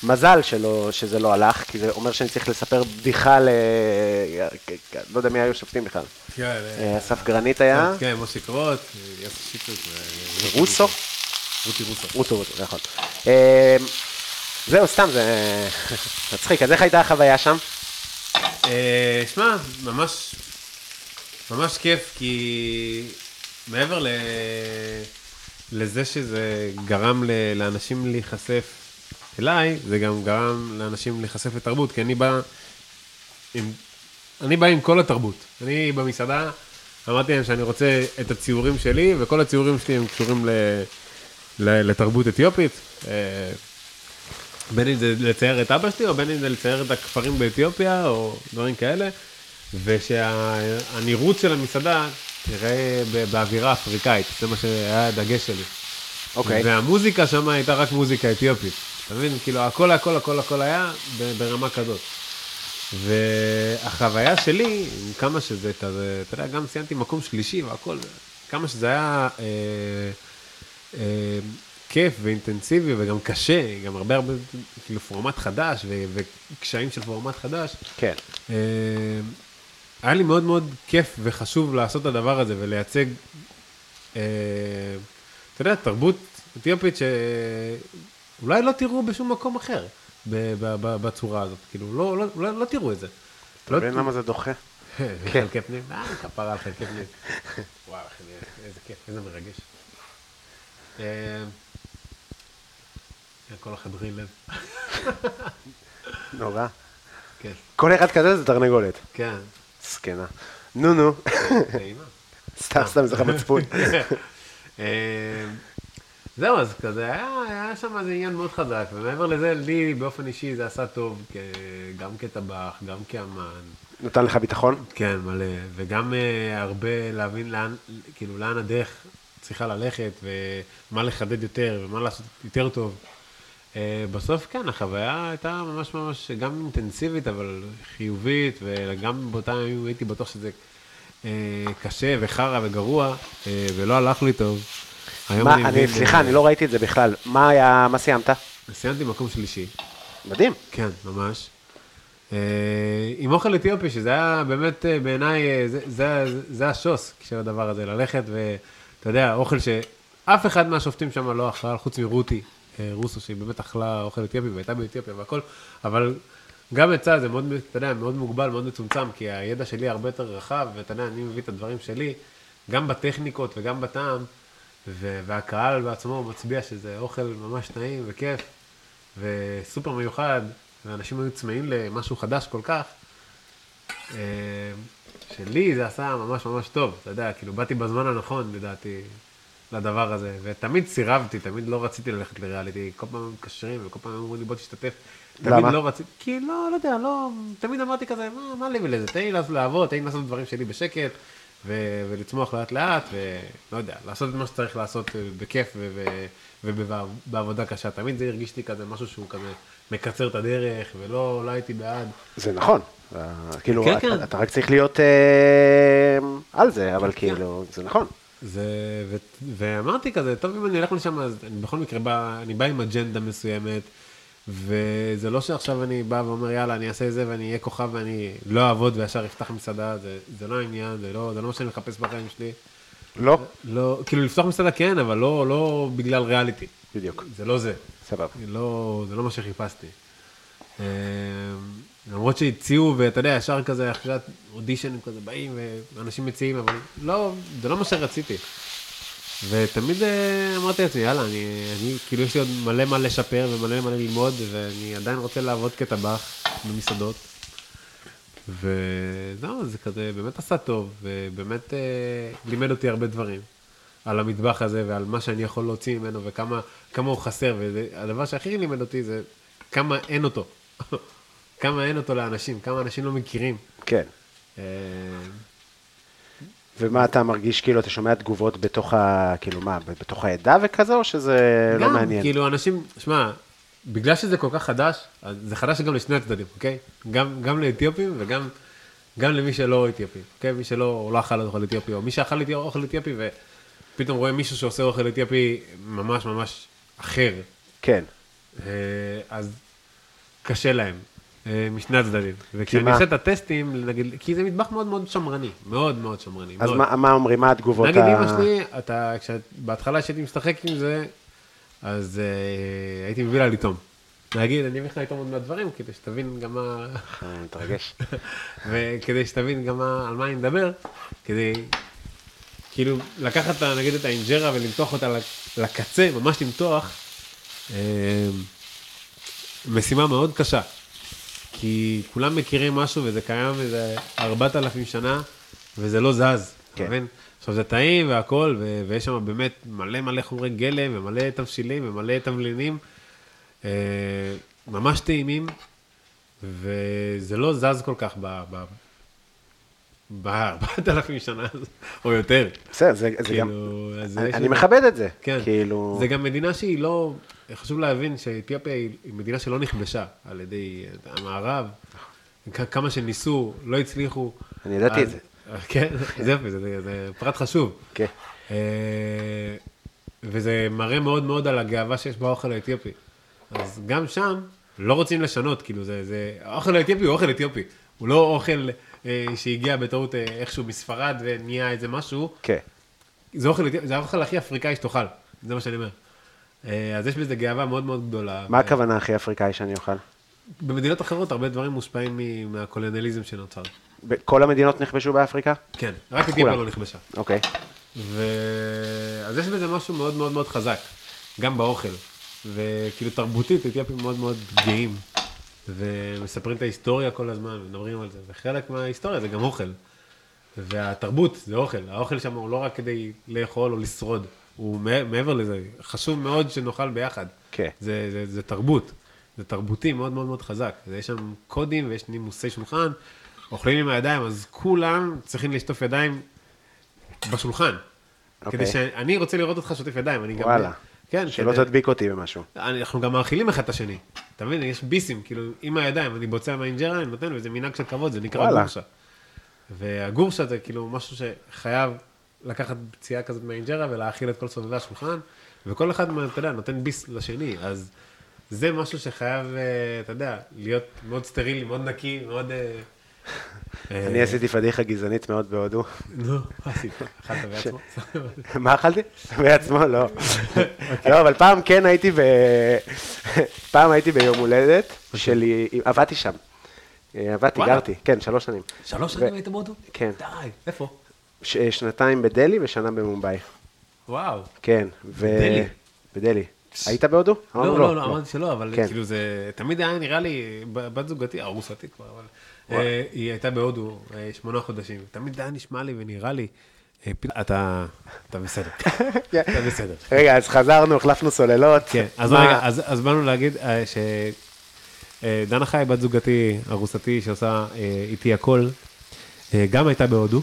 מזל שלא, שזה לא הלך, כי זה אומר שאני צריך לספר בדיחה ל... לא יודע מי היו שופטים בכלל. כן, אה, אסף גרנית היה, כן, מוסי קרוט, יוסי שיטוס. רוסו, רותי רוסו. רוסו, רוסו, נכון. אה, זהו, סתם, זה [LAUGHS] מצחיק. אז איך הייתה החוויה שם? אה, שמע, ממש, ממש כיף, כי מעבר ל... לזה שזה גרם ל... לאנשים להיחשף אליי, זה גם גרם לאנשים להיחשף לתרבות, כי אני בא עם... אני בא עם כל התרבות. אני במסעדה, אמרתי להם שאני רוצה את הציורים שלי, וכל הציורים שלי הם קשורים ל... ל... לתרבות אתיופית. אה, בין אם זה לצייר את אבא שלי, או בין אם זה לצייר את הכפרים באתיופיה, או דברים כאלה, ושהנראות של המסעדה תראה באווירה אפריקאית, זה מה שהיה הדגש שלי. אוקיי. והמוזיקה שם הייתה רק מוזיקה אתיופית. אתה מבין? כאילו, הכל, הכל, הכל, הכל היה ברמה כזאת. והחוויה שלי, כמה שזה אתה יודע, גם סיימתי מקום שלישי והכל, כמה שזה היה אה, אה, כיף ואינטנסיבי וגם קשה, גם הרבה הרבה, כאילו פורמט חדש וקשיים של פורמט חדש. כן. אה, היה לי מאוד מאוד כיף וחשוב לעשות את הדבר הזה ולייצג, אה, אתה יודע, תרבות אתיופית שאולי לא תראו בשום מקום אחר בצורה הזאת, כאילו, לא, לא, לא, לא תראו את זה. אתה מבין למה זה דוחה? [LAUGHS] חלקי פנים, אה, כפרה על חלקי פנים. וואו, איזה כיף, איזה מרגש. אה, כל החדרי לב. [LAUGHS] נורא. כן, כל אחד כזה זה תרנגולת. כן, זקנה. נו, נו. סתם, סתם, זה לך מצפון. [LAUGHS] אה, זהו, אז כזה, היה, היה שם איזה עניין מאוד חזק, ומעבר לזה, לי באופן אישי זה עשה טוב, כ- גם כטבח, גם כאמן, נתן לך ביטחון? כן, מלא, וגם אה, הרבה להבין לאן, כאילו, לאן הדרך צריכה ללכת, ומה לחדד יותר, ומה לעשות יותר טוב. אה, בסוף, כן, החוויה הייתה ממש ממש גם אינטנסיבית, אבל חיובית, וגם באותם ימים הייתי בטוח שזה אה, קשה וחרא וגרוע, אה, ולא הלך לי טוב. מה, אני, מבין, סליחה, אני לא ראיתי את זה בכלל. מה היה, מה סיימת? סיימתי מקום שלישי. מדהים. כן, ממש. עם אוכל אתיופי, שזה היה באמת בעיניי, זה, זה, זה השוס של הדבר הזה, ללכת ואתה יודע, אוכל שאף אחד מהשופטים שם לא אכל, חוץ מרותי רוסו, שהיא באמת אכלה אוכל אתיופי והייתה באתיופיה והכל, אבל גם אצלה זה מאוד, אתה יודע, מאוד מוגבל, מאוד מצומצם, כי הידע שלי הרבה יותר רחב, ואתה יודע, אני מביא את הדברים שלי, גם בטכניקות וגם בטעם, והקהל בעצמו מצביע שזה אוכל ממש טעים וכיף, וסופר מיוחד, ואנשים היו צמאים למשהו חדש כל כך, אה, שלי זה עשה ממש ממש טוב, אתה יודע, כאילו באתי בזמן הנכון לדעתי לדבר הזה, ותמיד סירבתי, תמיד לא רציתי ללכת לריאליטי, כל פעם מתקשרים וכל פעם אומרים לי בוא תשתתף. תמיד למה? לא רציתי, כי לא, לא יודע, לא, תמיד אמרתי כזה, מה, מה לי ולזה, תן לי לעבוד, תן לי לעשות דברים שלי בשקט, ו- ולצמוח לאט לאט, ולא יודע, לעשות את מה שצריך לעשות אה, בכיף ו- ו- ובעבודה קשה. תמיד זה הרגיש לי כזה משהו שהוא כזה מקצר את הדרך, ולא לא הייתי בעד. זה נכון. אה, כאילו, כן, אתה- כן. אתה רק צריך להיות אה, על זה, אבל כאילו, זה נכון. זה, ו, ואמרתי כזה, טוב אם אני אלך לשם, אז אני בכל מקרה בא, אני בא עם אג'נדה מסוימת, וזה לא שעכשיו אני בא ואומר, יאללה, אני אעשה את זה ואני אהיה כוכב ואני לא אעבוד וישר אפתח מסעדה, זה, זה לא העניין, זה לא, זה לא מה שאני מחפש בחיים שלי. לא? לא, כאילו לפתוח מסעדה כן, אבל לא, לא בגלל ריאליטי. בדיוק. זה לא זה. סבבה. לא, זה לא מה שחיפשתי. למרות שהציעו, ואתה יודע, ישר כזה, אחרי אודישנים כזה באים, ואנשים מציעים, אבל לא, זה לא מה שרציתי. ותמיד אה, אמרתי לעצמי, יאללה, אני, אני, כאילו יש לי עוד מלא מה לשפר ומלא מה ללמוד, ואני עדיין רוצה לעבוד כטבח במסעדות. וזהו, זה כזה באמת עשה טוב, ובאמת אה, לימד אותי הרבה דברים. על המטבח הזה ועל מה שאני יכול להוציא ממנו וכמה כמה הוא חסר, והדבר שהכי לימד אותי זה כמה אין אותו. [LAUGHS] כמה אין אותו לאנשים, כמה אנשים לא מכירים. כן. אה, ומה אתה מרגיש, כאילו, אתה שומע תגובות בתוך ה... כאילו, מה, בתוך העדה וכזה, או שזה לא גם, מעניין? כאילו אנשים, שמע, בגלל שזה כל כך חדש, זה חדש גם לשני הצדדים, אוקיי? גם, גם לאתיופים וגם גם למי שלא אתיופי, אוקיי? מי שלא לא אכל אוכל אתיופי, או מי שאכל אוכל אתיופי ופתאום רואה מישהו שעושה אוכל אתיופי ממש ממש אחר, כן. אה, אז קשה להם, משני הצדדים. וכשאני? עושה את הטסטים, נגיד, כי זה מטבח מאוד מאוד שמרני, מאוד מאוד שמרני. אז מאוד. מה מה אומרים, מה התגובות נגיד ה... אמא שלי, אתה, כשבהתחלה שהייתי משחק עם זה, אז אה, הייתי מביא לה לטעום. להגיד, אני אביא לך לטעום עוד מהדברים, כדי שתבין גם מה... אה, מתרגש. [LAUGHS] וכדי שתבין גם מה, על מה אני מדבר, כדי כאילו לקחת נגיד את האינג'רה ולמתוח אותה לק- לקצה, ממש למתוח, אה, משימה מאוד קשה. כי כולם מכירים משהו וזה קיים איזה 4,000 שנה, וזה לא זז, אתה כן. מבין? עכשיו זה טעים והכל, ו- ויש שם באמת מלא מלא חומרי גלם ומלא תבשילים ומלא תבלינים, אה, ממש טעימים, וזה לא זז כל כך ב... ב- ב-4,000 שנה או יותר. בסדר, זה זה גם... כאילו, אז אני אני מכבד את זה. כן. כאילו... זה גם מדינה שהיא לא, חשוב להבין שאתיופיה היא מדינה שלא נכבשה על ידי המערב. כ- כמה שניסו, לא הצליחו. אני ידעתי את זה. כן, [LAUGHS] זה יופי, זה, פרט חשוב. כן. אה, וזה מראה מאוד מאוד על הגאווה שיש באוכל האתיופי. אז גם שם לא רוצים לשנות, כאילו זה, זה, האוכל האתיופי הוא אוכל אתיופי. הוא לא אוכל אה, שהגיע בטעות אה, איכשהו מספרד ונהיה איזה משהו. כן. זה האוכל הכי אפריקאי שתאכל, זה מה שאני אומר. אה, אז יש בזה גאווה מאוד מאוד גדולה. מה הכוונה הכי אפריקאי שאני אוכל? במדינות אחרות הרבה דברים מושפעים מהקולוניאליזם שנוצר. כל המדינות נכבשו באפריקה? כן, רק כולם. לא נכבשה. אוקיי. ו... אז יש בזה משהו מאוד מאוד מאוד חזק, גם באוכל. וכאילו תרבותית, אתיופים מאוד מאוד גאים. ומספרים את ההיסטוריה כל הזמן, ומדברים על זה. וחלק מההיסטוריה זה גם אוכל. והתרבות זה אוכל. האוכל שם הוא לא רק כדי לאכול או לשרוד. הוא מע- מעבר לזה, חשוב מאוד שנאכל ביחד. כן. זה, זה, זה תרבות. זה תרבותי מאוד מאוד מאוד חזק. יש שם קודים ויש נימוסי שולחן. אוכלים עם הידיים, אז כולם צריכים לשטוף ידיים בשולחן. אוקיי. כדי שאני רוצה לראות אותך שוטף ידיים, אני גם... וואלה. כן, שלא כדי- תדביק אותי במשהו. אנחנו גם מאכילים אחד את השני. אתה מבין? יש ביסים, כאילו, עם הידיים, אני בוצע מהאינג'רה, אני נותן, וזה מנהג של כבוד, זה נקרא וואלה. גורשה. והגורשה זה כאילו משהו שחייב לקחת פציעה כזאת מהאינג'רה ולהאכיל את כל סובבי השולחן, וכל אחד, אתה יודע, נותן ביס לשני, אז זה משהו שחייב, אה, אתה יודע, להיות מאוד סטרילי, מאוד נקי, מאוד... אה, [LAUGHS] אה, אני עשיתי פדיחה גזענית מאוד בהודו. נו, מה עשית? אכלת בעצמו? [LAUGHS] מה אכלתי? בעצמו? לא. לא, אבל פעם כן הייתי ב... פעם הייתי ביום הולדת שלי, עבדתי שם. אה, עבדתי. גרתי, כן, שלוש שנים. שלוש שנים היית בהודו? כן. די, איפה? ש- שנתיים בדלהי ושנה במומבאי. וואו. כן. ו- בדלהי? בדלהי. היית בהודו? אמרנו לא, לא, לא, אמרתי שלא, אבל כן. כאילו זה, תמיד היה נראה לי, בת זוגתי, ארוסתי כבר, אבל אה, היא הייתה בהודו אה, שמונה חודשים. תמיד היה נשמע לי ונראה לי, אה, אתה אתה בסדר, [LAUGHS] כן. אתה בסדר. רגע, אז חזרנו, החלפנו סוללות. כן, אז רגע, אז אז באנו להגיד אה, ש... אה, חי, בת זוגתי, ארוסתי, שעושה אה, איתי הכל, אה, גם הייתה בהודו,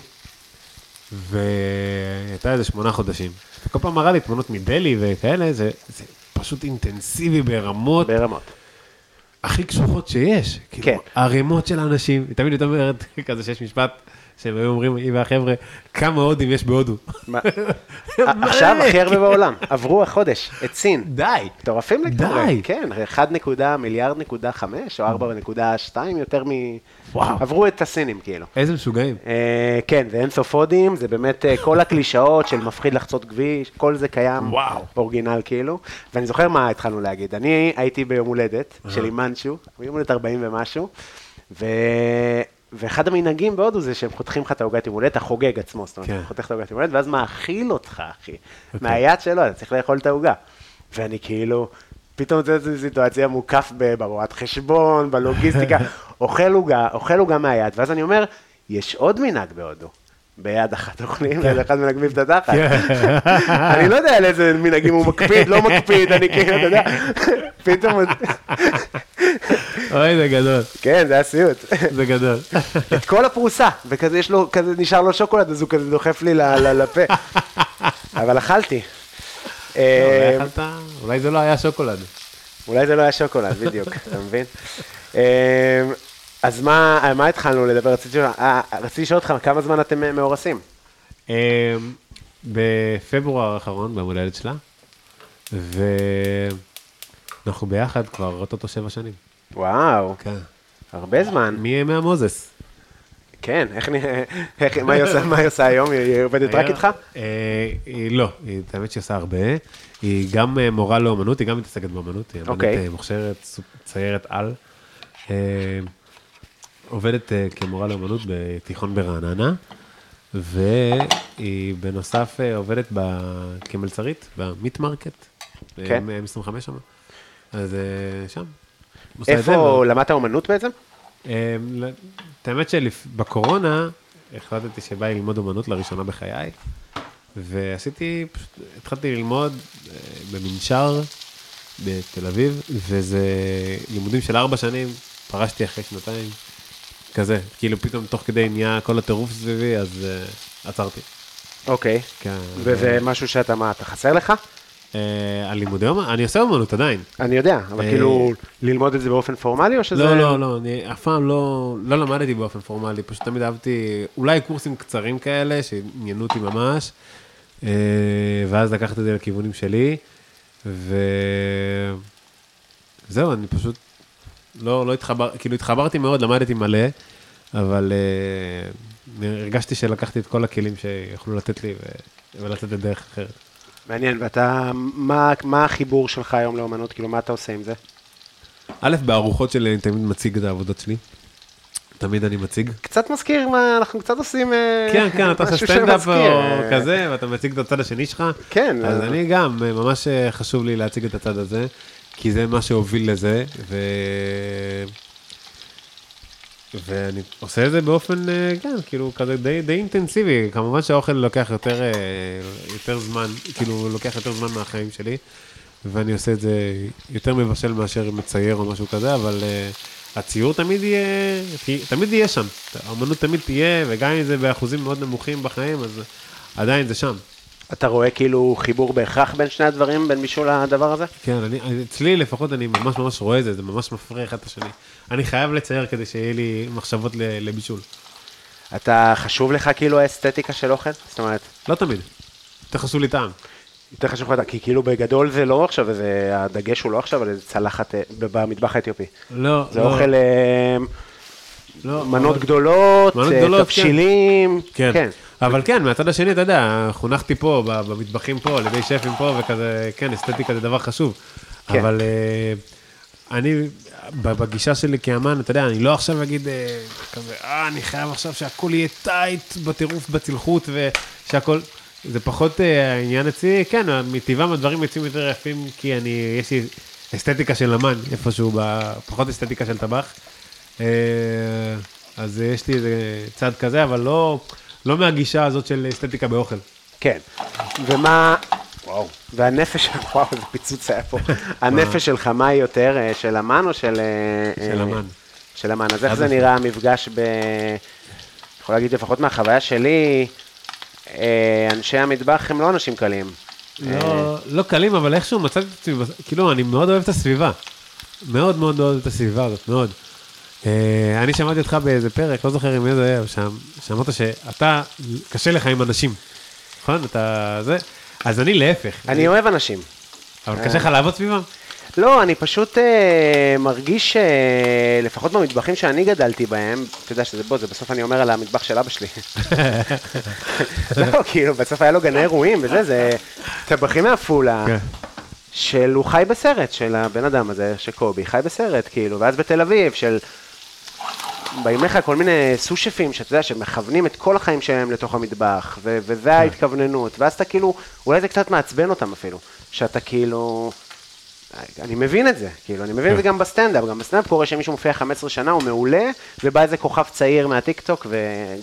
והייתה איזה שמונה חודשים. וכל פעם מראה לי תמונות מדלהי וכאלה, זה זה פשוט אינטנסיבי ברמות ברמות. הכי קשוחות שיש. כן. כאילו, ערימות של אנשים, היא תמיד אומרת כזה שיש משפט, שהם היו אומרים, היא והחבר'ה, כמה הודים יש בהודו. [LAUGHS] עכשיו הכי הרבה בעולם, עברו החודש, את סין. די. מטורפים לגמרי. די. כן, 1 נקודה מיליארד נקודה 5 או 4.2 יותר מ... וואו. עברו את הסינים כאילו. איזה משוגעים. אה, כן, זה אין סוף הודים, זה באמת אה, כל הקלישאות של מפחיד לחצות כביש, כל זה קיים וואו. באורגינל כאילו. ואני זוכר מה התחלנו להגיד, אני הייתי ביום הולדת של אימנצ'ו, ביום הולדת 40 ומשהו, ו... ואחד המנהגים בהודו זה שהם חותכים לך את העוגת יום הולדת, החוגג עצמו, זאת אומרת, כן. חותך את העוגת יום הולדת, ואז מאכיל אותך, אחי, מהיד שלו, אתה צריך לאכול את העוגה. ואני כאילו, פתאום איזו סיטואציה מוקף ב- ברואת חשבון, בלוגיסטיקה, [LAUGHS] אוכל עוגה, אוכל עוגה מהיד, ואז אני אומר, יש עוד מנהג בהודו. ביד אחת אוכלים, ביד אחת מנגבים את התחת. [LAUGHS] אני לא יודע על איזה מנהגים הוא מקפיד, לא מקפיד, אני כאילו, אתה יודע, [LAUGHS] פתאום, אוי, זה גדול, כן, זה היה סיוט. זה גדול. את כל הפרוסה, וכזה יש לו, כזה נשאר לו שוקולד, אז הוא כזה דוחף לי לפה. אבל אכלתי. אה, אולי זה לא היה שוקולד. אולי זה לא היה שוקולד, בדיוק, אתה מבין? אה, אז מה מה התחלנו לדבר? רציתי לשאול- אה, אותך, כמה זמן אתם מאורסים? בפברואר האחרון, ביום הולדת שלה, ואנחנו ביחד כבר אוטוטו שבע שנים. וואו, כן. הרבה זמן. מימי המוזס. כן, איך נראה, [LAUGHS] מה היא עושה- מה היא עושה היום? היא- עובדת רק איתך? אה, לא, היא- האמת שהיא עושה הרבה. היא גם אה, מורה לאומנות, היא גם מתעסקת באומנות, היא אוקיי. אמנית אה, מוכשרת, ציירת על. עובדת כמורה לאומנות בתיכון ברעננה, והיא בנוסף עובדת ב- כמלצרית במיט מרקט, כן. מ-25 שם. אז שם. איפה למדת אומנות בעצם? אה, את האמת שבקורונה החלטתי שבא לי ללמוד אומנות לראשונה בחיי, ועשיתי, פשוט התחלתי ללמוד אה, במנשר בתל אביב, וזה לימודים של ארבע שנים, פרשתי אחרי שנתיים, כזה, כאילו פתאום תוך כדי נהיה כל הטירוף סביבי, אז אה, עצרתי. אוקיי. כן, וזה משהו שאתה, מה, אתה חסר לך? אה, על לימודי אומנות, אני עושה אומנות עדיין. אני יודע, אבל אה, כאילו, ללמוד את זה באופן פורמלי, או שזה... לא, לא, לא, אני אף פעם לא, לא למדתי באופן פורמלי, פשוט תמיד אהבתי, אולי קורסים קצרים כאלה, שעניינו אותי ממש, אה, ואז לקחת את זה לכיוונים שלי, וזהו, אני פשוט לא, לא התחבר, כאילו התחברתי מאוד, למדתי מלא, אבל הרגשתי שלקחתי את כל הכלים שיכולו לתת לי ו- ולתת את דרך אחרת. מעניין, ואתה, מה, מה החיבור שלך היום לאומנות? כאילו, מה אתה עושה עם זה? א', בארוחות שלי אני תמיד מציג את העבודות שלי, תמיד אני מציג. קצת מזכיר מה, אנחנו קצת עושים... אה, כן, כן, אתה עושה סטנדאפ או אה, כזה, ואתה מציג את הצד השני שלך. כן, אז אה. אני גם, ממש חשוב לי להציג את הצד הזה, כי זה מה שהוביל לזה, ו... ואני עושה את זה באופן, אה, כן, כאילו, כזה די, די אינטנסיבי. כמובן שהאוכל לוקח יותר, אה, יותר זמן, כאילו, לוקח יותר זמן מהחיים שלי, ואני עושה את זה יותר מבשל מאשר מצייר או משהו כזה, אבל אה, הציור תמיד יהיה, תמיד יהיה שם. האמנות תמיד תהיה, וגם אם זה באחוזים מאוד נמוכים בחיים, אז עדיין זה שם. אתה רואה כאילו חיבור בהכרח בין שני הדברים, בין מישהו לדבר הזה? כן, אני, אצלי לפחות אני ממש ממש רואה את זה, זה ממש מפריע אחד את השני. אני חייב לצייר כדי שיהיה לי מחשבות לבישול. אתה, חשוב לך כאילו האסתטיקה של אוכל? זאת אומרת, לא תמיד. יותר חשוב לי טעם. יותר חשוב לך, כי כאילו בגדול זה לא עכשיו, איזה, הדגש הוא לא עכשיו על איזה צלחת אה, במטבח האתיופי. לא, זה לא, אוכל, אה, לא, מנות אבל- גדולות, מנות אה, גדולות, כן. תבשילים. כן. כן. אבל כן, מהצד השני, אתה יודע, חונכתי פה, במטבחים פה, על ידי שפים פה, וכזה, כן, אסתטיקה זה דבר חשוב. כן. אבל אה, אני, בגישה שלי כאמן, אתה יודע, אני לא עכשיו אגיד אה, כזה, אה, אני חייב עכשיו שהכל יהיה טייט בטירוף, בצלחות, ושהכל... זה פחות אה, העניין אצלי, כן, מטבעם הדברים יוצאים יותר יפים, כי אני, יש לי אסתטיקה של אמן, איפשהו, ב- פחות אסתטיקה של טבח. אה, אז יש לי איזה צד כזה, אבל לא, לא מהגישה הזאת של אסתטיקה באוכל. כן. ומה... וואו. והנפש, [LAUGHS] וואו, איזה פיצוץ היה פה. [LAUGHS] הנפש שלך, מה היא יותר, אה, של אמן או של... אה, של אמן. של אמן. אז איך זה. נראה המפגש ב... יכול להגיד, לפחות מהחוויה שלי, אה, אנשי המטבח הם לא אנשים קלים. לא, לא קלים, אבל איכשהו מצאתי את עצמי, כאילו, אני מאוד אוהב את הסביבה. מאוד מאוד אוהב את הסביבה הזאת, מאוד. אה, אני שמעתי אותך באיזה פרק, לא זוכר עם מי זה היה, שם, שאמרת שאתה, קשה לך עם אנשים, נכון? אתה זה? אז אני להפך. אני אוהב אנשים. אבל קשה לך לעבוד סביבם? לא, אני פשוט אה, מרגיש, אה, לפחות במטבחים שאני גדלתי בהם, אתה יודע שזה בוא, זה בסוף אני אומר על המטבח של אבא שלי. [LAUGHS] לא, כאילו, בסוף היה לו גני אירועים וזה, זה טבחים מעפולה, כן. של הוא חי בסרט, של הבן אדם הזה, שקובי, חי בסרט, כאילו, ואז בתל אביב, של... באים לך כל מיני סו שפים, שאתה יודע, שמכוונים את כל החיים שלהם לתוך המטבח, ו- וזה ההתכווננות, ואז אתה כאילו, אולי זה קצת מעצבן אותם אפילו, שאתה כאילו, אני מבין את זה, כאילו, אני מבין את זה גם בסטנדאפ, גם בסטנדאפ קורה שמישהו מופיע 15 שנה, הוא מעולה, ובא איזה כוכב צעיר מהטיקטוק,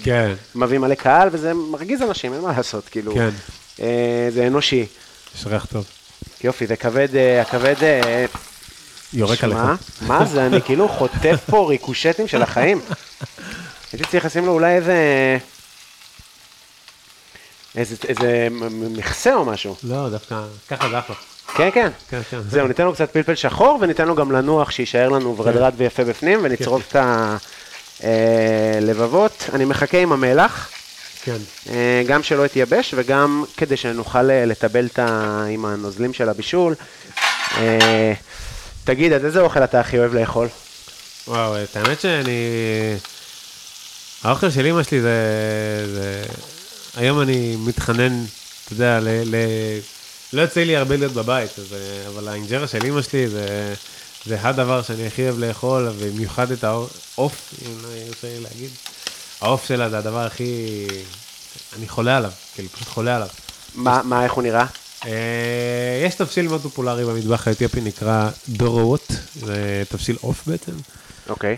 כן. ומביא מלא קהל, וזה מרגיז אנשים, אין מה לעשות, כאילו, כן. אה, זה אנושי. יש ריח טוב. יופי, זה כבד, אה, הכבד, אה, יורק עליך. שמע, מה זה, אני כאילו חוטף פה ריקושטים של החיים. הייתי צריך לשים לו אולי איזה... איזה, איזה מכסה או משהו. לא, דווקא, ככה זה אחלה. כן, כן. כן, כן. זהו, ניתן לו קצת פלפל שחור, וניתן לו גם לנוח, שיישאר לנו ורדרד ויפה בפנים, ונצרוב את הלבבות. אני מחכה עם המלח, כן. אה, גם שלא יתייבש, וגם כדי שנוכל אה, לטבל את ה... עם הנוזלים של הבישול. תגיד, אז איזה אוכל אתה הכי אוהב לאכול? וואו, את האמת שאני... האוכל של אמא שלי זה... זה... היום אני מתחנן, אתה יודע, ל... ל... לא יוצא לי הרבה להיות בבית, אז... אבל האינג'רה של אמא שלי זה... זה הדבר שאני הכי אוהב לאכול, ובמיוחד את העוף, אם לא יוצא לי להגיד. העוף שלה זה הדבר הכי... אני חולה עליו, כאילו, פשוט חולה עליו. מה, מה, איך הוא נראה? אה, יש תבשיל מאוד פופולרי במטבח האתיופי, נקרא דורוות, זה תבשיל עוף בעצם. אוקיי.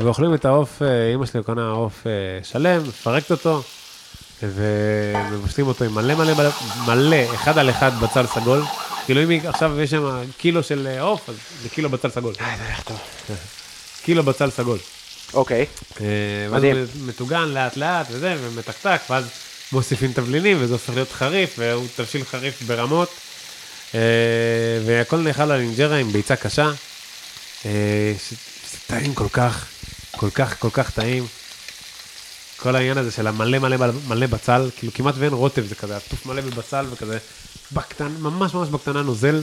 ואוכלים את העוף, אה, אימא שלי קונה עוף אה, שלם, מפרקת אותו, ומבשלים אותו עם מלא מלא מלא, אחד על אחד בצל סגול. כאילו אם עכשיו יש שם קילו של אה, עוף, אז זה קילו בצל סגול. [LAUGHS] קילו בצל סגול. אוקיי. אה, ואז מדהים. הוא מטוגן לאט לאט וזה, ומתקתק, ואז מוסיפים תבלינים, וזה הופך להיות חריף, והוא תבשיל חריף ברמות. אה, והכל נאכל על אינג'רה עם ביצה קשה. אה, זה טעים כל כך, כל כך, כל כך טעים. כל העניין הזה של המלא מלא מלא- בצל, כאילו כמעט ואין רוטב, זה כזה עטוף מלא בבצל וכזה בקטן, ממש ממש בקטנה נוזל.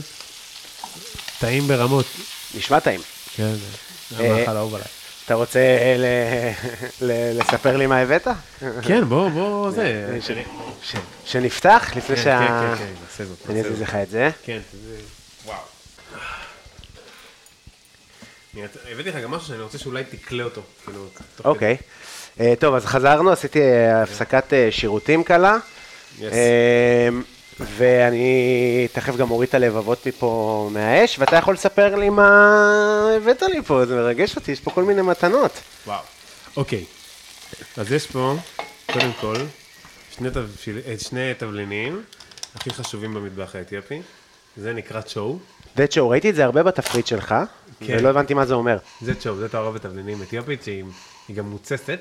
טעים ברמות. נשמע טעים. כן, זה אה, המאכל האהוב עליי. אתה רוצה אה, ל- ל- לספר לי מה הבאת? כן, בוא, בוא, זה. ש- ש- שנפתח לפני כן, שה... כן, כן, כן, נעשה זאת. אני אזיז זאת. לך את זה. כן. וואו. הבאתי לך גם משהו שאני רוצה שאולי תקלה אותו. כאילו, אוקיי. אה, טוב, אז חזרנו, עשיתי אה, הפסקת שירותים קלה. Yes. ואני תכף גם אוריד את הלבבות מפה מהאש, ואתה יכול לספר לי מה הבאת לי פה, זה מרגש אותי, יש פה כל מיני מתנות. וואו. אוקיי. אז יש פה, קודם כל, שני, תבשיל, אה, שני תבלינים הכי חשובים במטבח האתיופי. זה נקרא צ'ו. זה צ'ו, ראיתי את זה הרבה בתפריט שלך, כן. ולא הבנתי מה זה אומר. זה צ'ו, זה תערובת תבלינים אתיופית שהיא היא גם מוצסת.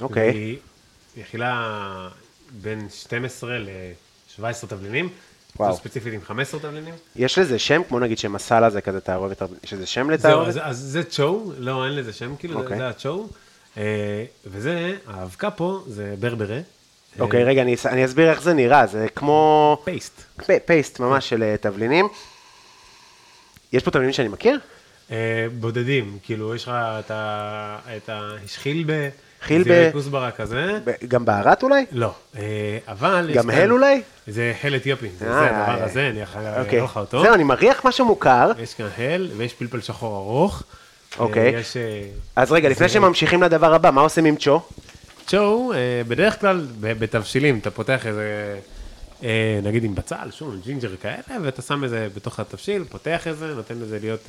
אוקיי. והיא מכילה בין 12 ל-17 תבלינים. וואו. ספציפית עם 15 תבלינים. יש לזה שם, כמו נגיד שמסאלה זה כזה תערובת, יש לזה שם זהו, לתערובת? אז, אז זה צ'ו, לא, אין לזה שם, כאילו, אוקיי. זה, זה הצ'ו. אה, וזה, האבקה פה זה ברברה, אוקיי, רגע, אני אני אסביר איך זה נראה, זה כמו פייסט. פ- פייסט ממש של אה, תבלינים. יש פה תבלינים שאני מכיר? אה, בודדים, כאילו, יש לך את ה... את ה... יש חילבה, חילבה. זירי כוסברה כזה. ב- גם בערת אולי? לא, אה, אבל... גם הל אולי? זה הל אתיופי, זה אה, זה הדבר הזה, אני יכול אוקיי. לך אותו. זהו, אני מריח משהו מוכר. יש כאן הל, ויש פלפל שחור ארוך. אוקיי. אה, אז רגע, לפני זה- שממשיכים לדבר הבא, מה עושים עם צ'ו? צ'ו, בדרך כלל ב- בתבשילים, אתה פותח איזה, נגיד עם בצל, שום, ג'ינג'ר כאלה, ואתה שם את זה בתוך התבשיל, פותח את זה, נותן לזה להיות,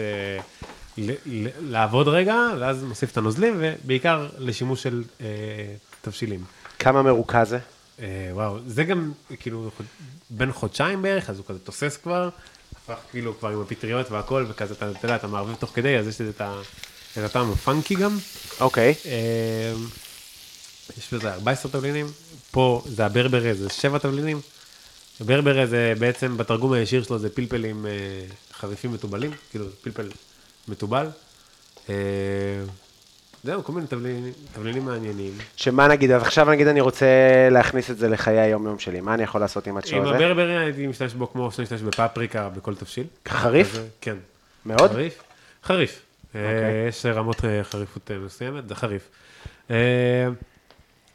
לעבוד רגע, ואז מוסיף את הנוזלים, ובעיקר לשימוש של אה, תבשילים. כמה מרוכז זה? אה, וואו, זה גם כאילו בין חודשיים בערך, אז הוא כזה תוסס כבר, הפך כאילו כבר עם הפטריות והכל, וכזה, אתה אתה יודע, אתה מערבב תוך כדי, אז יש לזה את ה- את הטעם הפאנקי גם. אוקיי. אה, יש בזה 14 תבלינים, פה זה הברברה, זה 7 תבלינים. הברברה זה בעצם, בתרגום הישיר שלו זה פלפלים אה, חריפים מתובלים, כאילו פלפל מתובל. אה, זהו, כל מיני תבלינים, תבלינים מעניינים. שמה נגיד, אז עכשיו נגיד אני רוצה להכניס את זה לחיי היום-יום שלי, מה אני יכול לעשות עם הצ'ו עם הזה? הברברה הייתי משתמש בו כמו שאני משתמש בפפריקה בכל תבשיל. חריף? כזה, כן. מאוד? חריף? חריף. אה, אוקיי. יש רמות אה, חריפות אה, מסוימת, זה חריף. אה,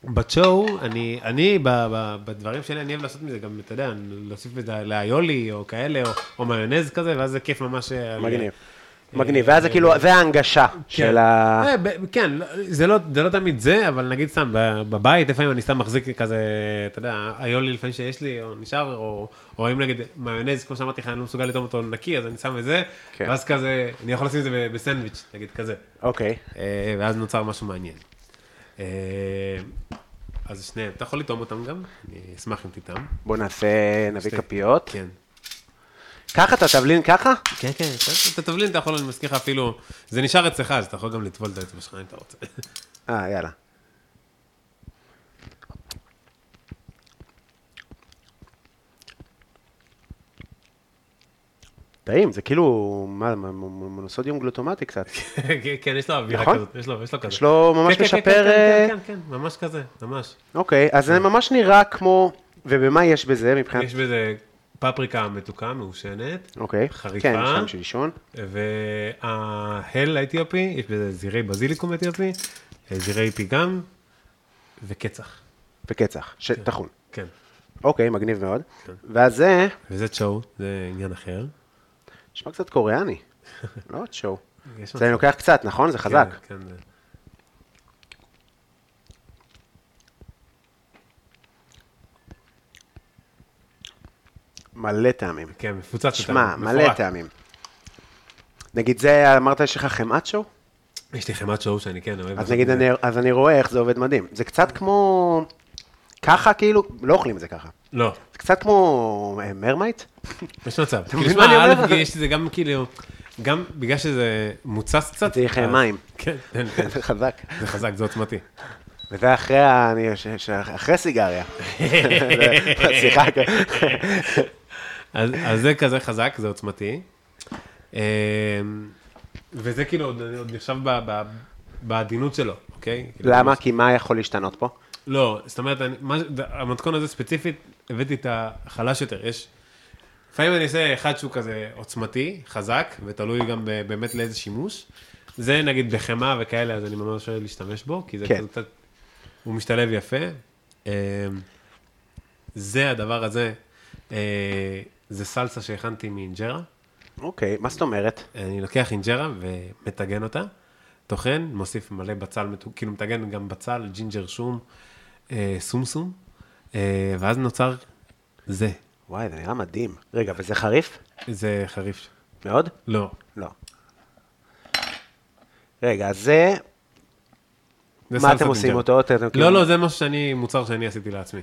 בצ'ו, אני, אני ב, ב, בדברים שלי, אני אוהב לעשות מזה גם, אתה יודע, להוסיף את זה לאיולי או כאלה, או, או מיונז כזה, ואז זה כיף ממש. אה, על- מגניב. ואז זה כאילו, זה ההנגשה של ה... אה, כן, לא- זה לא, תמיד זה, אבל נגיד סתם, בבית לפעמים אני סתם מחזיק כזה, אתה יודע, איולי לפעמים שיש לי, או נשאר, או, אם נגיד מיונז, כמו שאמרתי לך, אני לא מסוגל לטעום אותו נקי, אז אני שם את זה, כן. ואז כזה, אני יכול לשים את זה בסנדוויץ', נגיד כזה. אוקיי. אה, ואז נוצר משהו מעניין. אה, אז שניהם, אתה יכול לטעום אותם גם, אני אשמח אם תטעם. בוא נעשה, נביא כפיות. כן. ככה אתה תבלין ככה? כן, כן, את התבלין אתה יכול, אני מזכיר לך אפילו, זה נשאר אצלך, אז אתה יכול גם לטבול את האצבע שלך אם אתה רוצה. אה, יאללה. טעים, זה כאילו, מה, מונוסודיום גלוטומטי קצת. [LAUGHS] כן, כן, יש לו אווירה נכון? כזאת, יש לו, יש לו כזה. יש לו ממש כן, כן, משפר, אה, כן, כן, כן, ממש כזה, ממש. אוקיי, אז זה ממש נראה כמו, ובמה יש בזה מבחינת... יש בזה פפריקה מתוקה, מעושנת, אוקיי, חריפה. כן, שם של לישון. וההל האתיופי, יש בזה זירי בזיליקום אתיופי, זירי פיגם וקצח. וקצח, שטחון. כן. אוקיי, מגניב מאוד. ואז זה, וזה צ'ו, זה עניין אחר. נשמע קצת קוריאני. [LAUGHS] לא צ'ו. זה אני לוקח קצת, נכון? זה חזק. כן, כן. מלא טעמים. כן, מפוצץ. שמע, יותר, מלא. טעמים. נגיד זה, אמרת יש לך חמאת שואו? יש לי חמת שואו שאני כן אוהב. אז נגיד. אני, אז אני רואה איך זה עובד מדהים. זה קצת כמו... ככה כאילו, לא אוכלים את זה ככה. לא, זה קצת כמו אה, מרמייט? יש מצב. מבין כאילו, מה אני שמע, אומר? א', יש לזה גם כאילו, גם בגלל שזה מוצס קצת. צריך אז- מים. כן, כן, כן. זה חזק. זה חזק, זה עוצמתי. וזה אחרי, ה- אני- ש- ש- אחרי סיגריה. סליחה. אז, אז זה כזה חזק, זה עוצמתי. אמ, וזה כאילו עוד, עוד נחשב בעדינות שלו, אוקיי? כאילו, למה? ממש- כי מה יכול להשתנות פה? לא, זאת אומרת, אני, מה, המתכון הזה ספציפית, הבאתי את החלש יותר. יש, לפעמים אני אעשה אחד שהוא כזה עוצמתי, חזק, ותלוי גם ב- באמת לאיזה שימוש. זה נגיד בחמאה וכאלה, אז אני ממש אוהב להשתמש בו, כי זה כן. כזה קצת, הוא משתלב יפה. אמ, זה הדבר הזה, אה, זה סלסה שהכנתי מאינג'רה. אוקיי, מה זאת אומרת? אני לוקח אינג'רה ומטגן אותה, טוחן, מוסיף מלא בצל, כאילו מטגן גם בצל, ג'ינג'ר שום, אה, סומסום, אה, ואז נוצר זה. וואי, זה נראה מדהים. רגע, וזה חריף? זה חריף. מאוד? לא. לא. רגע, אז זה, זה מה אתם עושים. אותו? לא, לא, זה משהו שאני, מוצר שאני עשיתי לעצמי.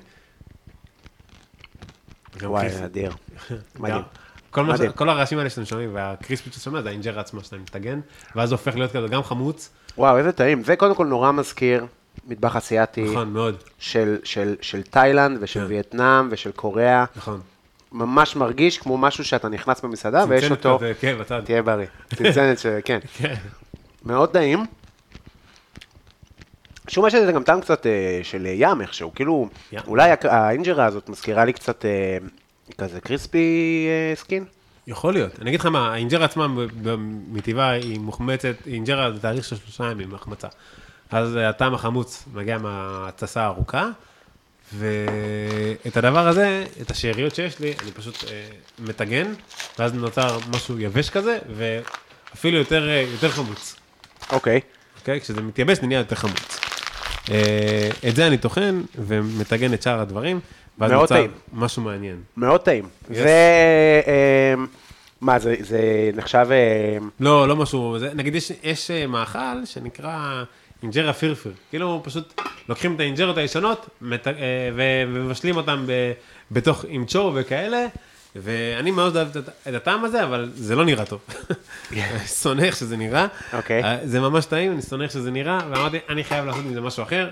וואי. אדיר. [LAUGHS] מדהים. כל, ש... הרעשים האלה שאתם שומעים, והקריספי שאתה שומע, זה האינג'רה עצמה שאתה מטגן, ואז זה הופך להיות כזה גם חמוץ, וואו, איזה טעים. זה קודם כל נורא מזכיר מטבח אסיאתי נכון, מאוד, של, של, של תאילנד ושל כן. וייטנאם ושל קוריאה. נכון. ממש מרגיש כמו משהו שאתה נכנס במסעדה ויש צנצנת אותו, כזה, כן, בצד. תהיה בריא. צנצנת. כן. [LAUGHS] כן. מאוד טעים. שום יש לזה גם טעם קצת אה, של ים איכשהו, כאילו, ים. אולי האינג'רה הזאת מזכירה לי קצת אה, כזה crispy אה, skin. יכול להיות. אני אגיד לך מה, האינג'רה עצמה מטבעה היא מוחמצת, אינג'רה זה תהליך של שלושה ימים החמצה. אז אה, הטעם החמוץ מגיע מההתססה הארוכה, ואת הדבר הזה, את השאריות שיש לי, אני פשוט אה, מטגן, ואז נוצר משהו יבש כזה, ואפילו יותר, אה, יותר חמוץ. אוקיי. אוקיי? כשזה מתייבש זה נהיה יותר חמוץ. אה, את זה אני טוחן ומטגן את שאר הדברים, ואז נוצר. משהו מעניין. מאוד טעים. Yes. ו... אה, מה, זה, זה נחשב... אה, לא, לא משהו, זה, נגיד יש, יש אה, מאכל שנקרא אינג'רה פירפיר, כאילו פשוט לוקחים את האינג'רות הישנות מת, אה, ומבשלים אותם ב, בתוך עם צ'ו וכאלה, ואני מאוד אוהב את, הטעם הזה, אבל זה לא נראה טוב. [LAUGHS] שונא איך שזה נראה, אוקיי. אה, זה ממש טעים, אני שונא איך שזה נראה, ואמרתי, אני חייב לעשות מזה משהו אחר,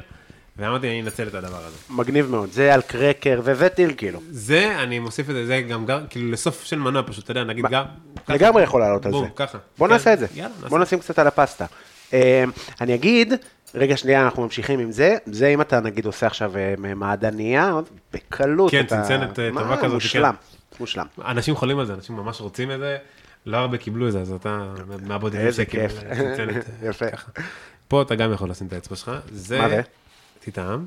ואמרתי, אני אנצל את הדבר הזה. מגניב מאוד. זה על קרקר וווטיל, כאילו. זה, אני מוסיף את זה, זה גם, גם כאילו לסוף של מנה פשוט, אתה יודע, נגיד גם... ככה. לגמרי יכול לעלות על בום, זה. ככה. בוא כן. נעשה את זה. יאללה, נעשה. בוא נשים קצת על הפסטה. אה, אני אגיד, רגע שנייה, אנחנו ממשיכים עם זה. זה אם אתה נגיד עושה עכשיו אה, מעדניה, בקלות. כן, צנצנת, טובה כזאת, מושלם, מושלם. אנשים חולים על זה, אנשים ממש רוצים את זה, לא הרבה קיבלו את זה, אז אתה מהבודדים איזה שקיבל כיף. [LAUGHS] יפה. פה אתה גם יכול לשים את האצבע שלך, זה... מה זה? תטעם.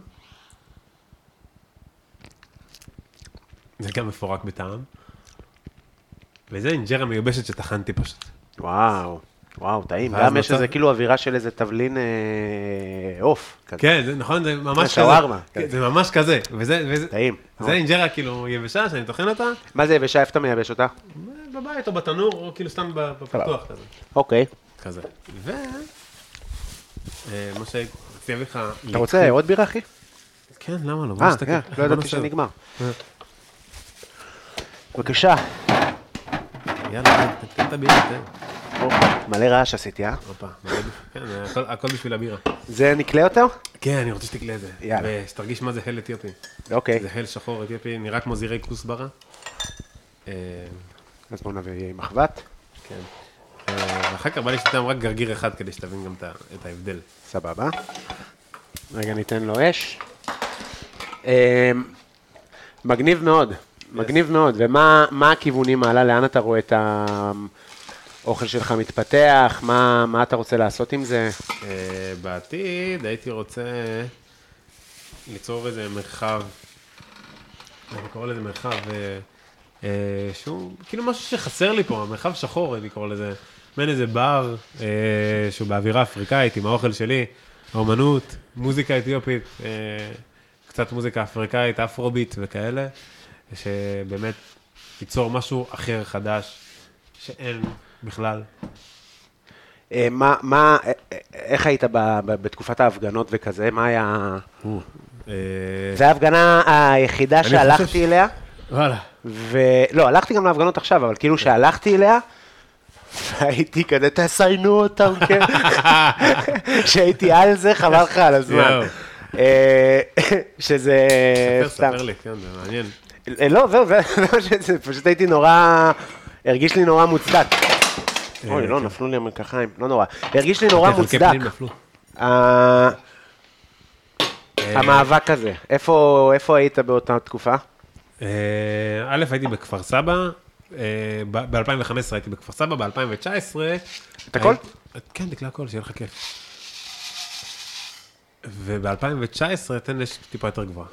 זה גם מפורק בטעם. וזה אינג'רה מיובשת שטחנתי פשוט. וואו, וואו, טעים. גם יש איזה כאילו אווירה של איזה תבלין אה, עוף. כן, זה נכון, זה ממש כזה. שווארמה, כן, כן. זה ממש כזה. וזה, וזה, טעים. זה אינג'רה כאילו יבשה, שאני טוחן אותה, מה זה יבשה? איפה אתה מייבש אותה? בבית או בתנור, או כאילו סתם בפתוח כזה. אוקיי. כזה. ו... אה, מה שהייתי להביא לך... אתה רוצה עוד בירה, אחי? כן, למה לא? אה. כן, לא ידעתי. שנגמר. אה. בבקשה. יאללה, תן- את הבירה, תן. מלא רעש עשיתי, אה? הופה, כן, זה הכל- בשביל הבירה. זה נקלה יותר? כן, אני רוצה שתקלה את זה. יאללה. ושתרגיש מה זה הל אתיופי. אוקיי. זה הל שחור אתיופי, נראה כמו זירי כוסברה. אה, אז בואו נביא מחבת. כן. אה, ואחר כך בא לי שתיתן רק גרגיר אחד כדי שתבין גם את ההבדל. סבבה. רגע, ניתן לו אש. מגניב מאוד, מגניב מאוד. ומה מה הכיוונים הלאה? לאן אתה רואה את האוכל שלך מתפתח? מה אתה רוצה לעשות עם זה? אה, בעתיד הייתי רוצה ליצור איזה מרחב, אני קורא לזה מרחב אה, אה, שהוא כאילו משהו שחסר לי פה, מרחב שחור אני קורא לזה, מעין איזה בר שהוא באווירה אפריקאית עם האוכל שלי, האומנות, מוזיקה אתיופית, קצת מוזיקה אפריקאית, אפרוביט וכאלה, שבאמת ייצור משהו אחר, חדש, שאין בכלל. אה, מה, מה, אה, אה, איך היית ב- ב- בתקופת ההפגנות וכזה? מה היה... זו ההפגנה היחידה שהלכתי אליה, וואלה. ולא, הלכתי גם להפגנות עכשיו, אבל כאילו שהלכתי אליה, והייתי כזה, תסיינו אותם, כן. [LAUGHS] שהייתי על זה, חבל לך על הזמן. [LAUGHS] שזה ספר. ספר לי, כן, זה מעניין. אה, לא, זהו, זה [LAUGHS] פשוט הייתי נורא, הרגיש לי נורא מוצדק. אוי, לא, כן. נפלו לי המרקחיים, לא נורא. הרגיש לי נורא חלקי מוצדק. פנים נפלו. ה- המאבק הזה, איפה היית באותה תקופה? אה, א', הייתי בכפר סבא, ב-2015 הייתי בכפר סבא, ב-2019... את הכל? כן, תקלע הכל, שיהיה לך כיף. וב-2019, תן לי טיפה יותר גבוהה.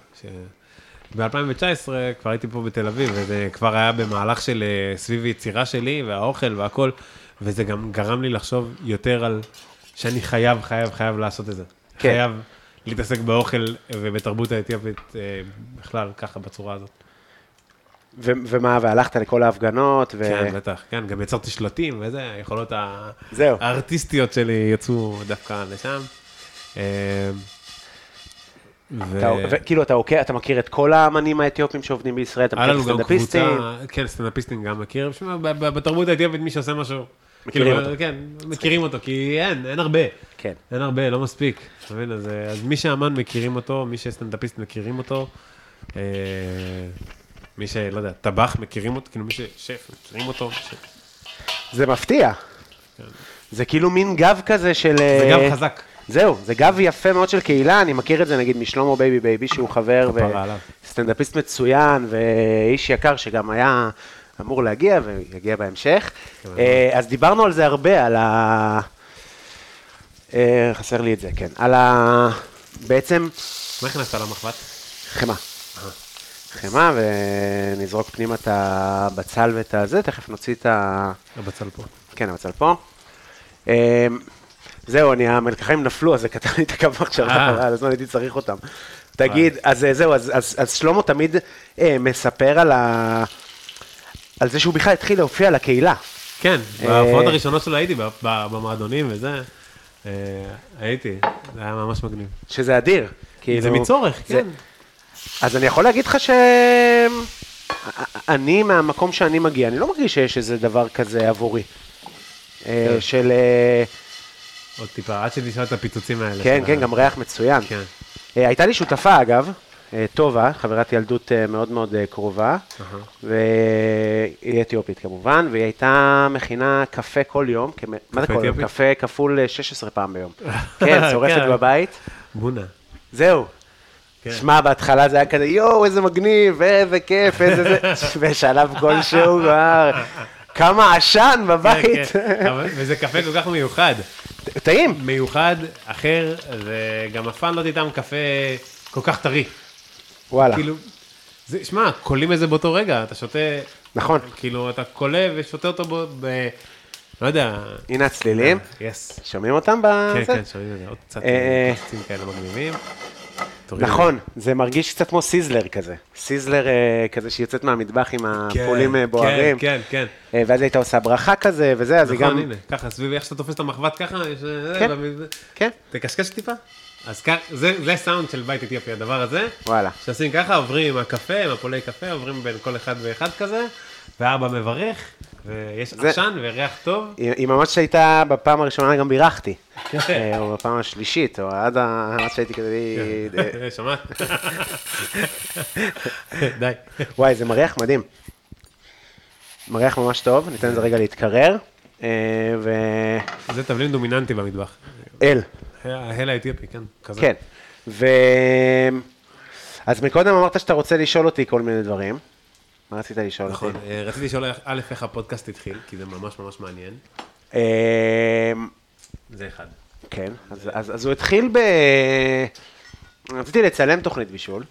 ב-2019 כבר הייתי פה בתל אביב, וזה כבר היה במהלך של אה, סביב יצירה שלי, והאוכל והכל, וזה גם גרם לי לחשוב יותר על שאני חייב, חייב, חייב לעשות את זה. כן. חייב להתעסק באוכל ובתרבות האתיופית אה, בכלל, ככה, בצורה הזאת. ו- ומה, והלכת לכל ההפגנות, ו... כן, בטח, כן, גם יצרתי שלטים וזה, היכולות ה- זהו. הארטיסטיות שלי יצאו דווקא לשם. ו- אתה- וכאילו, אתה עוקב, אתה מכיר את כל האמנים האתיופים שעובדים בישראל, אתה מכיר לנו גם סטנדאפיסטים? קבוצה, כן, סטנדאפיסטים גם מכיר, בתרבות האתיופית מי שעושה משהו, מכירים כאילו, אותו. כן, מכירים אותו, כי אין, אין הרבה, כן. אין הרבה, לא מספיק, אתה מבין? אז, אה, אז מי שאמן מכירים אותו, מי שסטנדאפיסט מכירים אותו, אה, מי שלא יודע, טבח מכירים אותו, כאילו מי ששף מכירים אותו, ש- זה מפתיע. זה כאילו מין gap כזה של... זה אה, גם חזק. זהו, זה gap יפה מאוד של קהילה, אני מכיר את זה נגיד משלמה בייבי בייבי, שהוא חבר. וסטנדאפיסט מצוין, ואיש יקר שגם היה אמור להגיע, ויגיע בהמשך. אה, אז דיברנו על זה הרבה, על ה... אה, חסר לי את זה, כן. על ה... בעצם... מה הכנסת למחבת? חמאה. חמאה, ונזרוק פנימה את הבצל ואת הזה, תכף נוציא את ה... הבצל פה. כן, הבצל פה. זהו, אני, המלקחיים נפלו, אז זה קטע לי את הקו עכשיו, אה. על הזמן הייתי צריך אותם. תגיד, אז אה, זהו, אז, אז, אז שלמה תמיד אה, מספר על, ה... על זה שהוא בכלל התחיל להופיע לקהילה. כן, בהופעות הראשונות שלו הייתי, במועדונים וזה. אה, הייתי, זה היה ממש מגניב. שזה אדיר. כאילו, זה מצורך, זה- כן. אז אני יכול להגיד לך ש... אני, מהמקום שאני מגיע, אני לא מרגיש שיש איזה דבר כזה עבורי. כן. של... אה, עוד טיפה, עד שנשאל את הפיצוצים האלה. כן, כן, גם ריח מצוין. כן. אה, הייתה לי שותפה, אגב, אה, טובה, חברת ילדות אה, מאוד מאוד קרובה. והיא אתיופית כמובן, והיא הייתה מכינה קפה כל יום, מה זה כל יום? קפה כפול אה, 16 פעם ביום. [LAUGHS] כן, שורפת כן. בבית. בונה. זהו. כן. שמע, בהתחלה זה היה כזה, יואו, איזה מגניב, איזה כיף, איזה זה, [LAUGHS] בשלב כלשהו כמה עשן בבית. כן, כן. וזה קפה כל כך מיוחד. טעים. מיוחד, אחר, וגם אף פעם לא תטעם קפה כל כך טרי. וואלה, כאילו, זה, שמע, קולים את זה באותו רגע, אתה שותה, נכון. כאילו, אתה קולה ושותה אותו ב... לא יודע. הנה הצלילים, yes. שומעים אותם כן, בזה? כן, שומעים את זה, עוד קצת אה, כאלה מגניבים. נכון, זה מרגיש קצת כמו sizzler כזה. sizzler אה, כזה שיוצאת מהמטבח עם כן, הפולים אה, בוערים. כן, כן, אה, ואז הייתה עושה ברכה כזה, וזה, אז כן. היא נכון, גם... הנה, ככה, סביב איך שאתה תופס את המחבת ככה, יש... כן. כן, תקשקש טיפה. אז זה סאונד של בית אתיופי, הדבר הזה. וואלה. שעושים ככה, עוברים עם הקפה, עם הפולי קפה, עוברים בין כל אחד ואחד כזה, ואבא מברך, ויש זה- עשן וריח טוב. היא היא ממש הייתה, בפעם הראשונה גם בירכתי. כן. אה, או בפעם השלישית, או עד שהייתי כזה... אה, שמעת? [LAUGHS] די. וואי, זה מריח מדהים. מריח ממש טוב, ניתן לזה רגע להתקרר. אה, ואל. זה תבלין דומיננטי במטבח. ההל האתיופי, כן. כזה. כן. ו... אז מקודם אמרת שאתה רוצה לשאול אותי כל מיני דברים. מה רצית לשאול אותי? נכון, אה, רציתי לשאול א', איך הפודקאסט התחיל, כי זה ממש ממש מעניין. אה, זה אחד. כן, אז, אז, אז הוא התחיל ב... רציתי לצלם תוכנית בישול.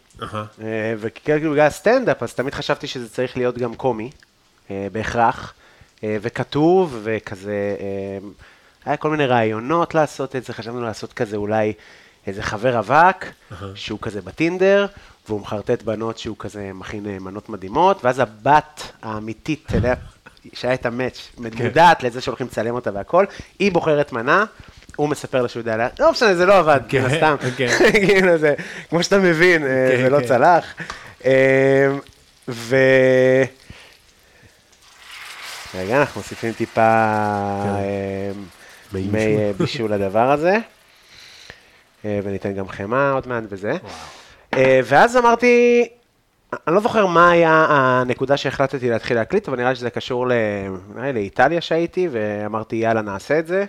אה, וכאילו בגלל הסטנדאפ, אז תמיד חשבתי שזה צריך להיות גם קומי, אה, בהכרח, וכתוב, וכזה, היה כל מיני רעיונות לעשות את זה, חשבנו לעשות כזה אולי איזה חבר רווק, שהוא כזה בטינדר, והוא מחרטט בנות שהוא כזה מכין אה, מנות מדהימות, ואז הבת האמיתית אליה, שהיה את המאץ', מודעת לזה שהולכים לצלם אותה והכל, היא בוחרת מנה. הוא מספר לה שהוא יודע עליה, לא משנה, זה לא עבד, כן, מן הסתם. כן. [LAUGHS] כאילו זה, כמו שאתה מבין, אה, כן, זה לא כן. צלח. אה, ו... רגע, אנחנו מוסיפים טיפה אה, מי אה, בישול לדבר הזה. וניתן גם חמאה עוד מעט וזה. אה, ואז אמרתי, אני לא זוכר מה היה הנקודה שהחלטתי להתחיל להקליט, אבל נראה לי שזה קשור ל... נראה לי לאיטליה שהייתי, ואמרתי, יאללה, נעשה את זה.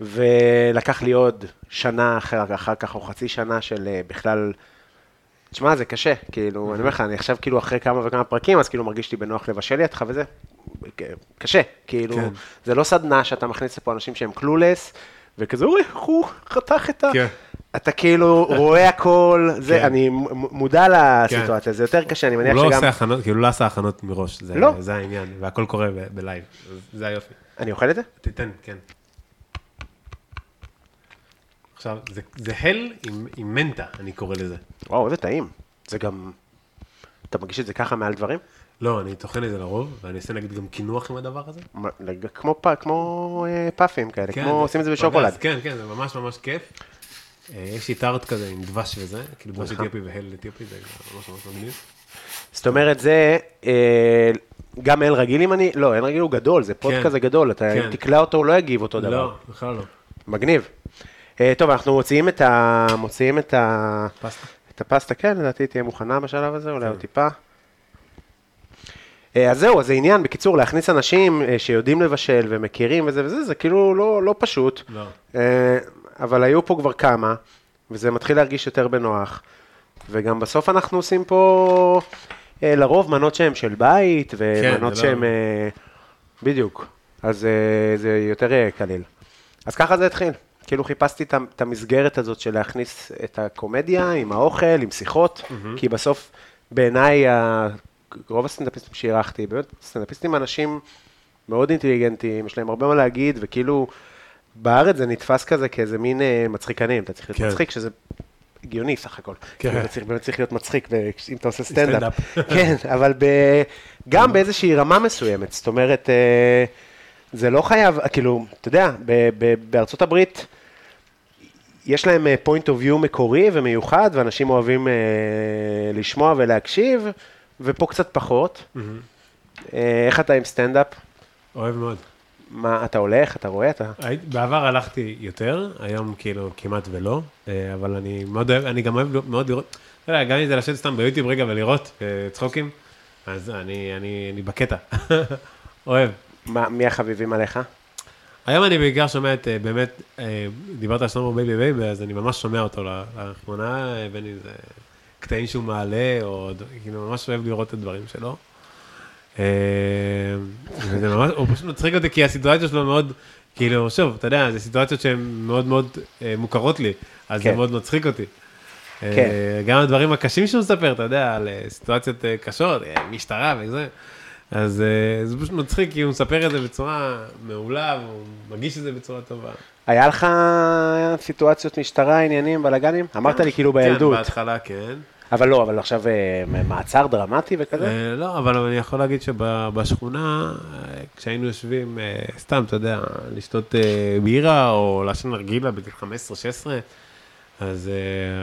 ולקח לי עוד שנה אחר, אחר כך, או חצי שנה של אה, בכלל... תשמע, זה קשה, כאילו, אני אומר לך, אני עכשיו כאילו אחרי כמה וכמה פרקים, אז כאילו מרגיש לי בנוח לבשל לידך וזה. קשה, כאילו, כן. זה לא סדנה שאתה מכניס לפה אנשים שהם קלולס, וכזה, אוי, הוא חתך את ה... כן. אתה כאילו רואה הכל, זה, כן. אני מודע לסיטואציה, זה יותר קשה, אני הוא מניח לא שגם... עושה הכנות, כאילו לא עשה הכנות מראש, זה- לא. זה העניין, והכל קורה ב live, זה היופי. אני אוכל את זה? תיתן, כן. עכשיו, זה- זה הל עם- עם מנטה, אני קורא לזה. וואו, איזה טעים. זה גם... אתה מרגיש את זה ככה מעל דברים? לא, אני טוחן את זה לרוב, ואני אעשה נגיד גם קינוח עם הדבר הזה. כמו פ- כמו אה, puff ים כאלה, כן, כמו עושים את זה בשוקולד. פגז, כן, כן, זה ממש ממש כיף. אה, יש לי טארט כזה עם דבש וזה, כאילו דבש נכון. אתיופי והל אתיופי, זה ממש ממש מגניב. זאת אומרת, זה אה, גם אל רגיל אם אני... לא, אל רגיל הוא גדול, זה פוד כן. כזה גדול, אתה כן. אם תקלע אותו, הוא לא יגיב אותו דבר. לא, בכלל לא. מגניב. אה, טוב, אנחנו מוציאים את ה... מוציאים את ה... פסטה. את הפסטה, כן, לדעתי תהיה מוכנה בשלב הזה, אולי עוד טיפה. אה, אז זהו, אז זה עניין, בקיצור, להכניס אנשים שיודעים לבשל ומכירים וזה וזה, זה כאילו לא, לא פשוט. לא. אבל היו פה כבר כמה, וזה מתחיל להרגיש יותר בנוח. וגם בסוף אנחנו עושים פה אה, לרוב מנות שהן של בית, ומנות זה לא- שהן... אה, בדיוק. אז אה, זה יותר אה, קליל. אז ככה זה התחיל. כאילו חיפשתי את המסגרת הזאת של להכניס את הקומדיה עם האוכל, עם שיחות, כי בסוף, בעיניי, רוב הסטנדאפיסטים שאירחתי, באמת, סטנדאפיסטים אנשים מאוד אינטליגנטים, יש להם הרבה מה להגיד, וכאילו, בארץ זה נתפס כזה כאיזה מין אה, מצחיקנים, אתה צריך להיות כן. מצחיק, שזה הגיוני סך הכל. כן. כאילו, אתה צריך, באמת צריך להיות מצחיק, אם אתה עושה סטנדאפ. [LAUGHS] כן, אבל ב... גם באיזושהי רמה מסוימת, זאת אומרת, אה, זה לא חייב, כאילו, אתה יודע, ב- ב- בארצות הברית, יש להם אה, point of view מקורי ומיוחד, ואנשים אוהבים אה, לשמוע ולהקשיב, ופה קצת פחות. אה, איך אתה עם סטנדאפ? אוהב מאוד. מה, אתה הולך, אתה רואה, אתה... בעבר הלכתי יותר, היום כאילו כמעט ולא, אה, אבל אני מאוד אוהב, אני גם אוהב מאוד לראות, אתה יודע, גם אם זה לשבת סתם ביוטיוב רגע ולראות אה, צחוקים, אז אני, אני, אני בקטע, [LAUGHS] אוהב. מה, מי החביבים עליך? היום אני בעיקר שומע את, אה, באמת, דיברת על שלמה בייבי בייבי, אז אני ממש שומע אותו לאחרונה, בין אם זה קטעים שהוא מעלה, או כאילו, ממש אוהב לראות את הדברים שלו. אה, וזה ממש, הוא פשוט מצחיק אותי, כי הסיטואציות שלו מאוד, כאילו, שוב, אתה יודע, זה סיטואציות שהן מאוד מאוד אה, מוכרות לי, אז זה כן. מאוד מצחיק אותי. אה, כן. גם הדברים הקשים שהוא מספר, אתה יודע, על אה, סיטואציות אה, קשות, אה, משטרה וזה. אז אה, זה פשוט מצחיק, כי הוא מספר את זה בצורה מעולה, והוא מגיש את זה בצורה טובה. היה לך סיטואציות משטרה, עניינים, בלאגנים? אמרת לי כאילו כן, בילדות, בהתחלה כן. אבל לא, אבל עכשיו אה, מעצר דרמטי וכזה? אה, לא, אבל אני יכול להגיד שבשכונה, אה, כשהיינו יושבים, סתם, אתה יודע, לשתות בירה או לעשן נרגילה בגיל 15-16, אז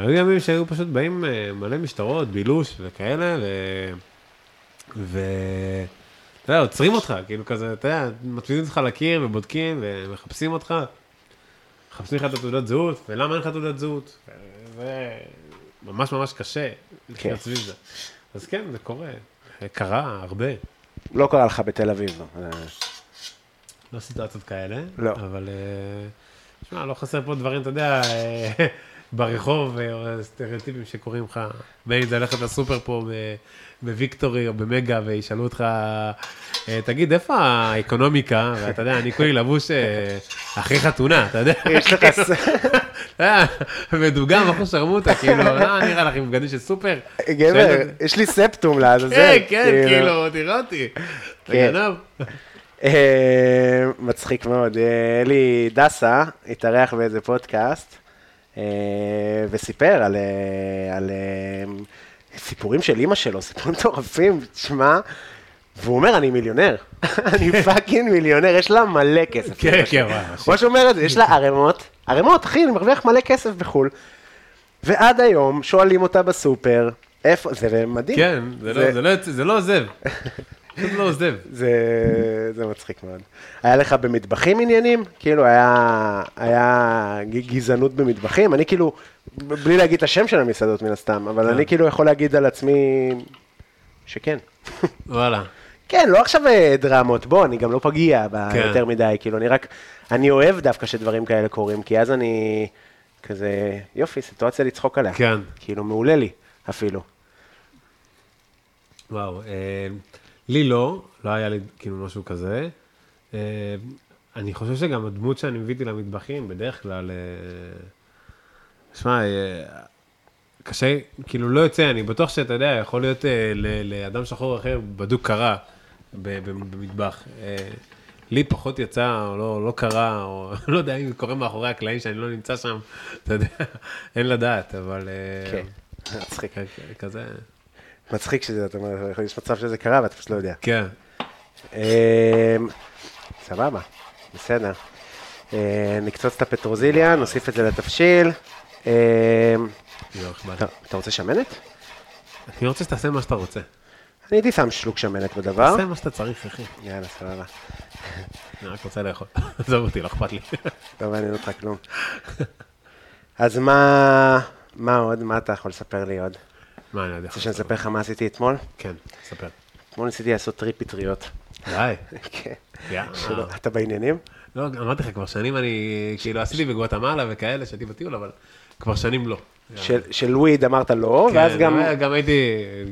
היו ימים שהיו פשוט באים מלא משטרות, בילוש וכאלה, ו... ו... אתה יודע, עוצרים אותך, כאילו כזה, אתה יודע, מצמידים אותך לקיר ובודקים ומחפשים אותך, מחפשים לך את התעודת זהות, ולמה אין לך תעודת זהות? ממש ממש קשה לחיות סביב זה. אז כן, זה קורה, קרה הרבה, לא קרה לך בתל אביב. לא. אה, לא סיטואציות כאלה, לא. אבל, אה, שמע, לא חסר פה דברים, אתה יודע, אה, ברחוב, אה, או סטריאוטיפים שקורים לך, זה ללכת לסופר פה ב- בוויקטורי או במגה, וישאלו אותך, אה, תגיד, איפה האקונומיקה? ואתה יודע, אני כולי לבוש אה, אחרי חתונה, אתה יודע, יש לך... ס- אתה יודע, מדוגם, אחו שרמוטה, כאילו, לא [LAUGHS] נראה לך עם בגדים של סופר? גבר, יש לי ספטום לעזאזל. כן, כן, כאילו, תראה אותי, אתה כן. גנב. אה, מצחיק מאוד. אה, אלי דסה התארח באיזה פודקאסט, אה, וסיפר על, אה, על אה, סיפורים של אימא שלו, סיפורים מטורפים, תשמע, והוא אומר, אני מיליונר. [LAUGHS] אני fucking מיליונר, יש לה מלא כסף. כן, כן, מה שאומר את זה, יש לה ערימות, ערימות, אחי, אני מרוויח מלא כסף בחו"ל. ועד היום שואלים אותה בסופר, איפה, זה מדהים. כן, זה לא- זה לא זה לא עוזב. [LAUGHS] פשוט לא עוזב. זה, זה מצחיק מאוד. היה לך במטבחים עניינים? כאילו, היה, גזענות במטבחים? אני כאילו, בלי להגיד את השם של המסעדות מן הסתם, אבל כן. אני כאילו יכול להגיד על עצמי שכן. [LAUGHS] וואלה. כן, לא עכשיו אה, דרמות, בוא, אני גם לא פגיע כן. יותר מדי, כאילו, אני רק, אני אוהב דווקא שדברים כאלה קורים, כי אז אני כזה, יופי, סיטואציה לצחוק עליה. כן. כאילו, מעולה לי, אפילו. וואו. לי לא, לא היה לי כאילו משהו כזה. אה, אני חושב שגם הדמות שאני מביאתי למטבחים, בדרך כלל, אה, שמע, אה, קשה, כאילו לא יוצא, אני בטוח שאתה יודע, יכול להיות לאדם שחור אחר בדוק קרה במטבח. לי פחות יצא, או לא, לא קרה, או [LAUGHS] לא יודע אם קורה מאחורי הקלעים שאני לא נמצא שם, אתה יודע, אין לדעת, אבל... כן, [LAUGHS] מצחיק. כזה, מצחיק שזה, אתה אומר, יש מצב שזה קרה ואתה פשוט לא יודע. כן. אמ, סבבה, בסדר. אה, נקצוץ את הפטרוזיליה, נוסיף את זה לתבשיל. אמ, לא אתה רוצה שמנת? אני רוצה שתעשה מה שאתה רוצה. אני הייתי שם שלוק שמנת בדבר. תעשה מה שאתה צריך, אחי. יאללה, סבבה. אני רק רוצה לאכול. [LAUGHS] עזוב אותי, לא אכפת לי. לא מעניין אותך כלום. אז מה, מה עוד? מה אתה יכול לספר לי עוד? מה אני יודע? רוצה שאני אספר לך מה עשיתי אתמול? כן, ספר. אתמול ניסיתי לעשות trip פטריות. די. [LAUGHS] כן. אתה בעניינים? לא, אמרתי לך, כבר שנים אני, כאילו, עשיתי בגואטמלה וכאלה, שהייתי בטיול, אבל כבר שנים לא. של- וויד אמרת לא, כן, ואז גם, גם הייתי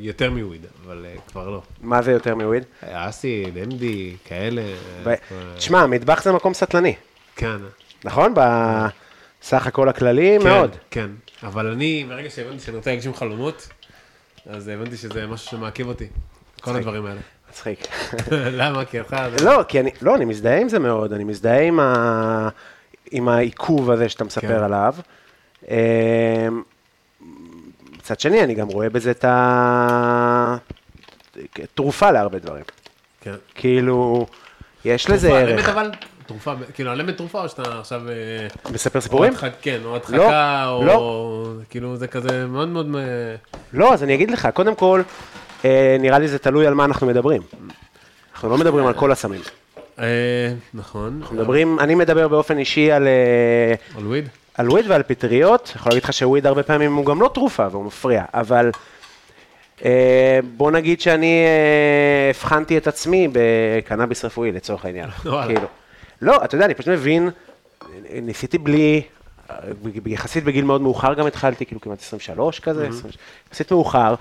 יותר מוויד, אבל אה, כבר לא. מה זה יותר מוויד? אסי, למדי, כאלה. תשמע, מטבח זה מקום סטלני, כן. נכון? בסך הכל הכללי כן, מאוד. כן, אבל אני, מרגע שהבנתי שאני רוצה להגשים חלומות, אז הבנתי שזה משהו שמעכב אותי. כל הדברים האלה. מצחיק. [LAUGHS] למה? כי אותך... לא, כי אני, לא, אני מזדהה עם זה מאוד, אני מזדהה עם, ה, עם העיכוב הזה שאתה מספר כן. עליו. אמ, מצד שני, אני גם רואה בזה את התרופה להרבה דברים. כן. כאילו, יש לזה תרופה, ערך. למד אבל, תרופה, כאילו, הלמד תרופה או שאתה עכשיו... אה, מספר סיפורים? או הדחק- כן, או הדחקה, או... לא. כאילו, זה כזה מאוד מאוד... אה, לא, אז אני אגיד לך, קודם כל, אה, נראה לי זה תלוי על מה אנחנו מדברים. אנחנו לא מדברים על כל הסמים. אה, נכון. אנחנו מדברים, אני מדבר באופן אישי על... אה, על וויד? על וויד ועל פטריות, יכול להגיד לך שוויד הרבה פעמים הוא גם לא תרופה והוא מפריע, אבל אה, בוא נגיד שאני אה, הבחנתי את עצמי בקנאביס רפואי לצורך העניין. כאילו. לא, אתה יודע, אני פשוט מבין, ניסיתי בלי, יחסית בגיל מאוד מאוחר גם התחלתי, כאילו כמעט 23 כזה, 20, יחסית מאוחר,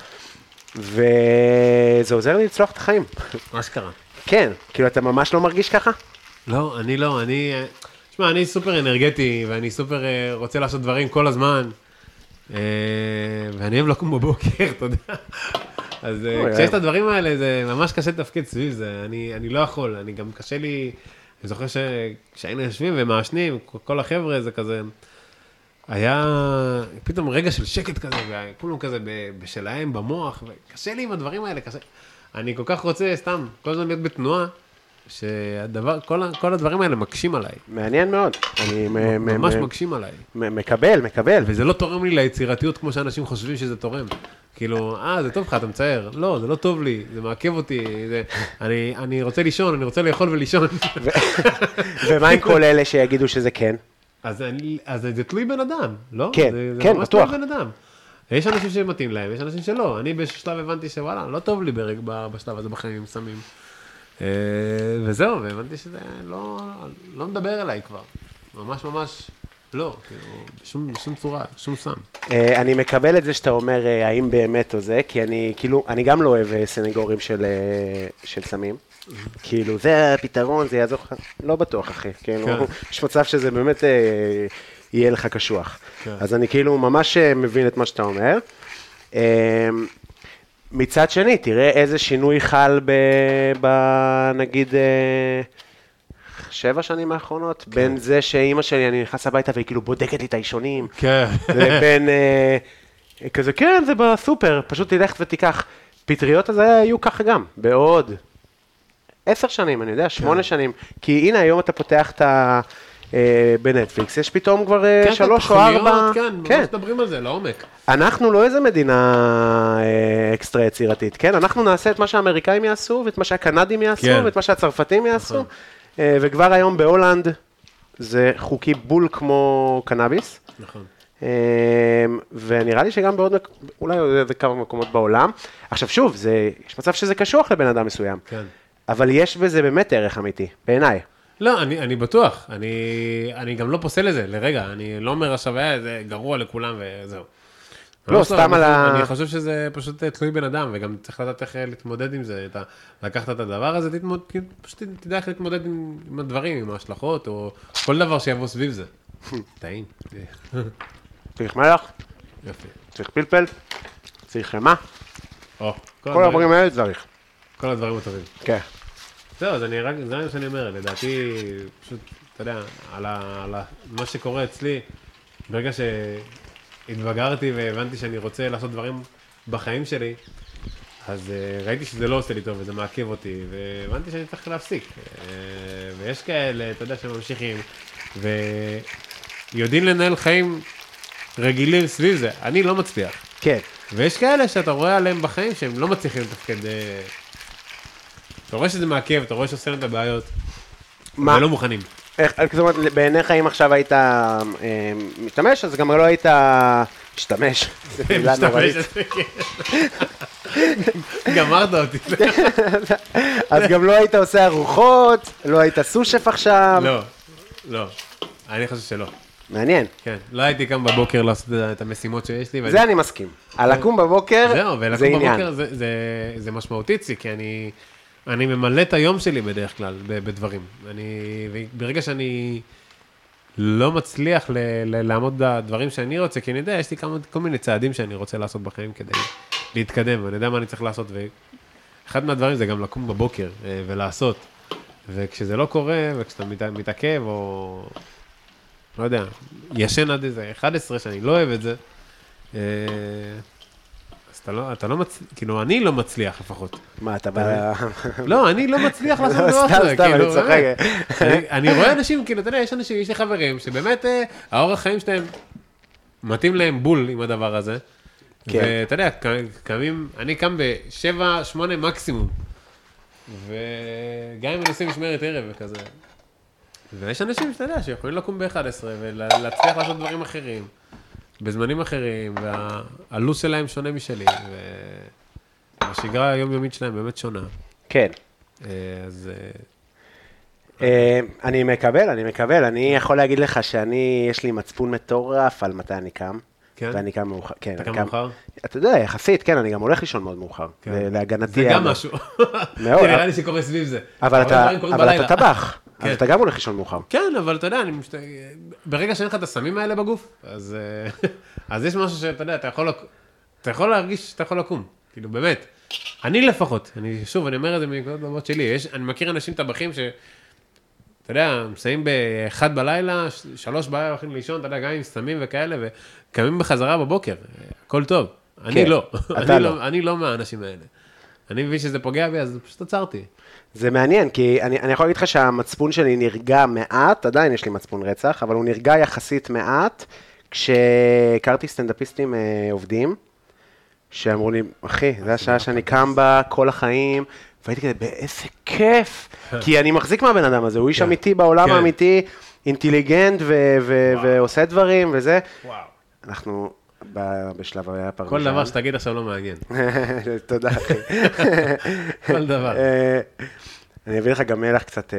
וזה עוזר לי לצלוח את החיים. מה שקרה? כן, כאילו אתה ממש לא מרגיש ככה? לא, אני לא, אני... תשמע, אני סופר אנרגטי, ואני סופר אה, רוצה לעשות דברים כל הזמן, אה, ואני אוהב לקום בבוקר, [LAUGHS] אתה יודע. אז אה, כשיש. את הדברים האלה, זה ממש קשה לתפקד סביב זה, אני לא יכול, אני גם קשה לי, אני זוכר שכשהיינו יושבים ומעשנים, כל החבר'ה, זה כזה, היה פתאום רגע של שקט כזה, וכולם כזה בשלהם, במוח, וקשה לי עם הדברים האלה, קשה. אני כל כך רוצה סתם, כל הזמן להיות בתנועה, שהדבר, כל, כל הדברים האלה מקשים עליי. מעניין מאוד. אני ממש מקשים עליי. מקבל, מקבל. וזה לא תורם לי ליצירתיות כמו שאנשים חושבים שזה תורם. כאילו, אה, זה טוב לך, אתה מצייר. לא, זה לא טוב לי, זה מעכב אותי, זה... אני, אני רוצה לישון, אני רוצה לאכול ולישון. ומה עם כל אלה שיגידו שזה כן? אז, אני, אז זה תלוי בן אדם, לא? כן, זה, זה כן, ממש בטוח. תלוי בן אדם. יש אנשים שמתאים להם, יש אנשים שלא. אני באיזשהו שלב הבנתי שוואלה, לא טוב לי ברג, ב- בשלב הזה בחיים עם סמים. אה, וזהו, והבנתי שזה לא, לא מדבר אליי כבר. ממש ממש לא, כאילו, בשום, בשום צורה, שום סם. אה, אני מקבל את זה שאתה אומר אה, האם באמת או זה, כי אני כאילו, אני גם לא אוהב סנגורים של, של סמים. כאילו, זה הפתרון, זה יעזור לך, לא בטוח, אחי. כאילו, כן. יש מצב שזה באמת יהיה לך קשוח. כן. אז אני כאילו ממש מבין את מה שאתה אומר. אה, מצד שני, תראה איזה שינוי חל ב... ב נגיד, אה, שבע שנים האחרונות, כן. בין זה שאימא שלי, אני נכנס הביתה והיא כאילו בודקת לי את האישונים, כן. לבין אה, כזה, כן, זה בסופר, פשוט תלך ותיקח. פטריות הזה היו ככה גם, בעוד עשר שנים, אני יודע, שמונה שנים. כי הנה, היום אתה פותח את ה... אה, בנטפליקס, יש פתאום כבר אה, כן, כן, שלוש או תוכניות, ארבע... כן, ממש מדברים על זה, לעומק. אנחנו לא איזה מדינה אה, אקסטרה יצירתית, כן? אנחנו נעשה את מה שהאמריקאים יעשו, ואת מה שהקנדים יעשו, כן. ואת מה שהצרפתים יעשו. נכון. וכבר היום בהולנד זה חוקי בול כמו קנאביס. נכון. אה, ונראה לי שגם בעוד, אולי עוד איזה כמה מקומות בעולם. עכשיו שוב, זה, יש מצב שזה קשוח לבן אדם מסוים, כן. אבל יש בזה באמת ערך אמיתי, בעיניי. לא, אני, אני בטוח, אני, אני גם לא פוסל לזה, לרגע, אני לא אומר עכשיו, זה גרוע לכולם וזהו. לא, ממש סתם על ה- אני חושב שזה פשוט אה, תלוי בן אדם, וגם צריך לדעת איך אה, להתמודד עם זה. אתה לקחת את הדבר הזה, תתמוד, פשוט תדע איך להתמודד עם, עם הדברים, עם ההשלכות, או כל דבר שיבוא סביב זה. [LAUGHS] טעים. צריך מלח, יופי. צריך פלפל, צריך חמאה, כל הדברים האלה צריך. כל הדברים הטובים. כן. זהו, אז אני רק, זה מה שאני אומר, לדעתי, פשוט, אתה יודע, על, מה שקורה אצלי, ברגע שהתבגרתי והבנתי שאני רוצה לעשות דברים בחיים שלי, אז uh, ראיתי שזה לא עושה לי טוב וזה מעכב אותי, והבנתי שאני צריך להפסיק. Uh, ויש כאלה, אתה יודע, שממשיכים, ויודעים לנהל חיים רגילים סביב זה. אני לא מצליח. כן. ויש כאלה שאתה רואה עליהם בחיים שהם לא מצליחים לתפקד. אה, אתה רואה שזה מעכב, אתה רואה שעושה להם את הבעיות. מה? ולא מוכנים. איך, זאת אומרת, בעיניך אם עכשיו היית אה, משתמש, אז גם לא היית משתמש. זו [LAUGHS] מילה נוראית. כן. גמרת אותי. [LAUGHS] אז גם לא היית עושה ארוחות, לא היית סושף עכשיו. לא, לא. אני חושב שלא. מעניין. כן, לא הייתי קם בבוקר לעשות את המשימות שיש לי. זה אני מסכים. על לקום בבוקר, זהו, זה ולקום עניין. בבוקר זה, זה, זה משמעותי כי אני, אני ממלא את היום שלי בדרך כלל בדברים. אני, ברגע שאני לא מצליח ל, ל, לעמוד בדברים שאני רוצה, כי אני יודע, יש לי כמה, כל מיני צעדים שאני רוצה לעשות בחיים כדי להתקדם, ואני יודע מה אני צריך לעשות, ואחד מהדברים זה גם לקום בבוקר אה, ולעשות. וכשזה לא קורה, וכשאתה מת, מתעכב, או לא יודע, ישן עד איזה 11, שאני לא אוהב את זה, אה, אתה לא, אתה לא מצליח, כאילו, אני לא מצליח לפחות. מה, אתה בא... [LAUGHS] לא, אני לא מצליח לעשות [LAUGHS] דבר סתם, כזה, סתם, אני כאילו, צוחק. באמת. אני- רואה אנשים, כאילו, אתה יודע, יש אנשים, יש לי חברים, שבאמת אה, האורח חיים שלהם מתאים להם בול עם הדבר הזה. כן. ואתה יודע, קמים, אני קם בשבע, שמונה מקסימום. וגם אם אני עושה משמרת ערב וכזה. ויש אנשים שאתה יודע, שיכולים לקום ב-11 ולהצליח לעשות דברים אחרים, בזמנים אחרים, והלו"ז שלהם שונה משלי, והשגרה היומיומית שלהם באמת שונה. כן. אה, אז אה, אה, אני מקבל, אני מקבל. אני יכול להגיד לך שאני, יש לי מצפון מטורף על מתי אני קם. כן? ואני קם מאוחר. כן, אתה קם מאוחר? אתה יודע, יחסית, כן, אני גם הולך לישון מאוד מאוחר. כן. ולהגנתי... זה גם משהו. מאוד. [LAUGHS] נראה לי שקורה סביב זה. אבל. אתה טבח. כן. אז אתה גם הולך לישון מאוחר. כן, אבל אתה יודע, אני משת... ברגע שאין לך את הסמים האלה בגוף, אז, אה, [LAUGHS] אז יש משהו שאתה יודע, אתה יכול, אתה יכול להרגיש שאתה יכול לקום, כאילו, באמת. אני לפחות, אני, שוב, אני אומר את זה מנקודות מבט שלי, יש, אני מכיר אנשים טבחים ש... אתה יודע, מסיימים באחד בלילה, ש- שלוש בלילה הולכים לישון, אתה יודע, גם עם סמים וכאלה, וקמים בחזרה בבוקר, הכל טוב. אני כן, לא, אתה אני לא. לא, אני לא מהאנשים האלה. אני מבין שזה פוגע בי, אז פשוט עצרתי. זה מעניין, כי אני, אני יכול להגיד לך שהמצפון שלי נרגע מעט, עדיין יש לי מצפון רצח, אבל הוא נרגע יחסית מעט, כשהכרתי סטנדאפיסטים אה, עובדים, שאמרו לי, אחי, זו השעה שאני קם בה כל החיים, והייתי כזה, באיזה כיף, [LAUGHS] כי אני מחזיק מהבן אדם הזה, הוא איש כן. אמיתי בעולם כן. האמיתי, אינטליגנט. ועושה דברים וזה. וואו. אנחנו בשלב הפרמיז'ן. כל דבר שתגיד עכשיו לא מעניין. [LAUGHS] תודה, אחי. [LAUGHS] כל דבר. אה, אני אביא לך גם מלח קצת אה,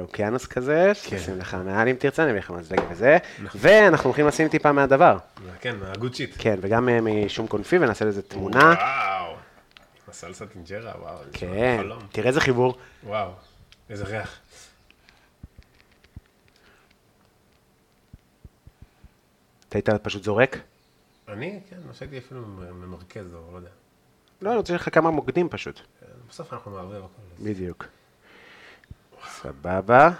אוקיינוס כזה, כן. שתשים לך מעל אם תרצה, אני אביא לך מזלג וזה, ואנחנו הולכים לשים טיפה מהדבר. כן, ה good shit. כן, וגם אה, מ שום קונפי, ונעשה לזה תמונה. וואו. סלסת אינג'רה, וואו. כן. תראה איזה חיבור. וואו, איזה ריח. אתה היית פשוט זורק? אני, כן, שהייתי אפילו ממרכז, או לא יודע. לא, אני רוצה לך כמה מוקדים פשוט. בסוף אנחנו מערבב הכל. בדיוק. סבבה.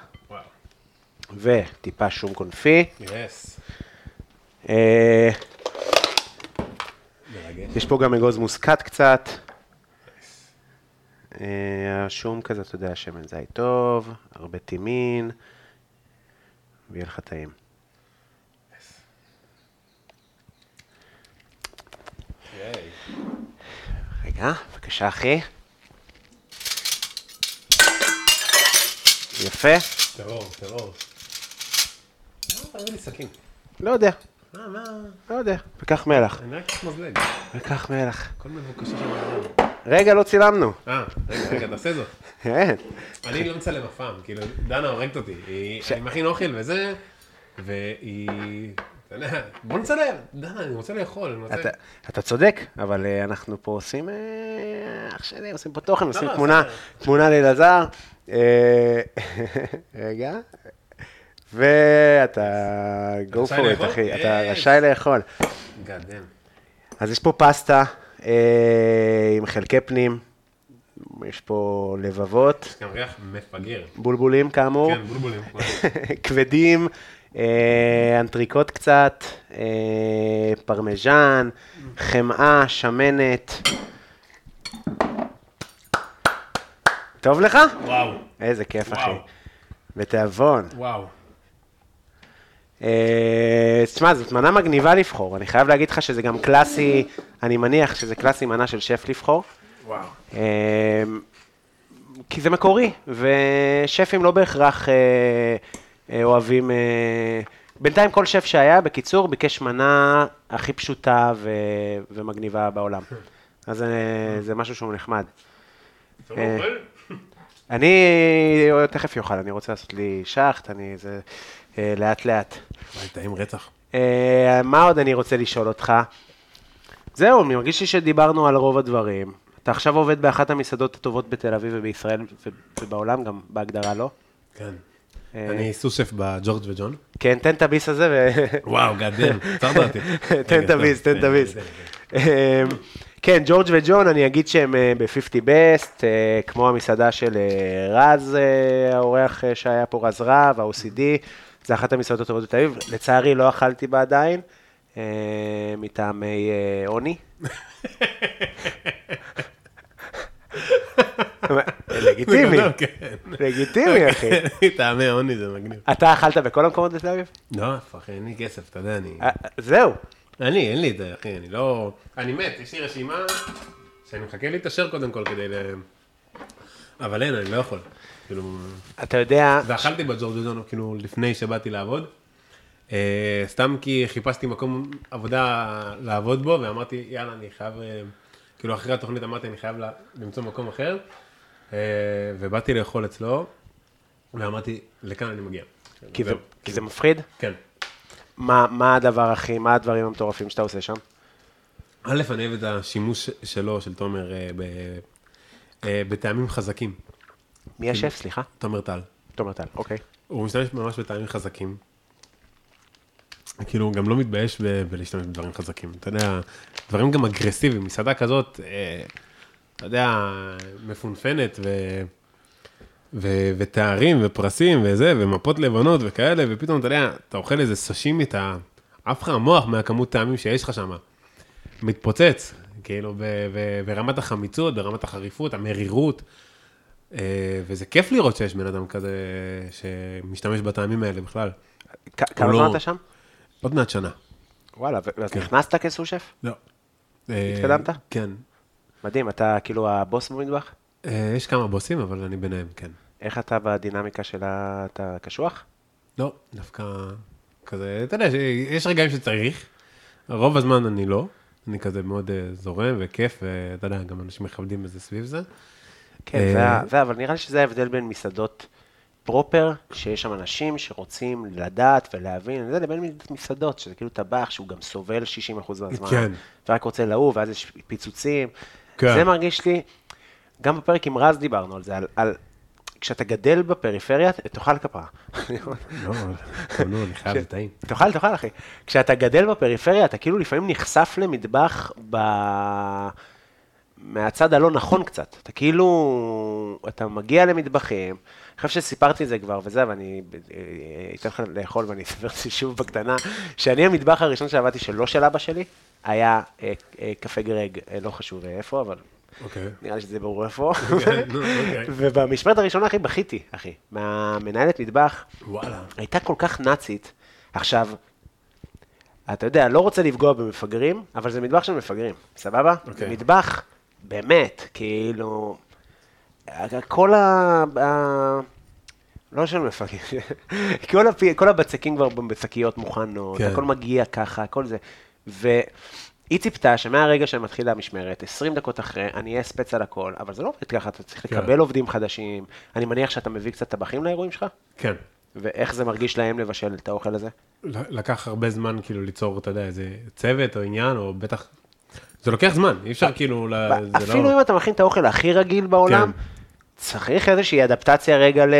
וטיפה שום קונפי. יס. אה. יש פה גם אגוז מוסקת קצת. אה, השום כזה, אתה יודע, שמן זית טוב, הרבה טימין, ויהיה לך טעים. רגע, בבקשה, אחי. יפה. טרור, טרור. מה לי סכין? לא יודע, מה, מה? לא יודע. וקח מלח, אני רק מזלג. וקח מלח. כל מבוקשי של העולם. רגע, לא צילמנו. אה, רגע, רגע, תעשה זאת. כן. אני לא מצלם אף פעם, כאילו, דנה הורגת אותי. אני מכין אוכל וזה, והיא... אתה יודע, בוא נצלם. דנה, אני רוצה לאכול. אני רוצה... אתה, אתה צודק, אבל אה, אנחנו פה עושים, אה, אח שלי, עושים פה תוכן, עושים לא, תמונה. תמונה לאלעזר. אה, [LAUGHS] רגע. ואתה go for it? אחי, אתה. רשאי לאכול. Damn. אז יש פה פסטה עם חלקי פנים, יש פה לבבות, יש גם ריח מפגר. בולבולים כאמור, כן, בולבולים. [LAUGHS] כבדים, אנטריקוט קצת, אה, פרמיז'ן, חמאה, שמנת. טוב לך? וואו, איזה כיף, אחי. בתיאבון. וואו. אה, תשמע, זאת מנה מגניבה לבחור. אני חייב להגיד לך שזה גם קלאסי, אני מניח שזה קלאסי מנה של שף לבחור. וואו. אה, כי זה מקורי, ושפים לא בהכרח אה, אה, אוהבים... אה, בינתיים כל שף שהיה, בקיצור, ביקש מנה הכי פשוטה ו, ומגניבה בעולם. [LAUGHS] אז אה, זה משהו שהוא נחמד. לא אה. אני תכף יאכל, אני רוצה לעשות לי שחט, אני זה... אה, לאט לאט. וואי, טעים רצח. אה, מה עוד אני רוצה לשאול אותך? זהו, אני מרגיש לי שדיברנו על רוב הדברים. אתה עכשיו עובד באחת המסעדות הטובות בתל אביב ובישראל ובעולם, גם בהגדרה לא? כן. אה, אני סוס-שף בג'ורג' וג'ון. כן, תן את הביס הזה ו... וואו, גאדם, עצרת אותי. [LAUGHS] תן את הביס, תן את הביס. אמ, כן, ג'ורג' וג'ון, אני אגיד שהם אה, ב-50 בסט, אה, כמו המסעדה של אה, רז, אה, האורח אה, שהיה פה, רז רב, ה-OCD, זה אחת המסעדות הטובות בתל אביב. לצערי, לא אכלתי בה עדיין, אה, מטעמי אה, עוני. [LAUGHS] לגיטימי, בגדול, כן. לגיטימי, [LAUGHS] אחי. טעמי עוני זה מגניב. אתה אכלת בכל המקומות בתל אביב? לא, פח, אין לי כסף, אתה יודע, אני... אה, זהו. אני, אין לי את זה, אחי, אני לא... אני מת, יש לי רשימה שאני מחכה להתעשר קודם כל כדי ל... אבל אין, אני לא יכול. כאילו... אתה יודע, ואכלתי בג'ורג' ג'ון, כאילו, לפני שבאתי לעבוד. אה, סתם כי חיפשתי מקום עבודה לעבוד בו, ואמרתי, יאללה, אני חייב... אה, כאילו, אחרי התוכנית אמרתי, אני חייב לה- למצוא מקום אחר. אה, ובאתי לאכול אצלו, ואמרתי, לכאן אני מגיע. כי זה-. כי זה מפחיד? כן. מה, מה הדבר הכי, מה הדברים המטורפים שאתה עושה שם? א', אני אוהב את השימוש שלו, של תומר, אה, ב- אה, בטעמים חזקים. מי השף, סליחה? תומר טל. תומר טל, אוקיי. הוא משתמש ממש בטעמים חזקים. כאילו, הוא גם לא מתבייש ב- בלהשתמש בדברים חזקים. אתה יודע, דברים גם אגרסיביים. מסעדה כזאת, אה, אתה יודע, מפונפנת ו... ו- ותארים ופרסים וזה, ומפות לבנות וכאלה, ופתאום, אתה יודע, אתה אוכל איזה סשימי, אתה עף לך המוח מהכמות טעמים שיש לך שם. מתפוצץ, כאילו, ב- ב- ברמת החמיצות, ברמת החריפות, המרירות. אה, וזה כיף לראות שיש בן אדם כזה שמשתמש בטעמים האלה בכלל. כמה לא- זמן אתה שם? עוד מעט שנה. וואלה, ו- אז נכנסת כסו-שף? לא. התקדמת? כן. מדהים, אתה כאילו הבוס במטבח? אה, יש כמה בוסים, אבל אני ביניהם, כן. איך אתה בדינמיקה של ה... אתה קשוח? לא, דווקא כזה, אתה יודע, יש רגעים שצריך, רוב הזמן אני לא, אני כזה מאוד אה, זורם וכיף, ואתה יודע, גם אנשים מכבדים את זה סביב זה. כן, אה, זה זה, אבל נראה לי שזה ההבדל בין מסעדות פרופר, שיש שם אנשים שרוצים לדעת ולהבין, זה לבין מסעדות, שזה כאילו טבח שהוא גם סובל 60% מהזמן. כן. ורק רוצה לעוף, ואז יש פיצוצים. כן. זה מרגיש לי, גם בפרק עם רז דיברנו על זה, על, על כשאתה גדל בפריפריה, תאכל כפרה. לא, נו, אני חייב, זה טעים. תאכל, תאכל, אחי. כשאתה גדל בפריפריה, אתה כאילו לפעמים נחשף למטבח ב... מהצד הלא נכון קצת. אתה כאילו, אתה מגיע למטבחים, אני חושב שסיפרתי את זה כבר וזה, ואני אה, אתן לך לאכול ואני אספר את זה שוב בקטנה, שאני המטבח הראשון שעבדתי שלא של אבא שלי, היה אה, אה, קפה גרג, אה, לא חשוב איפה, אבל אוקיי. נראה לי שזה ברור איפה. [LAUGHS] נו, [LAUGHS] אוקיי. ובמשמרת הראשונה, אחי, בכיתי, אחי. מהמנהלת מטבח, וואלה. הייתה כל כך נאצית. עכשיו, אתה יודע, לא רוצה לפגוע במפגרים, אבל זה מטבח של מפגרים, סבבה? אוקיי. מטבח, באמת, כאילו, כל ה... לא של מפגרים, [LAUGHS] כל הבצקים כבר בשקיות מוכנות, כן. הכל מגיע ככה, הכל זה. והיא ציפתה שמהרגע שמתחילה המשמרת, 20 דקות אחרי, אני אהיה ספץ על הכל, אבל זה לא עובד ככה, אתה צריך כן. לקבל עובדים חדשים. אני מניח שאתה מביא קצת טבחים לאירועים שלך? כן. ואיך זה מרגיש להם לבשל את האוכל הזה? לקח הרבה זמן כאילו ליצור, אתה יודע, איזה צוות או עניין, או בטח... זה לוקח זמן, אי אפשר כאילו... ל- זה אפילו לא- אם אתה מכין את האוכל הכי רגיל בעולם, כן. צריך איזושהי אדפטציה רגע ל...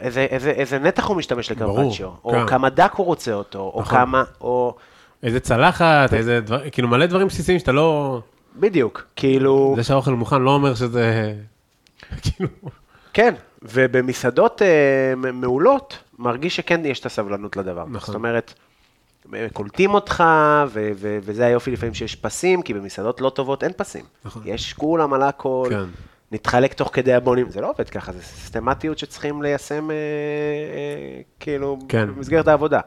איזה, איזה, איזה נתח הוא משתמש לקרפצ'יו, או כן. כמה דק הוא רוצה אותו, או נכון. כמה, או... איזה צלחת, איזה דבר, כאילו מלא דברים בסיסיים שאתה לא... בדיוק, כאילו... זה שהאוכל מוכן לא אומר שזה... [LAUGHS] כאילו... כן, ובמסעדות אה, מעולות, מרגיש שכן יש את הסבלנות לדבר. נכון. זאת אומרת, אה, קולטים אותך, ו- ו- וזה היופי לפעמים שיש פסים, כי במסעדות לא טובות אין פסים. נכון. יש כולם על הכל, כן. נתחלק תוך כדי הבונים, זה לא עובד ככה, זה סיסטמטיות שצריכים ליישם, אה, אה, כאילו, כן. במסגרת העבודה.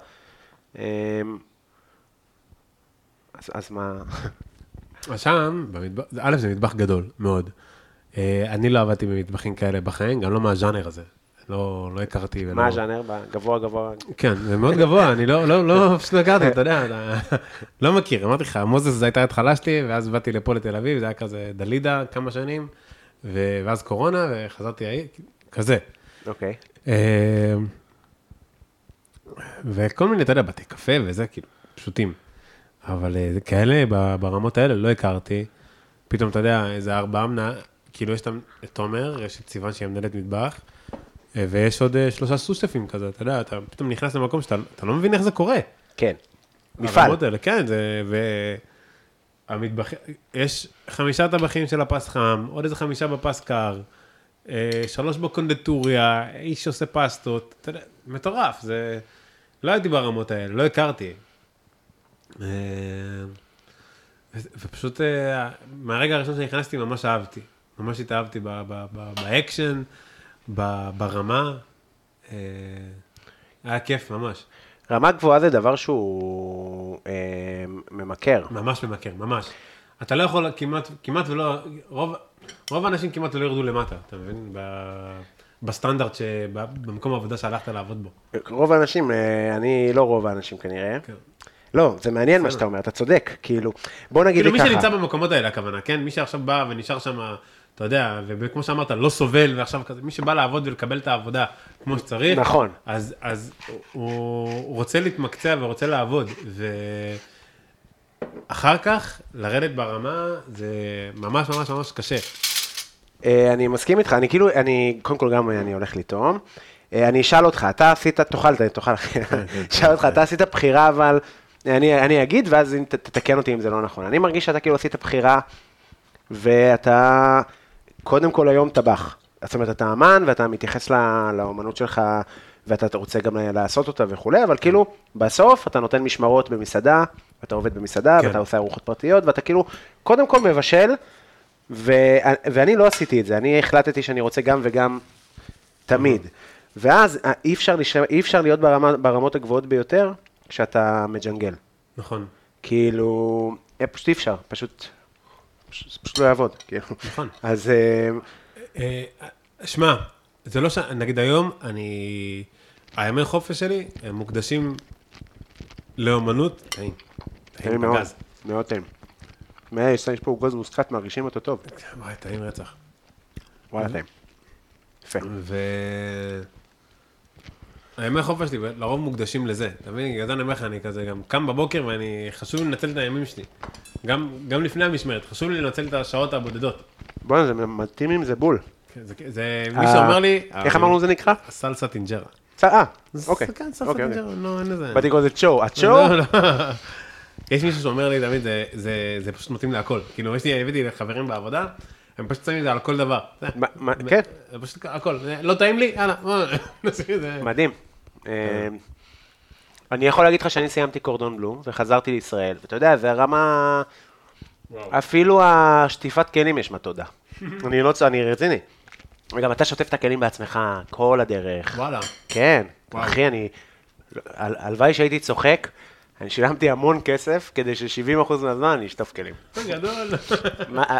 אה, אז, אז מה, אז שם, במטבח, א', זה מטבח גדול, מאוד. אה, אני לא עבדתי במטבחים כאלה בחיים, גם לא מהז'אנר הזה. לא, לא הכרתי. ולא- מה הז'אנר? גבוה גבוה? כן, זה מאוד גבוה, אני לא, לא, לא, [LAUGHS] פשוט הכרתי, אתה יודע, אתה לא מכיר, אמרתי לך, מוזס זו הייתה ההתחלה שלי, ואז באתי לפה לתל אביב, זה היה כזה דלידה כמה שנים, ו- ואז קורונה, וחזרתי העיר, כזה. אוקיי. אה, וכל מיני, אתה יודע, בתי קפה וזה, כאילו, פשוטים. אבל אה, כאלה, ברמות האלה, לא הכרתי. פתאום, אתה יודע, איזה ארבעה מנה, כאילו, יש את תומר, יש את סיוון שהיא מנהלת מטבח, אה, ויש עוד אה, שלושה סושפים כזה, אתה יודע, אתה פתאום נכנס למקום שאתה אתה לא מבין איך זה קורה. כן. מפעל. האלה, כן, זה, ו... המטבח... יש חמישה טבחים של הפס חם, עוד איזה חמישה בפס קר, שלוש בקונדטוריה, איש עושה פסטות, אתה יודע, מטורף, זה... לא הייתי ברמות האלה, לא הכרתי. אה, ופשוט אה, מהרגע הראשון שנכנסתי ממש אהבתי, ממש התאהבתי באקשן, ברמה, אה, היה כיף ממש. רמה גבוהה זה דבר שהוא אה, ממכר. ממש ממכר, ממש. אתה לא יכול כמעט, כמעט ולא, רוב, רוב האנשים כמעט ולא ירדו למטה, אתה מבין? ב, בסטנדרט, שב, במקום העבודה שהלכת לעבוד בו. רוב האנשים, אני לא רוב האנשים כנראה. כן. לא, זה מעניין מה שאתה אומר, אתה צודק, כאילו, בוא נגיד כאילו לי מי שנמצא ככה. במקומות האלה, הכוונה, כן? מי שעכשיו בא ונשאר שם, אתה יודע, וכמו שאמרת, לא סובל, ועכשיו כזה, מי שבא לעבוד ולקבל את העבודה כמו שצריך, נכון. אז, אז הוא, הוא רוצה להתמקצע ורוצה לעבוד, ואחר כך, לרדת ברמה, זה ממש ממש ממש קשה. אה, אני מסכים איתך, אני כאילו, אני, קודם כל גם אני הולך לטעום. אה, אני אשאל אותך, אתה עשית, תאכל, תאכל, [LAUGHS] אשאל אותך, אתה עשית בחירה, אבל אני, אני אגיד, ואז אם ת- תתקן אותי אם זה לא נכון. אני מרגיש שאתה כאילו עשית בחירה, ואתה קודם כל היום טבח. זאת אומרת, אתה אמן, ואתה מתייחס ל- לאומנות שלך, ואתה רוצה גם לעשות אותה וכולי, אבל כאילו, בסוף אתה נותן משמרות במסעדה, ואתה עובד במסעדה, כן. ואתה עושה ארוחות פרטיות, ואתה כאילו, קודם כל מבשל, ו... ואני לא עשיתי את זה, אני החלטתי שאני רוצה גם וגם תמיד. ואז אה, אי אפשר, לש... אי אפשר להיות ברמה, ברמות הגבוהות ביותר כשאתה מג'נגל. נכון, כאילו, אה, פשוט אי אפשר, פשוט, פשוט, פשוט לא יעבוד, כאילו. נכון. אז אה, אה, שמע, זה לא ש... נגיד היום, אני... הימי חופש שלי הם מוקדשים לאומנות. טעים. טעים מאוד. מאוד טעים. מה, יש פה גוז מוסקת, מרגישים אותו טוב. וואי, טעים רצח. וואלה, טעים. יפה. ו... הימי חופש שלי לרוב מוקדשים לזה, אתה מבין? בגלל זה אני אומר לך, אני כזה גם קם בבוקר ואני, חשוב לי לנצל את הימים שלי. גם, גם לפני המשמרת, חשוב לי לנצל את השעות הבודדות. בוא'נה, זה מתאים עם זה בול. כן, זה, זה מי אה, שאומר לי... איך אמרנו זה נקרא? סלסה טינג'רה. אה, אוקיי. כן, סלסה אוקיי, אוקיי. טינג'רה, לא, אין לזה. באתי לקרוא לזה צ'ו. הצ'ו? לא, לא. [LAUGHS] יש מישהו שאומר לי, תמיד, זה, פשוט מתאים להכל. כאילו, יש לי, הבאתי חברים בעבודה, הם פשוט שמים את זה על כל דבר. כן. זה פשוט הכל. לא טעים לי? יאללה. [LAUGHS] מדהים. אה, אני יכול להגיד לך שאני סיימתי קורדון בלו וחזרתי לישראל, ואתה יודע, זה הרמה... אפילו השטיפת כלים יש מה תודה. [LAUGHS] אני לא צ... אני רציני. וגם אתה שוטף את הכלים בעצמך כל הדרך. וואלה. כן. אחי, אני... הל- הלוואי שהייתי צוחק, אני שילמתי המון כסף כדי ש-70% מהזמן אני אשטוף כלים. גדול.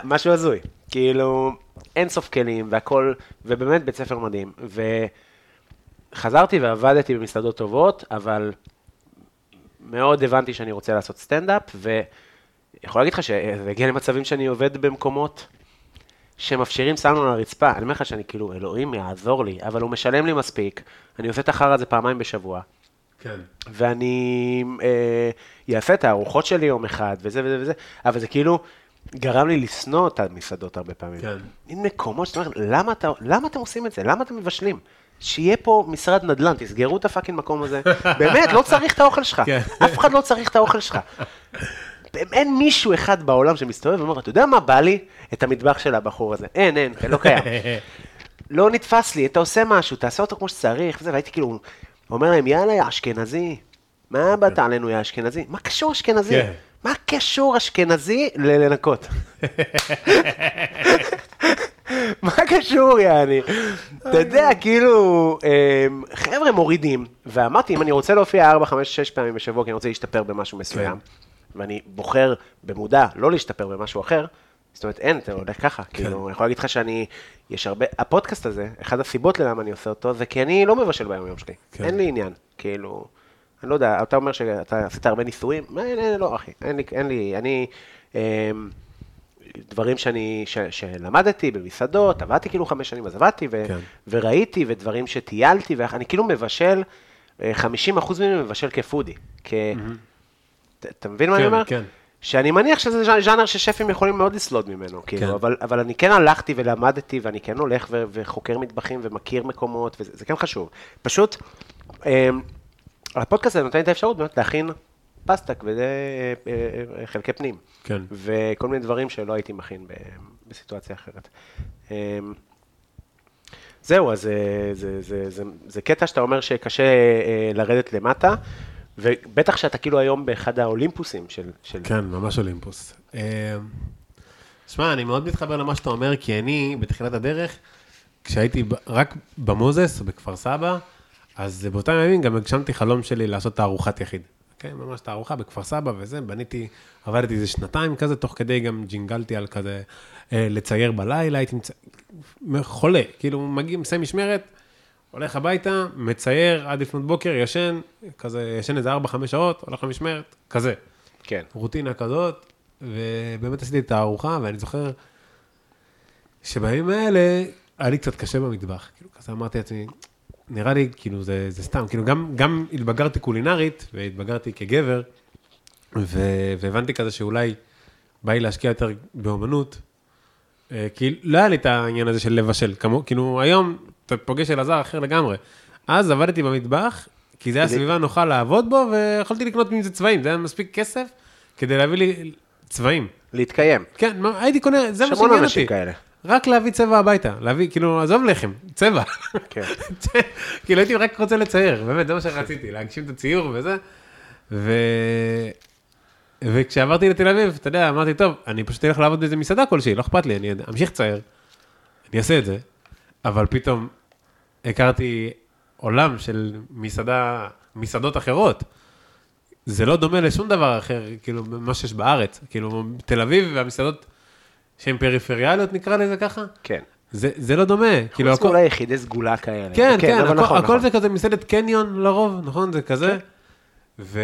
משהו הזוי. כאילו, אין סוף כלים והכל, ובאמת בית ספר מדהים. וחזרתי ועבדתי במסעדות טובות, אבל מאוד הבנתי שאני רוצה לעשות סטנדאפ, ויכול להגיד לך שזה הגיע למצבים שאני עובד במקומות שמפשירים סלמון על הרצפה. אני אומר לך שאני כאילו, אלוהים יעזור לי, אבל הוא משלם לי מספיק, אני עושה את החרא הזה פעמיים בשבוע. כן. ואני אה, אעשה את הארוחות שלי יום אחד, וזה וזה וזה, אבל זה כאילו גרם לי לשנוא את המסעדות הרבה פעמים. כן. מין מקומות שאתה אומר, למה, אתה, למה אתם עושים את זה? למה אתם מבשלים? שיהיה פה משרד נדל"ן, תסגרו את הפאקינג מקום הזה. [LAUGHS] באמת, לא צריך את האוכל שלך. כן. אף אחד לא צריך את האוכל שלך. אין מישהו אחד בעולם שמסתובב ואומר, אתה יודע מה בא לי? את המטבח של הבחור הזה. אין, אין, לא קיים. [LAUGHS] לא נתפס לי, אתה עושה משהו, תעשה אותו כמו שצריך, וזה, והייתי כאילו, אומר להם, יאללה, יא אשכנזי, מה באת עלינו, יא אשכנזי? מה קשור אשכנזי? כן. מה קשור אשכנזי ללנקות? [LAUGHS] מה קשור, יעני? אתה יודע, כאילו, אמ, חבר'ה מורידים, ואמרתי, אם אני רוצה להופיע 4, 5, 6 פעמים בשבוע, כי אני רוצה להשתפר במשהו מסוים, ואני בוחר במודע לא להשתפר במשהו אחר, זאת אומרת, אין, אתה הולך ככה, כאילו, אני יכול להגיד לך שאני, יש הרבה, הפודקאסט הזה, אחת הסיבות ללמה אני עושה אותו, זה כי אני לא מבשל ביום יום שלי, כן. אין לי עניין, כאילו, אני לא יודע, אתה אומר שאתה עשית הרבה ניסויים, אין, אין, לא, אחי, אין לי, אין לי, אני, אמ, דברים שאני, ש, שלמדתי במסעדות, עבדתי כאילו חמש שנים, אז עבדתי, ו, כן. וראיתי, ודברים שטיילתי, ואני כאילו מבשל, אה, 50% ממנו מבשל כפודי. כ... אתה- אתה מבין מה אני כן, אומר? כן. שאני מניח שזה ז'אנ- ז'אנר ששפים יכולים מאוד לסלוד ממנו, כאילו, כן. אבל, אבל אני כן הלכתי ולמדתי, ואני כן הולך ו- וחוקר מטבחים ומכיר מקומות, וזה זה כן חשוב. פשוט, אמ, הפודקאסט הזה נותן את האפשרות באמת להכין פסטה כבדי אה, אה, חלקי פנים. כן. וכל מיני דברים שלא הייתי מכין ב- בסיטואציה אחרת. אמ, זהו, אז אה, זה, זה, זה, זה קטע שאתה אומר שקשה אה, לרדת למטה, ובטח שאתה כאילו היום באחד האולימפוסים של... של... כן, ממש אולימפוס. אה, שמע, אני מאוד מתחבר למה שאתה אומר, כי אני, בתחילת הדרך, כשהייתי רק במוזס, בכפר סבא, אז באותם ימים גם הגשמתי חלום שלי לעשות תערוכת יחיד. כן, ממש תערוכה בכפר סבא וזה, בניתי, עבדתי איזה שנתיים כזה, תוך כדי גם ג'ינגלתי על כזה, אה, לצייר בלילה, הייתי מצ... חולה, כאילו מגיע, מסיים משמרת, הולך הביתה, מצייר עד לפנות בוקר, ישן, כזה, ישן איזה 4-5 שעות, הולך למשמרת, כזה. כן. רוטינה כזאת, ובאמת עשיתי את הארוחה, ואני זוכר שבימים האלה היה לי קצת קשה במטבח. כאילו, כזה אמרתי לעצמי, נראה לי, כאילו, זה, זה סתם, כאילו, גם, גם התבגרתי קולינרית, והתבגרתי כגבר, ו, והבנתי כזה שאולי בא לי להשקיע יותר באומנות, אה, כי לא היה לי את העניין הזה של לבשל, כמו, כאילו, היום אתה פוגש אלעזר אחר לגמרי. אז עבדתי במטבח, כי זה היה כדי- סביבה נוחה לעבוד בו, ויכולתי לקנות מזה צבעים, זה היה מספיק כסף כדי להביא לי צבעים. להתקיים. כן, הייתי קונה, זה מה יש המון שעניין אנשים אותי. כאלה. רק להביא צבע הביתה, להביא, כאילו, עזוב לחם, צבע. כן. [LAUGHS] כאילו הייתי רק רוצה לצייר, באמת, זה מה שרציתי, להגשים את הציור וזה. ו... וכשעברתי לתל אביב, אתה יודע, אמרתי, טוב, אני פשוט אלך לעבוד באיזה מסעדה כלשהי, לא אכפת לי, אני אמשיך לצייר, אני אעשה את זה, אבל פתאום הכרתי עולם של מסעדה, מסעדות אחרות. זה לא דומה לשום דבר אחר, כאילו, מה שיש בארץ. כאילו, תל אביב והמסעדות שהן פריפריאליות, נקרא לזה ככה, כן. זה, זה לא דומה. כאילו, חוץ הכל- מאולי יחידי סגולה כאלה. כן, כן, אבל הכל, נכון, הכל נכון. זה כזה מסעדת קניון לרוב, נכון? זה כזה. ו...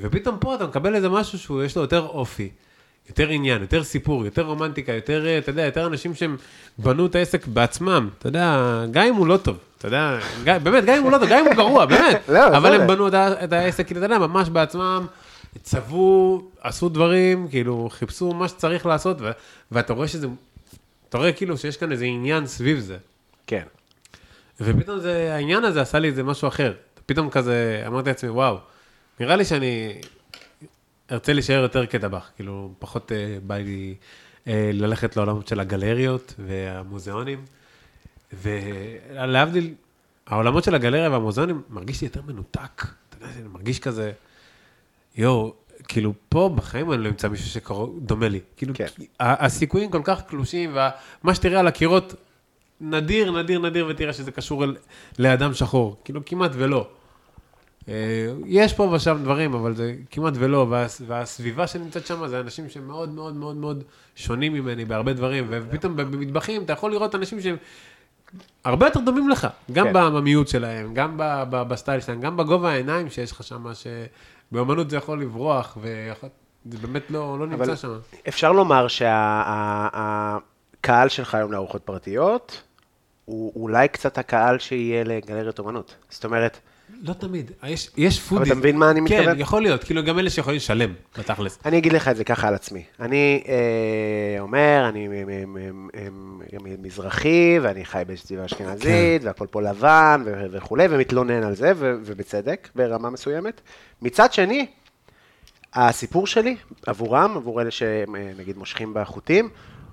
ופתאום פה אתה מקבל איזה משהו שהוא, יש לו יותר אופי, יותר עניין, יותר סיפור, יותר רומנטיקה, יותר, אתה יודע, יותר אנשים שהם בנו את העסק בעצמם, אתה יודע, גם אם הוא לא טוב, אתה יודע, באמת, גם אם הוא לא טוב, גם אם הוא גרוע, באמת, לא, אבל. הם בנו את העסק, כאילו, אתה יודע, ממש בעצמם, צבעו, עשו דברים, כאילו, חיפשו מה שצריך לעשות. ואתה רואה שזה, אתה רואה כאילו שיש כאן איזה עניין סביב זה. כן. ופתאום זה, העניין הזה עשה לי איזה משהו אחר. פתאום כזה, אמרתי לעצמי, וואו, נראה לי שאני ארצה להישאר יותר כטבח. כאילו, פחות אה, בא לי אה, ללכת לעולמות של הגלריות והמוזיאונים. ולהבדיל, העולמות של הגלריה והמוזיאונים מרגיש לי יותר מנותק. אתה יודע, אני מרגיש כזה, יואו, כאילו, פה בחיים אני לא אמצא מישהו שדומה לי. כאילו, כן. הסיכויים כל כך קלושים, ומה שתראה על הקירות, נדיר, נדיר, נדיר, ותראה שזה קשור אל, לאדם שחור. כאילו, כמעט ולא. אה, יש פה ושם דברים, אבל זה כמעט ולא, וה, והסביבה שנמצאת שם זה אנשים שמאוד מאוד מאוד מאוד שונים ממני בהרבה דברים, ופתאום במטבחים אתה יכול לראות אנשים שהם הרבה יותר דומים לך, גם כן. בעממיות שלהם, גם ב, ב, בסטייל שלהם, גם בגובה העיניים שיש לך שם, שבאמנות זה יכול לברוח, וזה באמת לא, לא נמצא שם. אפשר לומר שהקהל שלך היום לארוחות פרטיות, הוא אולי קצת הקהל שיהיה לגלריות אומנות. זאת אומרת, לא תמיד, יש, יש פודיז. אתה מבין מה אני מתכוון? כן, יכול להיות, כאילו גם אלה שיכולים לשלם, בתכלס. אני אגיד לך את זה ככה על עצמי. אני אה, אומר, אני מ- מ- מ- מ- מ- מזרחי, ואני חי בסביבה אשכנזית, כן. והכל פה לבן ו- וכולי, ומתלונן על זה, ו- ובצדק, ברמה מסוימת. מצד שני, הסיפור שלי, עבורם, עבור אלה שנגיד מושכים בחוטים,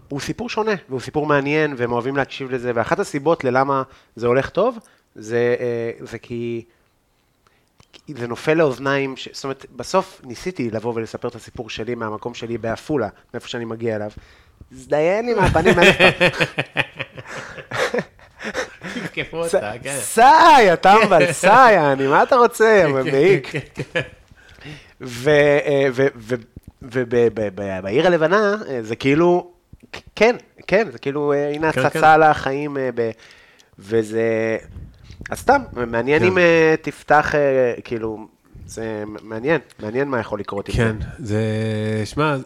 הוא סיפור שונה, והוא סיפור מעניין, והם אוהבים להקשיב לזה, ואחת הסיבות ללמה זה הולך טוב, זה, אה, זה כי... זה נופל לאוזניים, ש... זאת אומרת, בסוף ניסיתי לבוא ולספר את הסיפור שלי מהמקום שלי בעפולה, מאיפה שאני מגיע אליו. זדיין מהפנים אלף פעם. תתקפו אותה, כן. סאי, הטמבל, סאי, אני, מה אתה רוצה, מעיק. כן, ובעיר הלבנה, אה, זה כאילו, כן, כן, זה כאילו, אה, הנה כן, הצצה לחיים, אה, וזה, אז סתם, מעניין כן. אם אה, תפתח, אה, כאילו, זה מעניין, מעניין מה יכול לקרות. כן, זה, שמע,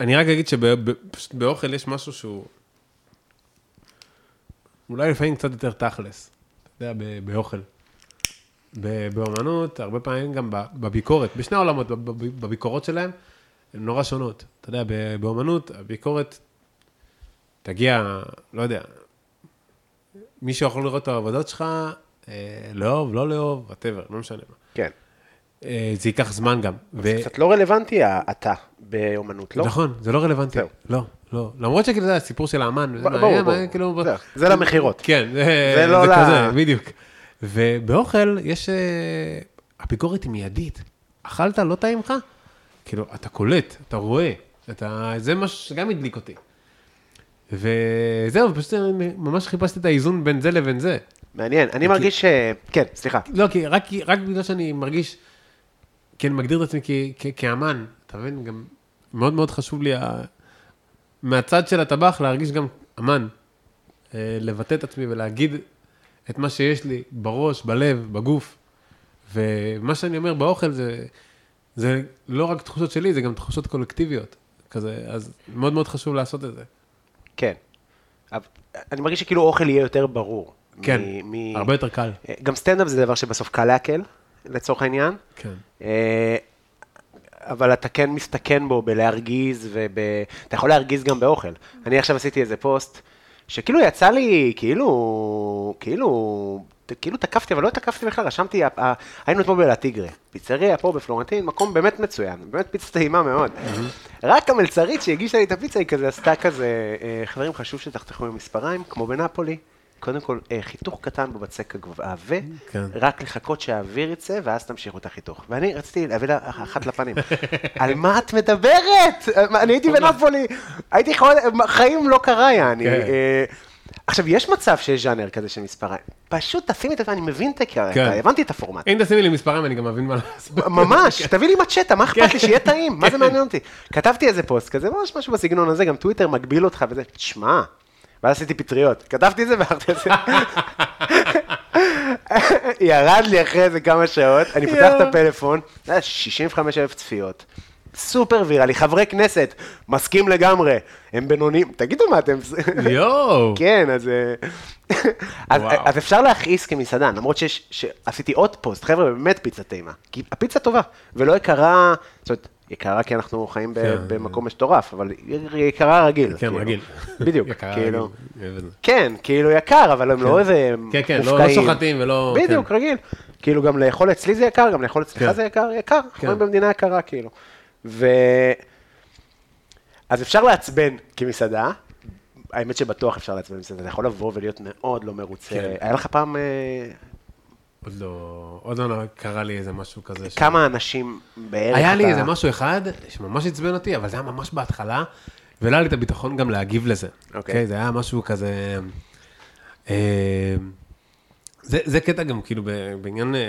אני רק אגיד שבאוכל יש משהו שהוא... אולי לפעמים קצת יותר תכלס, אתה יודע, ב- באוכל. ב- באומנות, הרבה פעמים גם בביקורת, בשני העולמות, בביקורות שלהם, הן נורא שונות. אתה יודע, באומנות, הביקורת תגיע, לא יודע, מישהו יכול לראות את העבודות שלך, אה, לאהוב, לא לאהוב, וואטאבר, לא משנה מה. כן. אה, זה ייקח זמן גם. ו- זה קצת לא רלוונטי, אתה, באומנות, לא? נכון, זה לא רלוונטי. זהו. לא, לא. למרות שכאילו זה הסיפור של האמן, ברור. כאילו... זה למכירות. כן, זה זה לא זה ל- כזה, בדיוק. ובאוכל יש... אה, הביקורת היא מיידית. אכלת, לא טעים לך? כאילו, אתה קולט, אתה רואה. אתה... זה מה שגם הדליק אותי. וזהו, פשוט אני ממש חיפשתי את האיזון בין זה לבין זה. מעניין, אני מרגיש ש... כן, סליחה. לא, כי רק, רק בגלל שאני מרגיש, כן, מגדיר את עצמי כ, כ, כאמן, אתה מבין? גם מאוד מאוד חשוב לי, ה... מהצד של הטבח, להרגיש גם אמן. אה, לבטא את עצמי ולהגיד את מה שיש לי בראש, בלב, בגוף. ומה שאני אומר באוכל זה, זה לא רק תחושות שלי, זה גם תחושות קולקטיביות. כזה, אז מאוד מאוד חשוב לעשות את זה. כן. אבל אני מרגיש שכאילו אוכל יהיה יותר ברור. כן, מ- הרבה יותר קל. גם סטנדאפ זה דבר שבסוף קל לעכל, לצורך העניין. כן. אה, אבל אתה כן מסתכן בו בלהרגיז, וב... אתה יכול להרגיז גם באוכל. אני עכשיו עשיתי איזה פוסט, שכאילו יצא לי, כאילו, כאילו, כאילו תקפתי, אבל לא תקפתי בכלל, רשמתי, היינו אתמול בלטיגרה, פיצריה פה בפלורנטין, מקום באמת מצוין, באמת פיצה טעימה מאוד. רק המלצרית שהגישה לי את הפיצה, היא כזה עשתה כזה, אה, חברים, חשוב שתחתכו עם מספריים, כמו בנפולי. קודם כל, אה, חיתוך קטן בבצק העבה, כן. רק לחכות שהאוויר יצא, ואז תמשיכו את החיתוך. ואני רציתי להביא לה אחת לפנים. [LAUGHS] על מה את מדברת? אני הייתי בנפולי, הייתי חיים לא קרה, יעני. כן. אה, עכשיו, יש מצב שיש ז'אנר כזה של מספריים. פשוט תשימי את זה, אני מבין את הקרקע, כן. הבנתי את הפורמט. אם תשימי לי מספרים, אני גם מבין מה לעשות. ממש, תביא לי מצ'טה, מה כן. אכפת לי, שיהיה טעים, מה זה מעניין אותי? כתבתי איזה פוסט כזה, ממש משהו בסגנון הזה, גם טוויטר מגביל אותך וזה, תשמע, ואז עשיתי פטריות, כתבתי את זה והלכתי לזה. [LAUGHS] ירד לי אחרי איזה כמה שעות, אני פותח את הפלאפון, זה היה 65 אלף צפיות. סופר ויראלי, חברי כנסת, מסכים לגמרי, הם בינוניים, תגידו מה אתם... יואו. [LAUGHS] כן, אז, אה, [LAUGHS] אז. אז אפשר להכעיס כמסעדן, למרות שיש, שעשיתי עוד פוסט, חבר'ה, באמת פיצה טעימה. כי הפיצה טובה, ולא יקרה, זאת אומרת, יקרה כי אנחנו חיים כן. במקום מטורף, אבל יקרה רגיל. כן, כאילו. רגיל. [LAUGHS] בדיוק, כאילו. כן, כאילו יקר, אבל הם לא איזה כן, כן, לא- לא מופקעים. שוחטים ולא- בדיוק, כן. רגיל. כאילו גם לאכול אצלי זה יקר, גם לאכול אצלך כן. זה יקר, יקר. אנחנו כן. חיים במדינה יקרה, כאילו. ו... אז אפשר לעצבן כמסעדה, האמת שבטוח אפשר לעצבן במסעדה, אתה יכול לבוא ולהיות מאוד לא מרוצה. כן. היה לך פעם, אה, עוד לא, עוד לא קרה לי איזה משהו כזה. ש- כמה אנשים בערך היה לי אתה- איזה משהו אחד שממש עצבן אותי, אבל זה היה ממש בהתחלה, ולא היה לי את הביטחון גם להגיב לזה. אוקיי. אוקיי? זה היה משהו כזה... אה, זה, זה קטע גם, כאילו, בעניין, אה,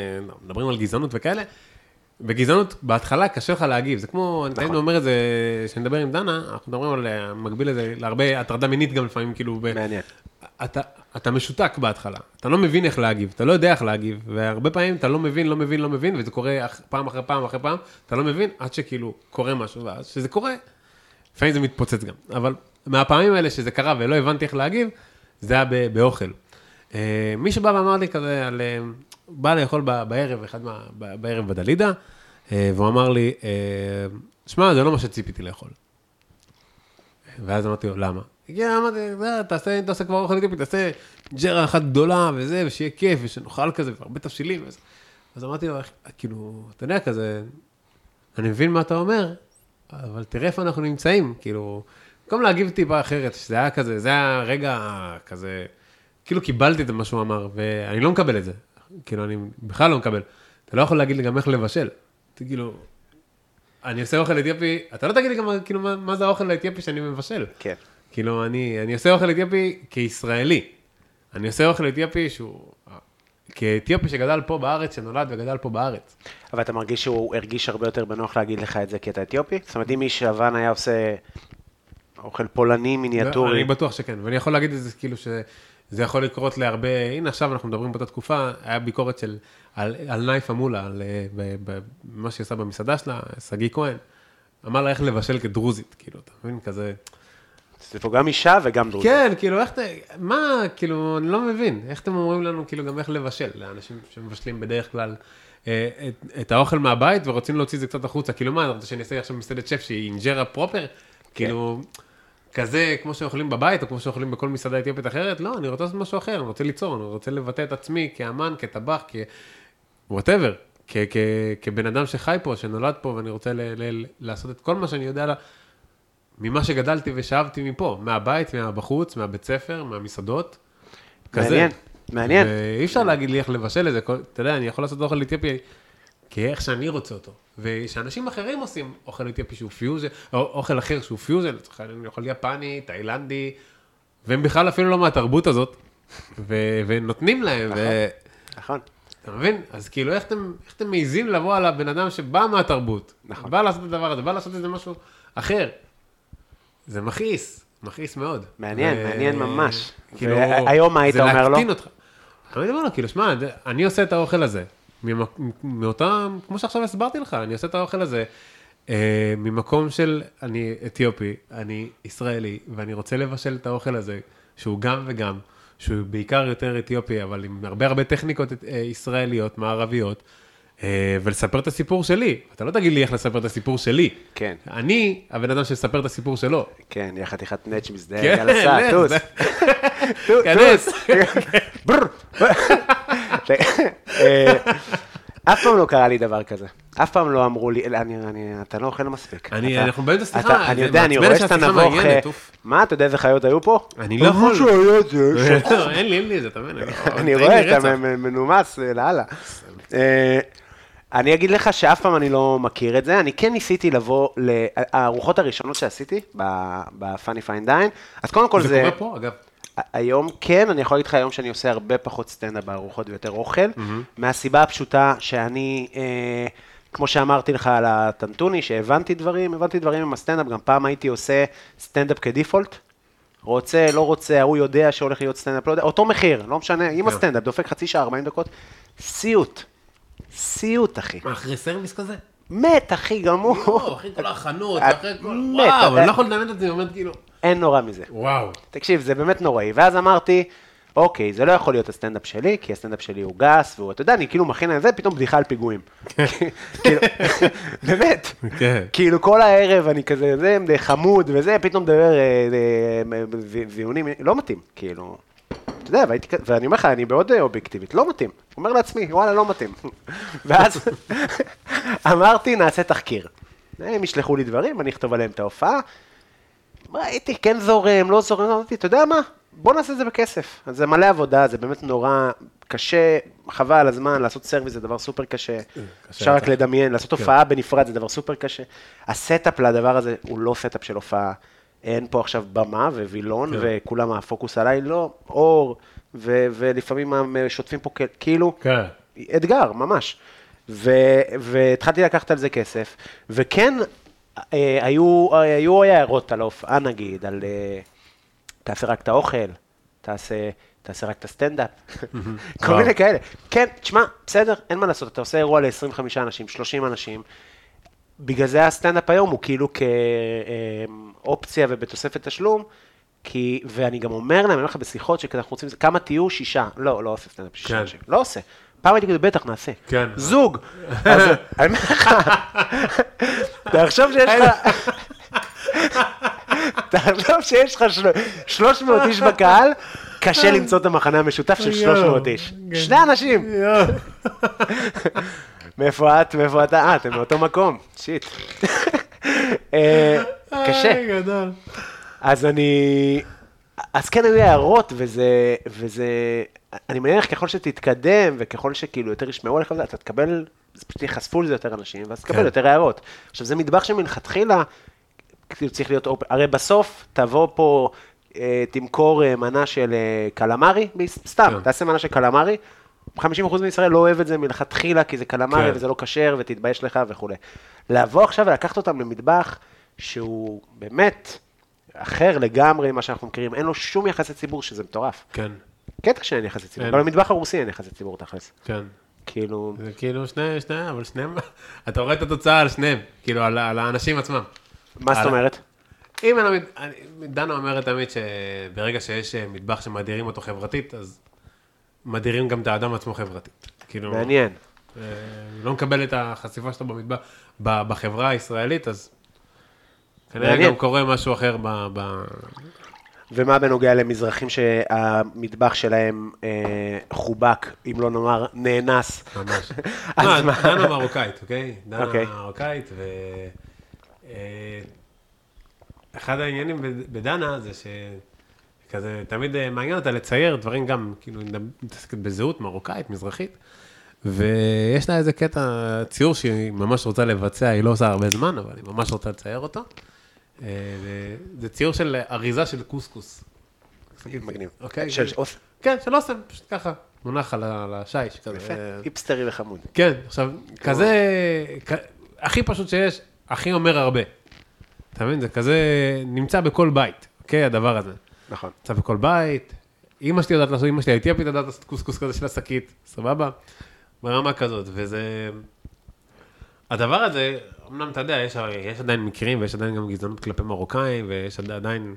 מדברים על גזענות וכאלה, בגזענות, בהתחלה קשה לך להגיב, זה כמו, אני נכון. אומר את זה, כשאני מדבר עם דנה, אנחנו מדברים על, אה, מקביל לזה, להרבה הטרדה מינית גם לפעמים, כאילו, ב- מעניין. אתה, אתה משותק בהתחלה, אתה לא מבין איך להגיב, אתה לא יודע איך להגיב, והרבה פעמים אתה לא מבין, לא מבין, לא מבין, וזה קורה אח- פעם אחרי פעם אחרי פעם, אתה לא מבין עד שכאילו קורה משהו, ואז כשזה קורה, לפעמים זה מתפוצץ גם. אבל מהפעמים האלה שזה קרה ולא הבנתי איך להגיב, זה היה באוכל. אה, מי שבא ואמר לי כזה, על, אה, בא לאכול בערב, אחד מה... בערב בדלידה, אה, והוא אמר לי, אה, שמע, זה לא מה שציפיתי לאכול. ואז אמרתי לו, למה? כן, אמרתי, "אה, תעשה, אם אתה עושה כבר אוכל אתיופי, תעשה ג'רה אחת גדולה וזה, ושיהיה כיף, ושנאכל כזה, והרבה תבשילים. וזה." אז אמרתי לו, "איך- כאילו, אתה יודע, כזה, אני מבין מה אתה אומר, אבל תראה איפה אנחנו נמצאים, כאילו, במקום להגיב טיפה אחרת, שזה היה כזה, זה היה רגע כזה, כאילו קיבלתי את מה שהוא אמר, ואני לא מקבל את זה. כאילו, אני בכלל לא מקבל. אתה לא יכול להגיד לי גם איך לבשל. אתה כאילו, אני עושה אוכל אתיופי, אתה לא תגיד לי גם כאילו מה, מה זה האוכל האתיופי שאני מבשל. כן. כאילו, אני, אני עושה אוכל אתיופי כישראלי. אני עושה אוכל אתיופי שהוא... כאתיופי שגדל פה בארץ, שנולד וגדל פה בארץ. אבל אתה מרגיש שהוא הרגיש הרבה יותר בנוח להגיד לך את זה כי אתה אתיופי? זאת אומרת, אם איש לבן היה עושה אוכל פולני מיניאטורי, אני בטוח שכן, ואני יכול להגיד את זה כאילו שזה יכול לקרות להרבה, הנה עכשיו אנחנו מדברים באותה תקופה, היה ביקורת של, על, על נייף המולה, על אה, ב- ב- מה שהיא עושה במסעדה שלה, שגיא כהן, אמר לה איך לבשל כדרוזית, כאילו, אתה מבין? כזה... זה פה גם אישה וגם דרוזית. כן, כאילו, איך אתה, מה, כאילו, אני לא מבין, איך אתם אומרים לנו, כאילו, גם איך לבשל, לאנשים שמבשלים בדרך כלל אה, את, את האוכל מהבית ורוצים להוציא את זה קצת החוצה, כאילו, מה, אתה רוצה שאני אעשה עכשיו מסעדת שף שהיא אינג'רה proper? כאילו, כזה כמו שאוכלים בבית, או כמו שאוכלים בכל מסעדה אתיופית אחרת? לא, אני רוצה לעשות משהו אחר, אני רוצה ליצור, אני רוצה לבטא את עצמי כאמן, כטבח, כ... whatever. כ- כ- כבן אדם שחי פה, שנולד פה, ואני רוצה ל- ל- לעשות את כל מה שאני יודע לה, ממה שגדלתי ושאבתי מפה, מהבית, מהבחוץ, מהבית ספר, מהמסעדות. כזה. מעניין, מעניין. ואי אפשר להגיד לי איך לבשל את זה, אתה יודע, אני יכול לעשות אוכל אתיופי כאיך שאני רוצה אותו. ושאנשים אחרים עושים אוכל אתיופי שהוא פיוז'ן, או אוכל אחר שהוא פיוז'ן, לצורך העניין, אוכל יפני, תאילנדי, והם בכלל אפילו לא מהתרבות הזאת, [LAUGHS] ו- ונותנים להם, ו... נכון. אתה מבין? אז כאילו, איך אתם, איך אתם מעיזים לבוא על הבן אדם שבא מהתרבות? נכון. בא לעשות את הדבר הזה, בא לעשות איזה משהו אחר. זה מכעיס, מכעיס מאוד. מעניין, מעניין ממש. כאילו, והיום מה היית אומר לו? זה להקטין אותך. אני אומר לו, כאילו, שמע, אני עושה את האוכל הזה, מאותם, כמו שעכשיו הסברתי לך, אני עושה את האוכל הזה אה, ממקום של, אני אתיופי, אני ישראלי, ואני רוצה לבשל את האוכל הזה, שהוא גם וגם, שהוא בעיקר יותר אתיופי, אבל עם הרבה הרבה טכניקות אה, ישראליות, מערביות, אה, ולספר את הסיפור שלי. אתה לא תגיד לי איך לספר את הסיפור שלי. כן. אני הבן אדם שיספר את הסיפור שלו. כן, יא חתיכת נט שמזדהה, יאללה, סע, טוס. טוס, [LAUGHS] [LAUGHS] אף פעם לא קרה לי דבר כזה. אף פעם לא אמרו לי, אני, אני, אתה לא אוכל מספיק. אני- אתה- אנחנו באמצע שיחה, אני זה יודע, אני רואה שאתה נבוך. אה. מה, אתה יודע איזה חיות היו פה? אני לא יכול. [LAUGHS] לא, אין לי, אין לי את זה, אתה מבין? אני [LAUGHS] טעים רואה, אתה מנומס אה, לאללה. אה, אני אגיד לך שאף פעם אני לא מכיר את זה, אני כן ניסיתי לבוא, ל- הארוחות הראשונות שעשיתי ב-Funny Fine Dine, אז קודם כל זה זה, קורה פה, אגב. היום כן, אני יכול להגיד לך היום שאני עושה הרבה פחות סטנדאפ בארוחות ויותר אוכל, מהסיבה הפשוטה שאני, אה, כמו שאמרתי לך על הטנטוני, שהבנתי דברים, הבנתי דברים עם הסטנדאפ, גם פעם הייתי עושה סטנדאפ כ default. רוצה, לא רוצה, ההוא יודע שהולך להיות סטנדאפ, לא יודע, אותו מחיר, לא משנה, עם כן. הסטנדאפ, דופק חצי שעה, 40 דקות, סיוט. סיוט, אחי. אחרי service כזה? מת, אחי, גמור. לא, אחרי כל ההכנות, אחרי כל... וואו, אה, אני לא יכול לדמיין את זה, אני אומר כאילו... אין נורא מזה. וואו. תקשיב, זה באמת נוראי. ואז אמרתי, אוקיי, זה לא יכול להיות הסטנדאפ שלי, כי הסטנדאפ שלי הוא גס, והוא, אתה יודע, אני כאילו מכין על זה, פתאום בדיחה על פיגועים. [LAUGHS] כאילו, [LAUGHS] באמת. כן. כאילו כל הערב אני כזה, זה חמוד וזה, פתאום מדבר אה, אה, ז- זיונים, לא מתאים, כאילו. אתה יודע, והייתי, ואני אומר לך, אני מאוד אה, אובייקטיבית, לא מתאים. אומר לעצמי, וואלה, לא מתאים. [LAUGHS] ואז אמרתי, נעשה תחקיר. הם ישלחו לי דברים, אני אכתוב עליהם את ההופעה. ראיתי, כן זורם, לא זורם, אמרתי, אתה יודע מה? בוא נעשה את זה בכסף. אז זה מלא עבודה, זה באמת נורא קשה, חבל על הזמן, לעשות service זה דבר סופר קשה. אפשר רק לדמיין, לעשות הופעה בנפרד זה דבר סופר קשה. ה setup לדבר הזה הוא לא setup של הופעה. אין פה עכשיו במה ווילון, כן. וכולם הפוקוס עליי, לא, אור, ולפעמים שוטפים פה כאילו, כן. אתגר, ממש. והתחלתי לקחת על זה כסף, וכן, אה, היו, אה, היו הערות על ההופעה נגיד, על אה, תעשה רק את האוכל, תעשה, תעשה רק את הסטנדאפ, כל. מיני כאלה. כן, תשמע, בסדר, אין מה לעשות, אתה עושה אירוע ל-25 אנשים, 30 אנשים, בגלל זה הסטנדאפ היום הוא כאילו כאופציה ובתוספת תשלום, כי, ואני גם אומר להם, אני אומר לך בשיחות שכזה אנחנו רוצים, כמה תהיו? שישה. לא, לא עושה סטנדאפ שישה כן. אנשים. לא עושה. פעם הייתי כזה, בטח, נעשה. כן. זוג. אז אני אומר לך, תחשוב שיש לך... תחשוב שיש לך של- 300 איש בקהל, קשה למצוא את המחנה המשותף של 300 איש. שני אנשים. מאיפה את? מאיפה אתה? אה, אתם מאותו מקום. שיט. אה, קשה. אז אני... אז כן היו הערות, וזה... אני מניח ככל שתתקדם, וככל שכאילו יותר ישמעו עליך, אתה תקבל... אז פשוט ייחשפו לזה יותר אנשים, ואז תקבל כן. יותר הערות. עכשיו, זה מטבח שמלכתחילה, כאילו צריך להיות... אופ- הרי בסוף, תבוא פה, אה, תמכור אה, מנה של אה, קלמרי, סתם, כן. תעשה מנה של קלמרי, 50% מישראל לא אוהב את זה מלכתחילה, כי זה קלמרי כן. וזה לא כשר, ותתבייש לך וכולי. לבוא עכשיו ולקחת אותם למטבח שהוא באמת אחר לגמרי ממה שאנחנו מכירים, אין לו שום יחסי ציבור, שזה מטורף. כן, קטע שאין יחסי ציבור, אין. גם למטבח הרוסי אין יחסי ציבור תכלס. כן. כאילו, זה כאילו שני, שני, אבל שניהם, [LAUGHS] אתה רואה את התוצאה על שניהם, כאילו על, על האנשים עצמם. מה זאת הלאה. אומרת? אם אני, אני, דנה אומרת תמיד שברגע שיש אה, מטבח שמדירים אותו חברתית, אז מדירים גם את האדם עצמו חברתית. כאילו, מעניין. אה, לא מקבל את החשיפה שלו במטבח, ב- בחברה הישראלית, אז כנראה. גם קורה משהו אחר ב... ב... ומה בנוגע למזרחים שהמטבח שלהם אה, חובק, אם לא נאמר נאנס? ממש. [LAUGHS] אז מה? דנה מרוקאית, אוקיי? דנה אוקיי. מרוקאית, ו... אה, אחד העניינים בדנה זה שכזה, תמיד אה, מעניין אותה לצייר דברים גם, כאילו, היא מתעסקת בזהות מרוקאית, מזרחית, ויש לה איזה קטע, ציור שהיא ממש רוצה לבצע, היא לא עושה הרבה זמן, אבל היא ממש רוצה לצייר אותו. אה, זה- ציור של אריזה של קוסקוס. מגניב. אוקיי? של אוס- כן, של אוסם, פשוט ככה, מונח על השיש. יפה, היפסטרי וחמוד. כן, עכשיו, כזה, הכי פשוט שיש, הכי אומר הרבה. אתה מבין? זה כזה נמצא בכל בית, אוקיי? הדבר הזה. נכון. נמצא בכל בית, אימא שלי יודעת לעשות, אימא שלי האתיופית יודעת לעשות קוסקוס כזה של השקית, סבבה? ברמה כזאת, וזה... הדבר הזה, אמנם אתה יודע, יש, יש עדיין מקרים ויש עדיין גם גזענות כלפי מרוקאים, ויש עד- עדיין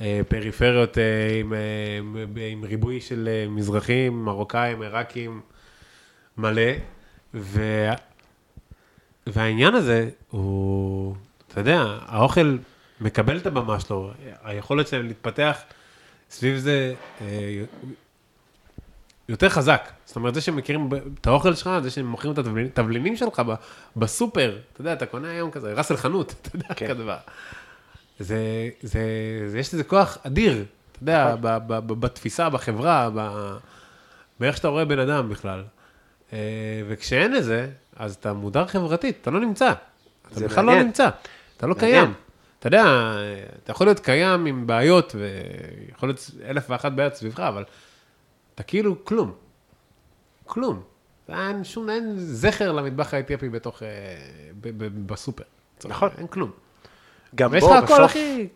אה, פריפריות אה, עם, אה, עם ריבוי של אה, מזרחים, מרוקאים, עיראקים, מלא, ו... והעניין הזה הוא, אתה יודע, האוכל מקבל את הבמה שלו, היכולת שלהם להתפתח סביב זה אה, יותר חזק. זאת אומרת, זה שהם מכירים את האוכל שלך, זה שהם מוכרים את התבלינים- שלך בסופר, אתה יודע, אתה קונה היום כזה, ראס אל חנות, [LAUGHS] אתה יודע, כן. כזה דבר. זה, זה, זה, יש לזה כוח אדיר, אתה יודע, ב, ב, ב, בתפיסה, בחברה, ב, באיך שאתה רואה בן אדם בכלל. אה, וכשאין את זה, אז אתה מודר חברתית, אתה לא נמצא. אתה בכלל לא מעניין. נמצא, אתה לא מעניין. קיים. אתה יודע, אתה יכול להיות קיים עם בעיות, ויכול להיות אלף ואחת בעיות סביבך, אבל אתה כאילו כלום. כלום. אין שום, אין זכר למטבח האתיופי בתוך, אה, ב- ב- בסופר. נכון. אין כלום. גם ויש בו, לך הכל, בסוף, אחי.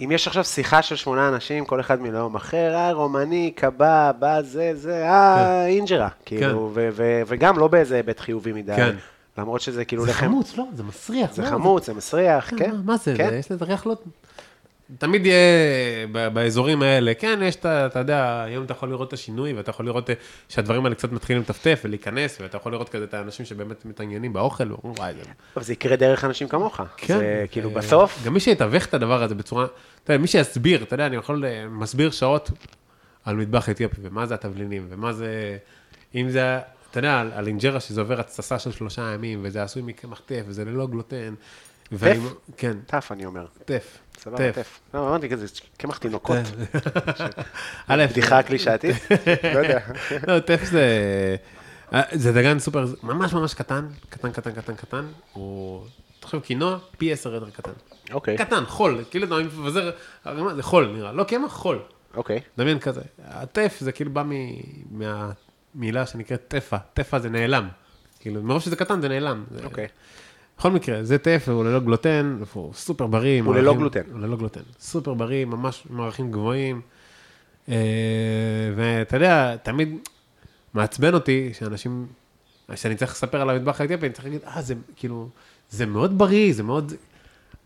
אם יש עכשיו שיחה של שמונה אנשים, כל אחד מלאום אחר, אה, רומני, קבב, בא זה, זה, אה, אינג'רה. כאילו, ו- ו- וגם לא באיזה היבט חיובי מדי. כן. למרות שזה כאילו זה לחם, חמוץ, לא? זה מסריח. זה לא, חמוץ, זה מסריח, כן, כן. מה- מה זה? כן. זה- יש לזה ריח לא... תמיד יהיה באזורים האלה, כן, יש את ה... אתה יודע, היום אתה יכול לראות את השינוי, ואתה יכול לראות אה, שהדברים האלה קצת מתחילים לטפטף ולהיכנס, ואתה יכול לראות כזה את האנשים שבאמת מתעניינים באוכל, ואומרים, וואי, זה... אבל זה יקרה דרך אנשים כמוך. זה כאילו אה, בסוף, גם מי שיתווך את הדבר הזה בצורה... אתה יודע, מי שיסביר, אתה יודע, אני יכול... אה, מסביר שעות על מטבח אתיופי, ומה זה התבלינים, ומה זה... אם זה... אתה יודע, על אינג'רה שזה עובר התססה של שלושה ימים, וזה עשוי מקמח טף, וזה ללא גלוטן. ואני- כן, טף אני אומר. טף. סבבה, טף. לא, אמרתי כזה, קמח תינוקות. [LAUGHS] א', בדיחה קלישאתית? לא יודע. לא, טף זה... אה, זה דגן סופר, ממש ממש קטן, קטן, קטן, קטן, קטן. הוא... תחשוב, קינוע, פי עשר יותר קטן. אוקיי, קטן, חול, כאילו אתה ערימה, זה חול נראה, לא קמח, חול. אוקיי. דמיין כזה. הטף זה כאילו בא מ- מהמילה שנקראת טפה, טפה זה נעלם. כאילו, מרוב שזה קטן זה נעלם. אוקיי. בכל מקרה, זה טף, הוא ללא גלוטן, הוא סופר בריא. הוא ללא גלוטן. הוא ללא גלוטן. סופר בריא, ממש עם ערכים גבוהים. אה, ואתה יודע, תמיד מעצבן אותי שאנשים, שאני צריך לספר על המטבח האתיופי, אני צריך להגיד, אה, זה כאילו, זה מאוד בריא, זה מאוד...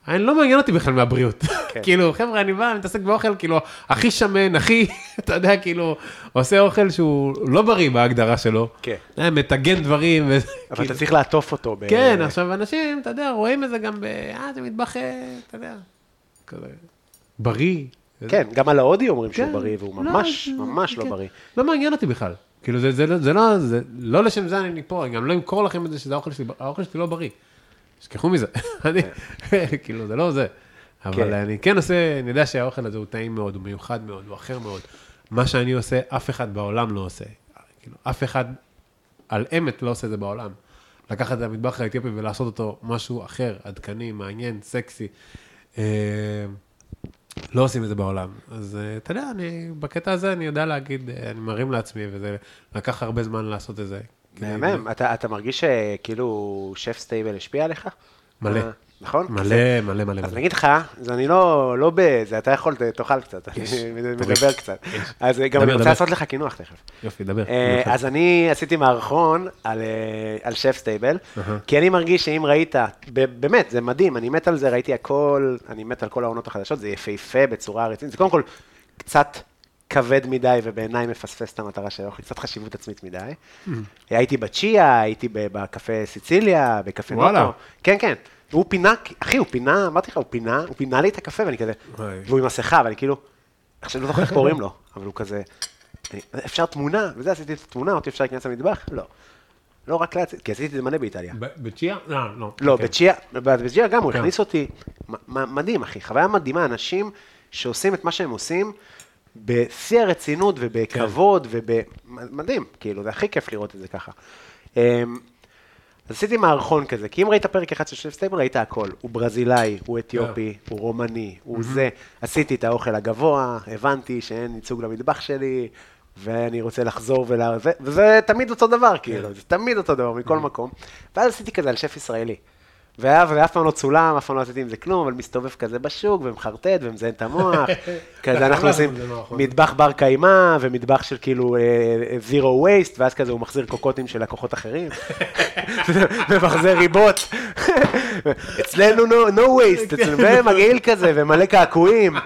אני לא מעניין אותי בכלל מהבריאות. כן. [LAUGHS] כאילו, חבר'ה, אני בא, מתעסק באוכל, כאילו, הכי שמן, הכי, [LAUGHS] אתה יודע, כאילו, עושה אוכל שהוא לא בריא בהגדרה שלו. כן. אה, מטגן דברים. ו- אבל כאילו- אתה צריך לעטוף אותו. ב- כן, עכשיו אנשים, אתה יודע, רואים את זה גם ב... אה, זה מטבח, אה, אתה יודע, כזה, בריא. כן, גם על ההודי אומרים שהוא כן. בריא, והוא לא, ממש, ממש לא כן. בריא. לא מעניין אותי בכלל. כאילו, זה, לא- זה, לא, זה לא לשם זה אני פה, אני גם לא אמכור לכם את זה שזה האוכל שלי לא בריא. שכחו מזה. [LAUGHS] אני, כאילו, זה לא זה. אבל כן. אני כן עושה, אני יודע שהאוכל הזה הוא טעים מאוד, הוא מיוחד מאוד, הוא אחר מאוד. מה שאני עושה, אף אחד בעולם לא עושה. כאילו, אף אחד על אמת לא עושה את זה בעולם. לקחת את המטבח האתיופי ולעשות אותו משהו אחר, עדכני, מעניין, סקסי. אה, לא עושים את זה בעולם. אז אה, אתה יודע, אני, בקטע הזה אני יודע להגיד, אה, אני מרים לעצמי, וזה לקח הרבה זמן לעשות את זה. כדי- מהמם. אתה אתה מרגיש שכאילו Chef's Table השפיע עליך? מלא. אה, נכון? מלא, מלא, מלא. אז. אני אגיד לך, אז אני לא, לא בזה, אתה יכול, תאכל קצת, אני מדבר קצת. אז גם דבר, אני רוצה דבר. לעשות לך קינוח תכף. יופי, דבר. אה, אז אני עשיתי מערכון על, אה, על Chef's Table, כי אני מרגיש שאם ראית, ב- באמת, זה מדהים, אני מת על זה, ראיתי הכל, אני מת על כל העונות החדשות, זה יפהפה בצורה רצינית, זה קודם כל קצת כבד מדי, ובעיניי מפספס את המטרה של האוכל, קצת חשיבות עצמית מדי. הייתי בצ'יה, הייתי בקפה סיציליה, בקפה. נוטו. כן, כן. הוא פינה, אחי, הוא פינה, אמרתי לך, הוא פינה, הוא פינה לי את הקפה, ואני כזה. והוא עם מסכה, ואני כאילו, עכשיו לא זוכר איך קוראים לו, אבל הוא כזה, אני- אפשר תמונה, וזה עשיתי את התמונה, אמרתי, אפשר להיכנס למטבח? לא. לא רק להציג, כי עשיתי את זה מלא באיטליה. בצ'יה? לא, לא. לא, אוקיי. בצ'יה, בצ'יה גם, הוא כן. הכניס אותי, מדהים, אחי, חוויה מדהימה, אנשים שעושים את מה שהם עושים בשיא הרצינות ובכבוד ובמדהים, כאילו, זה הכי כיף לראות את זה ככה. אמ, אז עשיתי מערכון כזה, כי אם ראית פרק אחד של Chef's Table, ראית הכל. הוא ברזילאי, הוא אתיופי, הוא רומני, הוא זה. עשיתי את האוכל הגבוה, הבנתי שאין ייצוג למטבח שלי, ואני רוצה לחזור ול... ו- וזה תמיד אותו דבר, כאילו, זה תמיד אותו דבר, מכל מקום. ואז עשיתי כזה על שף ישראלי. והיה, ואף פעם לא צולם, אף פעם לא עשיתי עם זה כלום, אבל מסתובב כזה בשוק, ומחרטט, ומזיין את המוח. [LAUGHS] כזה אנחנו לעשות עושים זה מערכון. מטבח בר קיימא, ומטבח של כאילו זירו וייסט, ואז כזה הוא מחזיר קוקוטים של לקוחות אחרים. [LAUGHS] [LAUGHS] ומחזיר ריבות. אצלנו no, no waste, אצלנו ומגעיל כזה, ומלא קעקועים.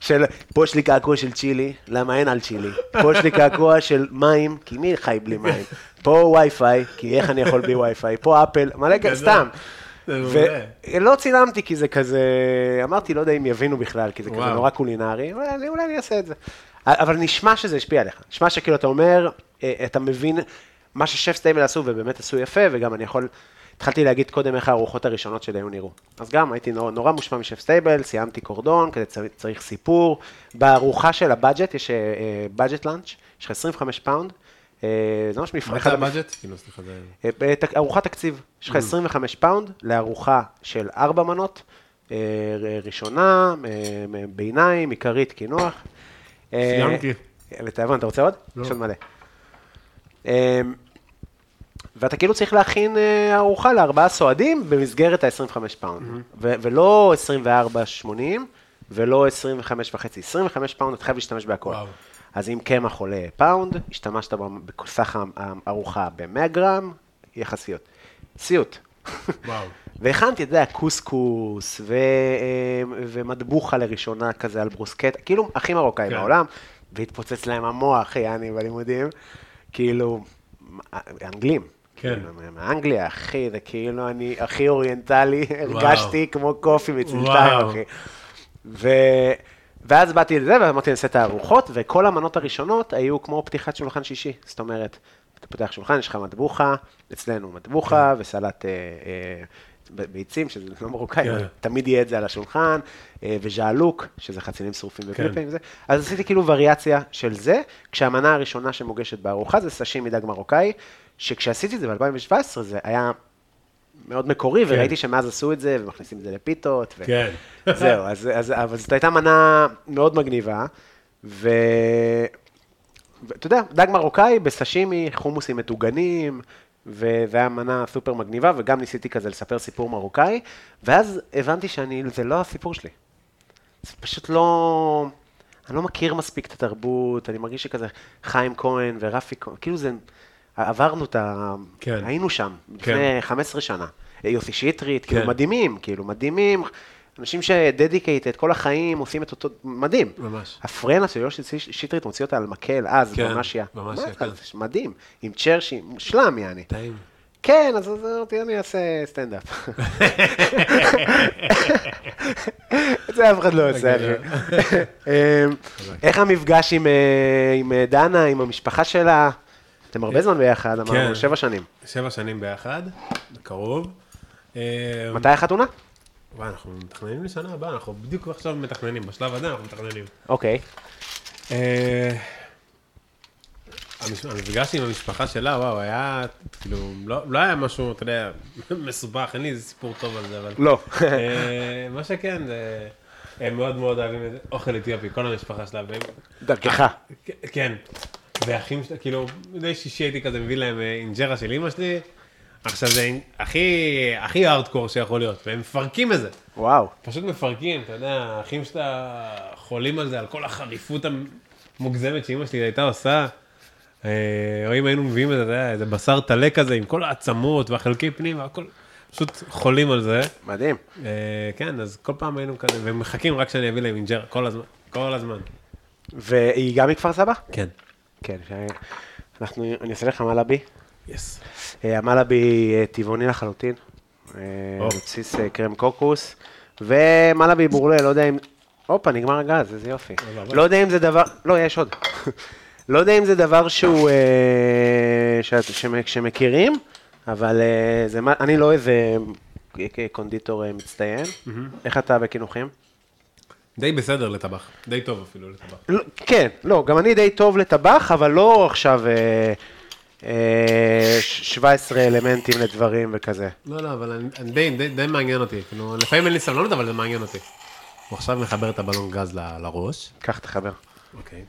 של, פה יש לי קעקוע של צ'ילי, למה אין על צ'ילי? פה יש לי קעקוע של מים, כי מי חי בלי מים? פה וי-פיי, כי איך אני יכול בלי וי-פיי? פה אפל, מלא כזה, סתם. ולא צילמתי כי זה כזה, אמרתי, לא יודע אם יבינו בכלל, כי זה כזה. נורא קולינרי, אולי אני אעשה את זה. אבל נשמע שזה השפיע עליך, נשמע שכאילו אתה אומר, אה, אתה מבין מה ש Chef's Table עשו, ובאמת עשו יפה, וגם אני יכול, התחלתי להגיד קודם איך הארוחות הראשונות שלי היו נראו. אז גם הייתי נורא, נורא מושפע מ Chef's Table, סיימתי קורדון, כזה צריך, צריך סיפור. בארוחה של ה budget, יש budget lunch, יש לך 25 פאונד, אה, זה ממש מפרק. מה זה ה budget? כאילו, סליחה, זה... אה, בתק- ארוחת תקציב, יש Mm. לך 25 פאונד לארוחה של ארבע מנות, אה, ר- ראשונה, אה, ביניים, עיקרית, קינוח. אה, סיימתי. ותיאבון, אתה רוצה עוד? לא. יש עוד מלא. אה, ואתה כאילו צריך להכין אה, ארוחה לארבעה סועדים במסגרת ה-25 פאונד. Mm-hmm. ו- ולא 24.80 ולא 25 וחצי, 25 פאונד, אתה חייב להשתמש בהכל. וואו. אז אם קמח עולה פאונד, השתמשת בסך הארוחה ב-100 גרם, יחסיות. סיוט. וואו. [LAUGHS] והכנתי, אתה יודע, קוסקוס ו- אה, ומטבוחה לראשונה כזה על ברוסקט, כאילו הכי מרוקאי כן. בעולם, והתפוצץ להם המוח, יעני, בלימודים, כאילו, אנגלים. כן. כאילו, מאנגליה, אחי, זה כאילו אני הכי אוריינטלי, הרגשתי כמו קופי מצלתיים. אחי. ואז באתי לזה, ואמרתי, נעשה את הארוחות, וכל המנות הראשונות היו כמו פתיחת שולחן שישי. זאת אומרת, אתה פותח שולחן, יש לך מטבוחה, אצלנו מטבוחה וסלט אה, אה, ביצים, שזה לא מרוקאי, כן. תמיד יהיה את זה על השולחן, אה, וז'עלוק, שזה חצילים שרופים כן. ופלפלים וזה. אז עשיתי כאילו וריאציה של זה, כשהמנה הראשונה שמוגשת בארוחה זה סשימי דג מרוקאי, שכשעשיתי את זה ב-2017 זה היה מאוד מקורי, וראיתי שמאז עשו את זה, ומכניסים את זה לפיתות. ו... כן. [LAUGHS] זהו, אז, אז, אבל זאת הייתה מנה מאוד מגניבה, ו... ואתה יודע, דג מרוקאי בסשימי, חומוסים מטוגנים, וזה היה מנה סופר מגניבה, וגם ניסיתי כזה לספר סיפור מרוקאי, ואז הבנתי שאני, זה לא הסיפור שלי. זה פשוט לא... אני לא מכיר מספיק את התרבות, אני מרגיש שכזה חיים כהן ורפי כהן, כאילו זה... עברנו את ה... כן. היינו שם, כן. לפני 15 שנה. יוסי שטרית, כאילו כן. מדהימים, כאילו מדהימים, אנשים שדדיקייטד כל החיים עושים את אותו, מדהים. ממש. הפרנה של יוסי שטרית מוציא אותה על מקל, אז, כן, במשיה. במשיה, מה, כן. זה מדהים, עם צ'רשי, מושלם יעני. טעים. כן, אז אמרתי, אני אעשה סטנדאפ. את [LAUGHS] זה אף אחד לא עושה. אחי. [LAUGHS] אמ, איך המפגש עם, אה, עם אה, דנה, עם המשפחה שלה? אתם הרבה זמן ביחד, כן. אמרנו, שבע שנים. שבע שנים ביחד, בקרוב. אה, מתי החתונה? וואי, אנחנו מתכננים לשנה הבאה, אנחנו בדיוק עכשיו מתכננים, בשלב הזה אנחנו מתכננים. אוקיי. אה, המפגש עם המשפחה שלה, וואו, היה, כאילו, לא לא היה משהו, אתה יודע, [LAUGHS] מסובך, אין לי איזה סיפור טוב על זה, אבל... לא. אה, מה שכן, זה... הם מאוד מאוד אוהבים אוכל אתיופי, כל המשפחה שלה. והם- דרכך. כן, ואחים שלה, כאילו, מדי שישי הייתי כזה מביא להם אה, אינג'רה של אימא שלי, עכשיו זה הכי, הכי הארדקור שיכול להיות, והם מפרקים את זה. וואו. פשוט מפרקים, אתה יודע, האחים שאתה חולים על זה, על כל החריפות המוגזמת שאימא שלי הייתה עושה. אה, או אם היינו מביאים את זה, איזה בשר טלה כזה עם כל העצמות והחלקי פנים והכל, פשוט חולים על זה. מדהים. אה, כן, אז כל פעם היינו כזה, ומחכים רק שאני אביא להם אינג'רה, כל הזמן, כל הזמן. והיא גם מכפר סבא? כן. כן. אנחנו, אני אעשה לך מלאבי. יס. אה, המלאבי אה, טבעוני לחלוטין. בבסיס אה, קרם קוקוס. ומלאבי בורלה, לא יודע אם... הופה, נגמר הגז, איזה יופי. אבל- לא יודע אם זה דבר... לא, יש עוד. [LAUGHS] לא יודע אם זה דבר שהוא... שמכירים, אבל זה. אני לא איזה קונדיטור מצטיין. איך אתה בקינוחים? די בסדר לטבח, די טוב אפילו לטבח. לא, כן, לא, גם אני די טוב לטבח, אבל לא עכשיו אה, אה, ש- 17 אלמנטים לדברים וכזה. לא, לא, אבל אני, אני די, די, די מעניין אותי. כאילו, לפעמים אין לי סבלנות, אבל זה מעניין אותי. הוא עכשיו מחבר את הבלון גז ל- לראש. קח, תחבר. אוקיי.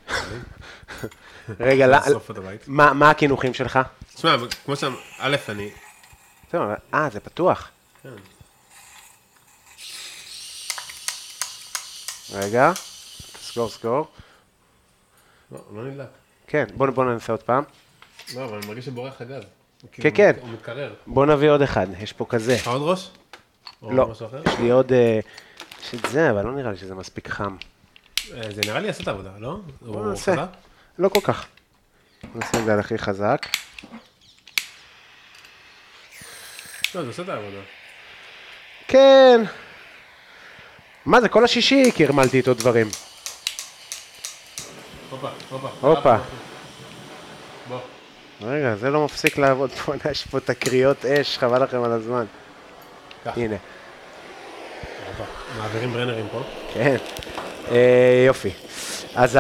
רגע. [LAUGHS] מה מה הקינוחים שלך? תשמע, כמו שאמר, א', אני... אה, זה פתוח. כן. רגע, סגור, סגור. לא, לא נדלק. כן, בוא בוא ננסה עוד פעם. לא, אבל אני מרגיש שבורח הגז. כן, כאילו כן. הוא מתקרר. בוא נביא עוד אחד, יש פה כזה. יש לך עוד ראש? לא? יש לי עוד... אה, יש את זה, אבל לא נראה לי שזה מספיק חם. אה, זה נראה לי יעשה את העבודה, לא? בוא ננסה. לא כל כך. נעשה את זה על הכי חזק. לא, זה עושה את העבודה. כן. מה זה, כל השישי קרמלתי איתו דברים. הופה, הופה. הופה. בוא. רגע, זה לא מפסיק לעבוד פה, [LAUGHS] יש פה תקריות אש, חבל לכם על הזמן. קח. הנה. מעבירים ברנרים פה. כן. אה, יופי. אז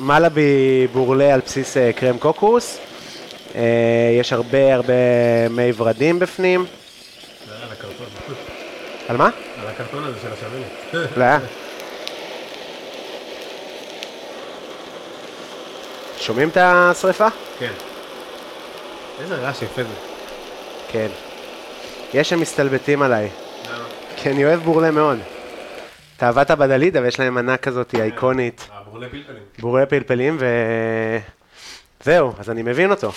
המלאבי בורלה על בסיס אה, קרם קוקוס. אה, יש הרבה הרבה מי ורדים בפנים. על מה? על הקרטון הזה של השמנת. לא. שומעים את השריפה? כן. איזה רעש יפה זה. כן. יש שמסתלבטים עליי, למה? כי אני אוהב בורלה מאוד. אתה עבדת בדלידה ויש להם מנה כזאת אייקונית. הבורלי פלפלים. בורלה פלפלים ו... זהו, אז אני מבין אותו.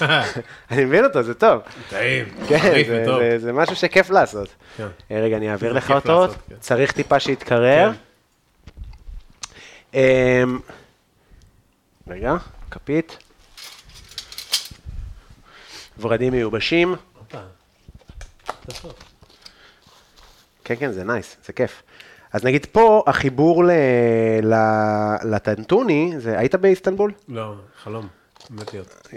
[LAUGHS] אני מבין אותו, זה טוב. טעים. כן, חריף זה, וטוב. זה, זה משהו שכיף לעשות. כן. אה, רגע, אני אעביר זה לך אותו, לעשות, כן. צריך טיפה שיתקרר. אמ, רגע, כפית. ורדים מיובשים. זה. כן, כן, זה נייס, זה כיף. אז נגיד פה, החיבור ל... ל... לטנטוני, זה... היית באיסטנבול? לא, חלום. מת להיות.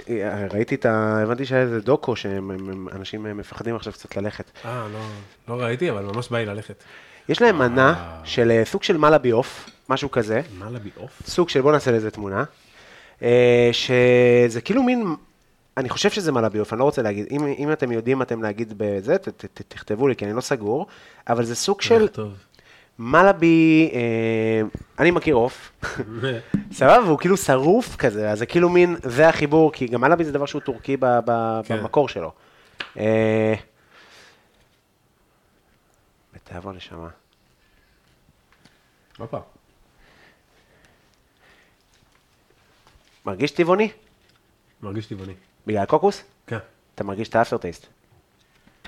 ראיתי את ה... הבנתי שהיה איזה דוקו שאנשים מפחדים עכשיו קצת ללכת. אה, לא, לא ראיתי, אבל ממש בא לי ללכת. יש להם מנה וואו. של אה, סוג של מלאבי עוף, משהו כזה. מה לבי עוף? סוג של, בוא נעשה לזה תמונה. אה, שזה כאילו מין, אני חושב שזה מלאבי עוף, אני לא רוצה להגיד. אם, אם אתם יודעים אתם להגיד בזה, ת, ת, תכתבו לי, כי אני לא סגור. אבל זה סוג של טוב. מלאבי, אה, אני מכיר עוף. [LAUGHS] סבבה, והוא כאילו שרוף כזה, אז זה כאילו מין, זה החיבור, כי גם מלאבי זה דבר שהוא טורקי ב, ב, כן. במקור שלו. אה, בתיאבון נשמה. הופה. מרגיש טבעוני? מרגיש טבעוני. בגלל הקוקוס? כן. אתה מרגיש את האפטר טייסט.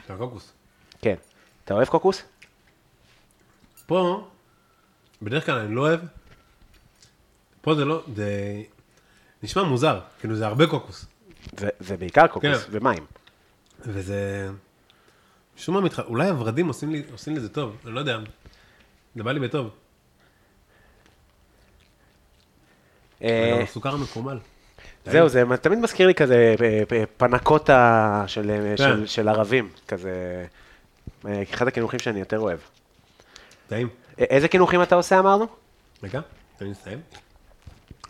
של הקוקוס. כן. אתה אוהב קוקוס? פה, בדרך כלל אני לא אוהב. פה זה לא, זה נשמע מוזר. כאילו זה הרבה קוקוס. זה, זה בעיקר קוקוס כן. ומים. וזה... משום מה מתח... אולי הוורדים עושים, לי, עושים לזה טוב, אני לא יודע. זה בא לי בטוב. אה, גם הסוכר המקומל. זהו, זה תמיד מזכיר לי כזה אה, אה, פנקוטה של, כן. של, של ערבים, כזה, אחד הקינוחים שאני יותר אוהב. טעים. איזה קינוחים אתה עושה אמרנו? רגע, תן לי לסיים.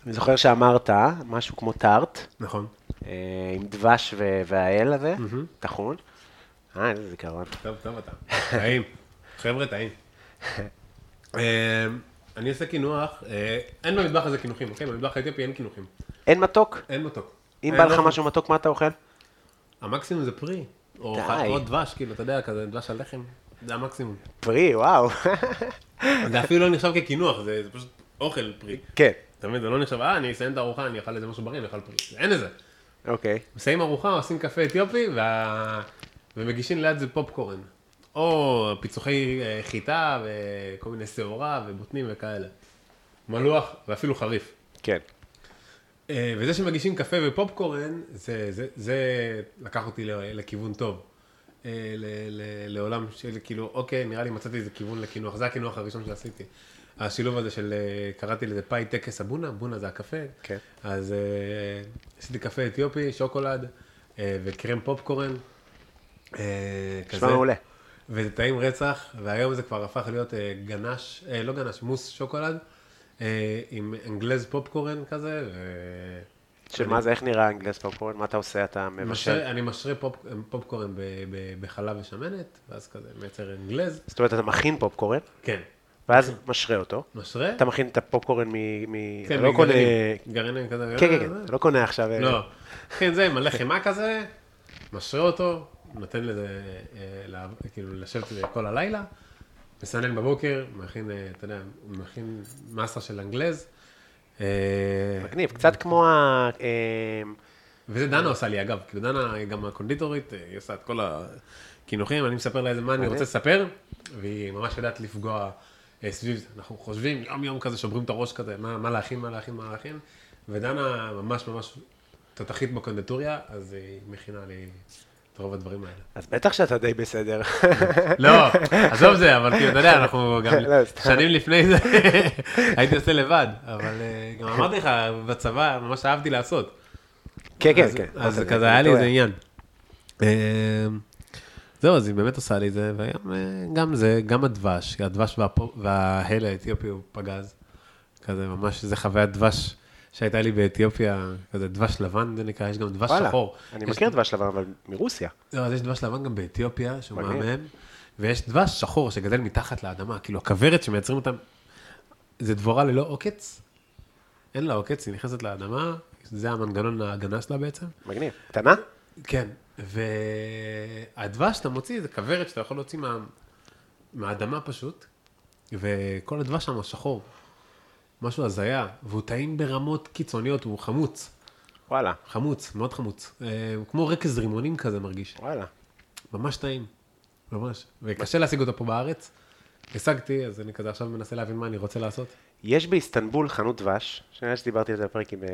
אני זוכר שאמרת משהו כמו טארט, נכון. אה, עם דבש והאל הזה. טחון. אה, איזה זיכרון. טוב, טוב אתה. טעים. חבר'ה, טעים. אה, אני עושה קינוח, אה, אין במטבח הזה קינוחים, אוקיי? במטבח האתיופי אין קינוחים. אין מתוק? אין מתוק. אם בא לך אוכל. משהו מתוק, מה אתה אוכל? המקסימום זה פרי. או דבש, כאילו, אתה יודע, כזה דבש על לחם, זה המקסימום. פרי, וואו. זה אפילו לא נחשב כקינוח, זה זה פשוט אוכל פרי. כן, אתה מבין, זה לא נחשב, אה, אני אסיים את הארוחה, אני אוכל איזה משהו בריא, אני אוכל פרי. אין לזה. אוקיי. מסיים ארוחה, עושים קפה אתיופי, וה... ומגישים ליד זה פופקורן. או פיצוחי אה, חיטה, וכל מיני שעורה, ובוטנים וכאלה. מלוח, ואפילו חריף. כן. אה, וזה שמגישים קפה ופופקורן, זה, זה, זה לקח אותי לכיוון טוב. אה, ל, ל, לעולם של כאילו, אוקיי, נראה לי מצאתי איזה כיוון לקינוח, זה הקינוח הראשון שעשיתי. השילוב הזה של, אה, קראתי לזה פאי טקס הבונה, בונה זה הקפה. כן. אז אה, עשיתי קפה אתיופי, שוקולד וקרם פופקורן. אה, נשמע מעולה. וזה טעים רצח, והיום זה כבר הפך להיות גנש, לא גנש, מוס שוקולד, עם אנגלז פופקורן כזה, ו... שמה זה, איך נראה אנגלס פופקורן? מה אתה עושה? אתה מבשל? אני משרה פופ, פופקורן בחלב ושמנת, ואז כזה מייצר אנגלז, זאת אומרת, אתה מכין פופקורן, כן, ואז משרה אותו. משרה, אתה מכין את הפופקורן מ... כן, לא. מגרעינים, גרעינים כזה, כן, כן, אה, כן, אה, לא קונה עכשיו... אה, לא, מכין זה, מלא חימה כזה, משרה אותו, נותן לזה, כאילו, לשבת כל הלילה, מסנן בבוקר, מכין, אתה יודע, מכין מסה של אנגלז. אה, מגניב, קצת כמו ה... אה, וזה דנה עושה לי, אגב, כאילו דנה גם הקונדיטורית, אה, היא עושה את כל הקינוחים, אני מספר לה איזה מה אני. רוצה לספר, והיא ממש יודעת לפגוע סביב זה. אנחנו חושבים, יום יום כזה, שוברים את הראש כזה, מה, מה להכין, מה להכין, מה להכין, ודנה ממש ממש תותחית בקונדיטוריה, אז היא מכינה לי רוב הדברים האלה. אז בטח שאתה די בסדר. לא, עזוב זה, אבל כאילו, אתה יודע, אנחנו גם לא. שנים לפני זה [LAUGHS] הייתי עושה לבד, אבל אה, גם אמרתי לך, בצבא ממש אהבתי לעשות. כן, כן, כן. אז כזה היה לי. איזה עניין. אה, זהו, אז היא באמת עושה לי את זה, וגם אה, זה, גם הדבש, הדבש וההל האתיופי הוא פגז. כזה ממש, זה חוויית דבש שהייתה לי באתיופיה, כזה דבש לבן זה נקרא, יש גם דבש וואלה, שחור. אני מכיר דבש לבן, אבל מרוסיה. לא, אז יש דבש לבן גם באתיופיה, שהוא. מהמם, ויש דבש שחור שגדל מתחת לאדמה, כאילו הכוורת שמייצרים אותם, זה דבורה ללא עוקץ, אין לה עוקץ, היא נכנסת לאדמה, זה המנגנון ההגנה שלה בעצם. מגניב. קטנה? כן, והדבש שאתה מוציא זה כוורת שאתה יכול להוציא מה... מהאדמה פשוט, וכל הדבש שם שחור, משהו הזיה, והוא טעים ברמות קיצוניות, הוא חמוץ, וואלה, חמוץ, מאוד חמוץ, אה, הוא כמו רקז רימונים כזה מרגיש. וואלה. ממש טעים, ממש. וקשה להשיג אותו פה בארץ. השגתי, אז אני כזה עכשיו מנסה להבין מה אני רוצה לעשות. יש באיסטנבול חנות דבש, שנראה שדיברתי על זה בפרק עם אה,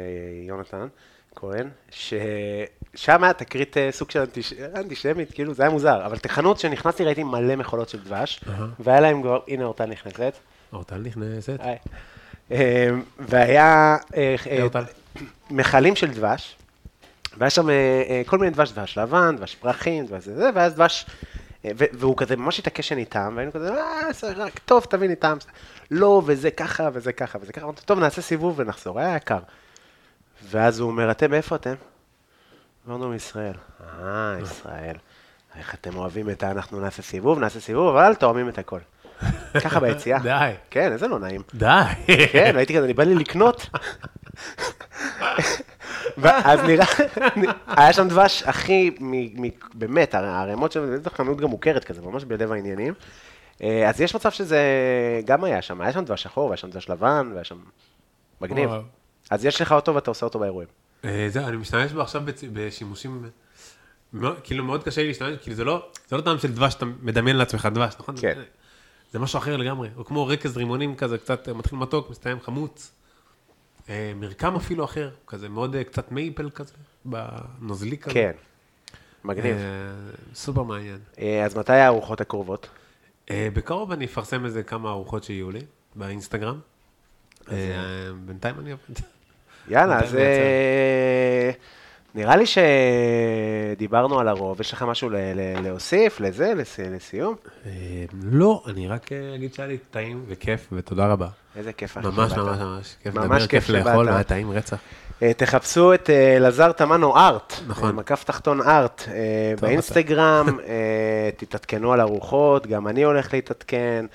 יונתן כהן, ששם היה תקרית אה, סוג של אנטיש... אנטישמית, כאילו זה היה מוזר, אבל חנות שנכנסתי ראיתי מלא מכולות של דבש, והיה להם כבר, הנה אורטל נכנסת, אורטל נכנסת. היי. אה, והיה אה, אה, אורטל. מכלים של דבש, והיה שם כל מיני דבש, דבש לבן, דבש פרחים, דבש זה, ואז דבש, והוא כזה ממש התעקש שאני טעם, והיינו כזה, אה, רק טוב, תביא לי טעם. לא, וזה ככה, וזה ככה, וזה ככה, אמרתי, טוב, נעשה סיבוב ונחזור, היה יקר. ואז הוא אומר, אתם, מאיפה אתם? אמרנו מישראל. אה, ישראל. איך אתם אוהבים את ה... אנחנו נעשה סיבוב, נעשה סיבוב, אבל תואמים את הכל. ככה ביציאה. [LAUGHS] די. כן, איזה לא נעים. די. כן, הייתי כזה, אני בא לי לקנות. [LAUGHS] ואז נראה, היה שם דבש הכי, באמת, הערימות שם, זו חנות גם מוכרת כזה, ממש בלב העניינים. אה, אז יש מצב שזה גם היה שם, היה שם דבש שחור, והיה שם דבש לבן, והיה שם... מגניב. אז יש לך אותו ואתה עושה אותו באירועים. אה, זהו, אני משתמש בו עכשיו בשימושים, כאילו מאוד קשה לי להשתמש, כאילו זה לא, זה לא טעם של דבש שאתה מדמיין לעצמך דבש, נכון? כן. זה- משהו אחר לגמרי, הוא כמו רקז רימונים כזה, קצת אה, מתחיל מתוק, מסתיים חמוץ. אה, מרקם אפילו אחר, כזה מאוד אה, קצת מייפל כזה, בנוזלי כזה. כן. מגניב. סופר מעניין. אז מתי הארוחות הקרובות? בקרוב אני אפרסם איזה כמה ארוחות שיהיו לי, באינסטגרם. בינתיים אני עובד. יאללה, אז נראה לי שדיברנו על הרוב, יש לך משהו להוסיף לזה, לס- לסיום? אה, לא, אני רק אה, אגיד שהיה לי טעים וכיף, ותודה רבה. איזה כיף. ממש. ממש ממש כיף ממש לדבר, כיף. לאכול, היה טעים רצח. אה, תחפשו את אלעזר תמנו ארט, נכון. מקף תחתון ארט, באינסטגרם, תתעדכנו על ארוחות, גם אני הולך להתעדכן.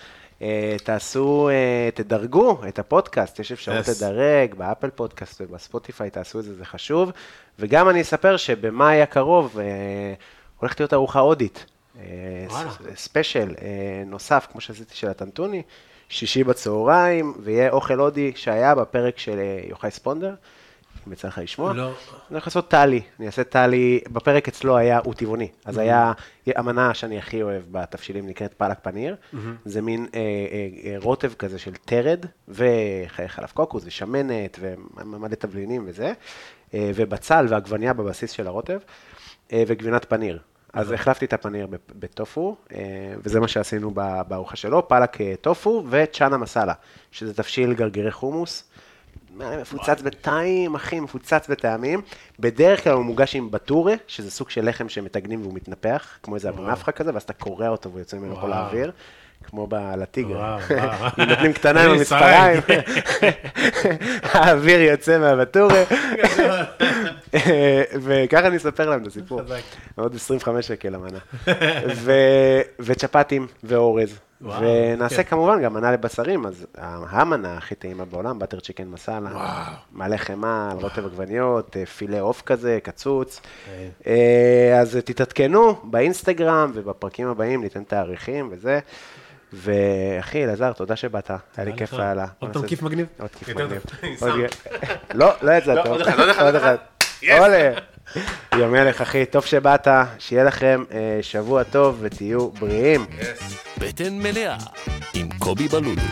אה, תעשו, אה, תדרגו את הפודקאסט, יש אפשרות Yes. לדרג באפל פודקאסט ובספוטיפיי, תעשו את זה, זה חשוב. וגם אני אספר שבמאי הקרוב אה, הולכת להיות ארוחה הודית. ספיישל נוסף, כמו שעשיתי של הטנטוני, שישי בצהריים, ויהיה אוכל הודי שהיה בפרק של יוחאי ספונדר, יצא לך לשמוע. לא. אני הולך לעשות טלי, אני אעשה טלי, בפרק אצלו היה, הוא טבעוני, אז היה, המנה שאני הכי אוהב בתבשילים נקראת פלק פניר, זה מין אה, אה, אה, רוטב כזה של תרד, וחלב קוקוס ושמנת, ומלא תבלינים וזה, אה, ובצל ועגבניה בבסיס של הרוטב, אה, וגבינת פניר. אז החלפתי את הפניר בטופו, אה, וזה מה שעשינו בארוחה שלו, פלק אה, טופו וצ'אנה מסאלה, שזה תבשיל גרגירי חומוס. מפוצץ בטעים, אחי, מפוצץ בטעמים. בדרך כלל הוא מוגש עם בטורה, שזה סוג של לחם שמטגנים והוא מתנפח, כמו איזה אבו נפחה כזה, ואז אתה קורע אותו והוא יוצא ממנו כל. האוויר, כמו בלטיגר. [LAUGHS] נותנים קטנה עם המספריים, ספריים. [LAUGHS] האוויר יוצא מהבטורה. [LAUGHS] וככה אני אספר להם את הסיפור. עוד 25 שקל המנה. וצ'פטים ואורז. וואו, ונעשה כן. כמובן גם מנה לבשרים, אז המנה הכי טעימה בעולם, באטר צ'יקן מסאלה. מלא חמאה, על רוטב עגבניות, אה, פילה עוף כזה, קצוץ. כן. אה, אז תתעדכנו באינסטגרם ובפרקים הבאים, ניתן תאריכים וזה. ואחי, אלעזר, תודה שבאת, היה לי כיף. לאללה. עוד פעם כיף מגניב? עוד כיף מגניב. [LAUGHS] לא, לא יצא לא, טוב. עוד אחד, עוד אחד, עוד אחד. עולה. ים מלך, אחי, טוב שבאת, שיהיה לכם אה, שבוע טוב ותהיו בריאים. בטן מלאה עם קובי בלולו.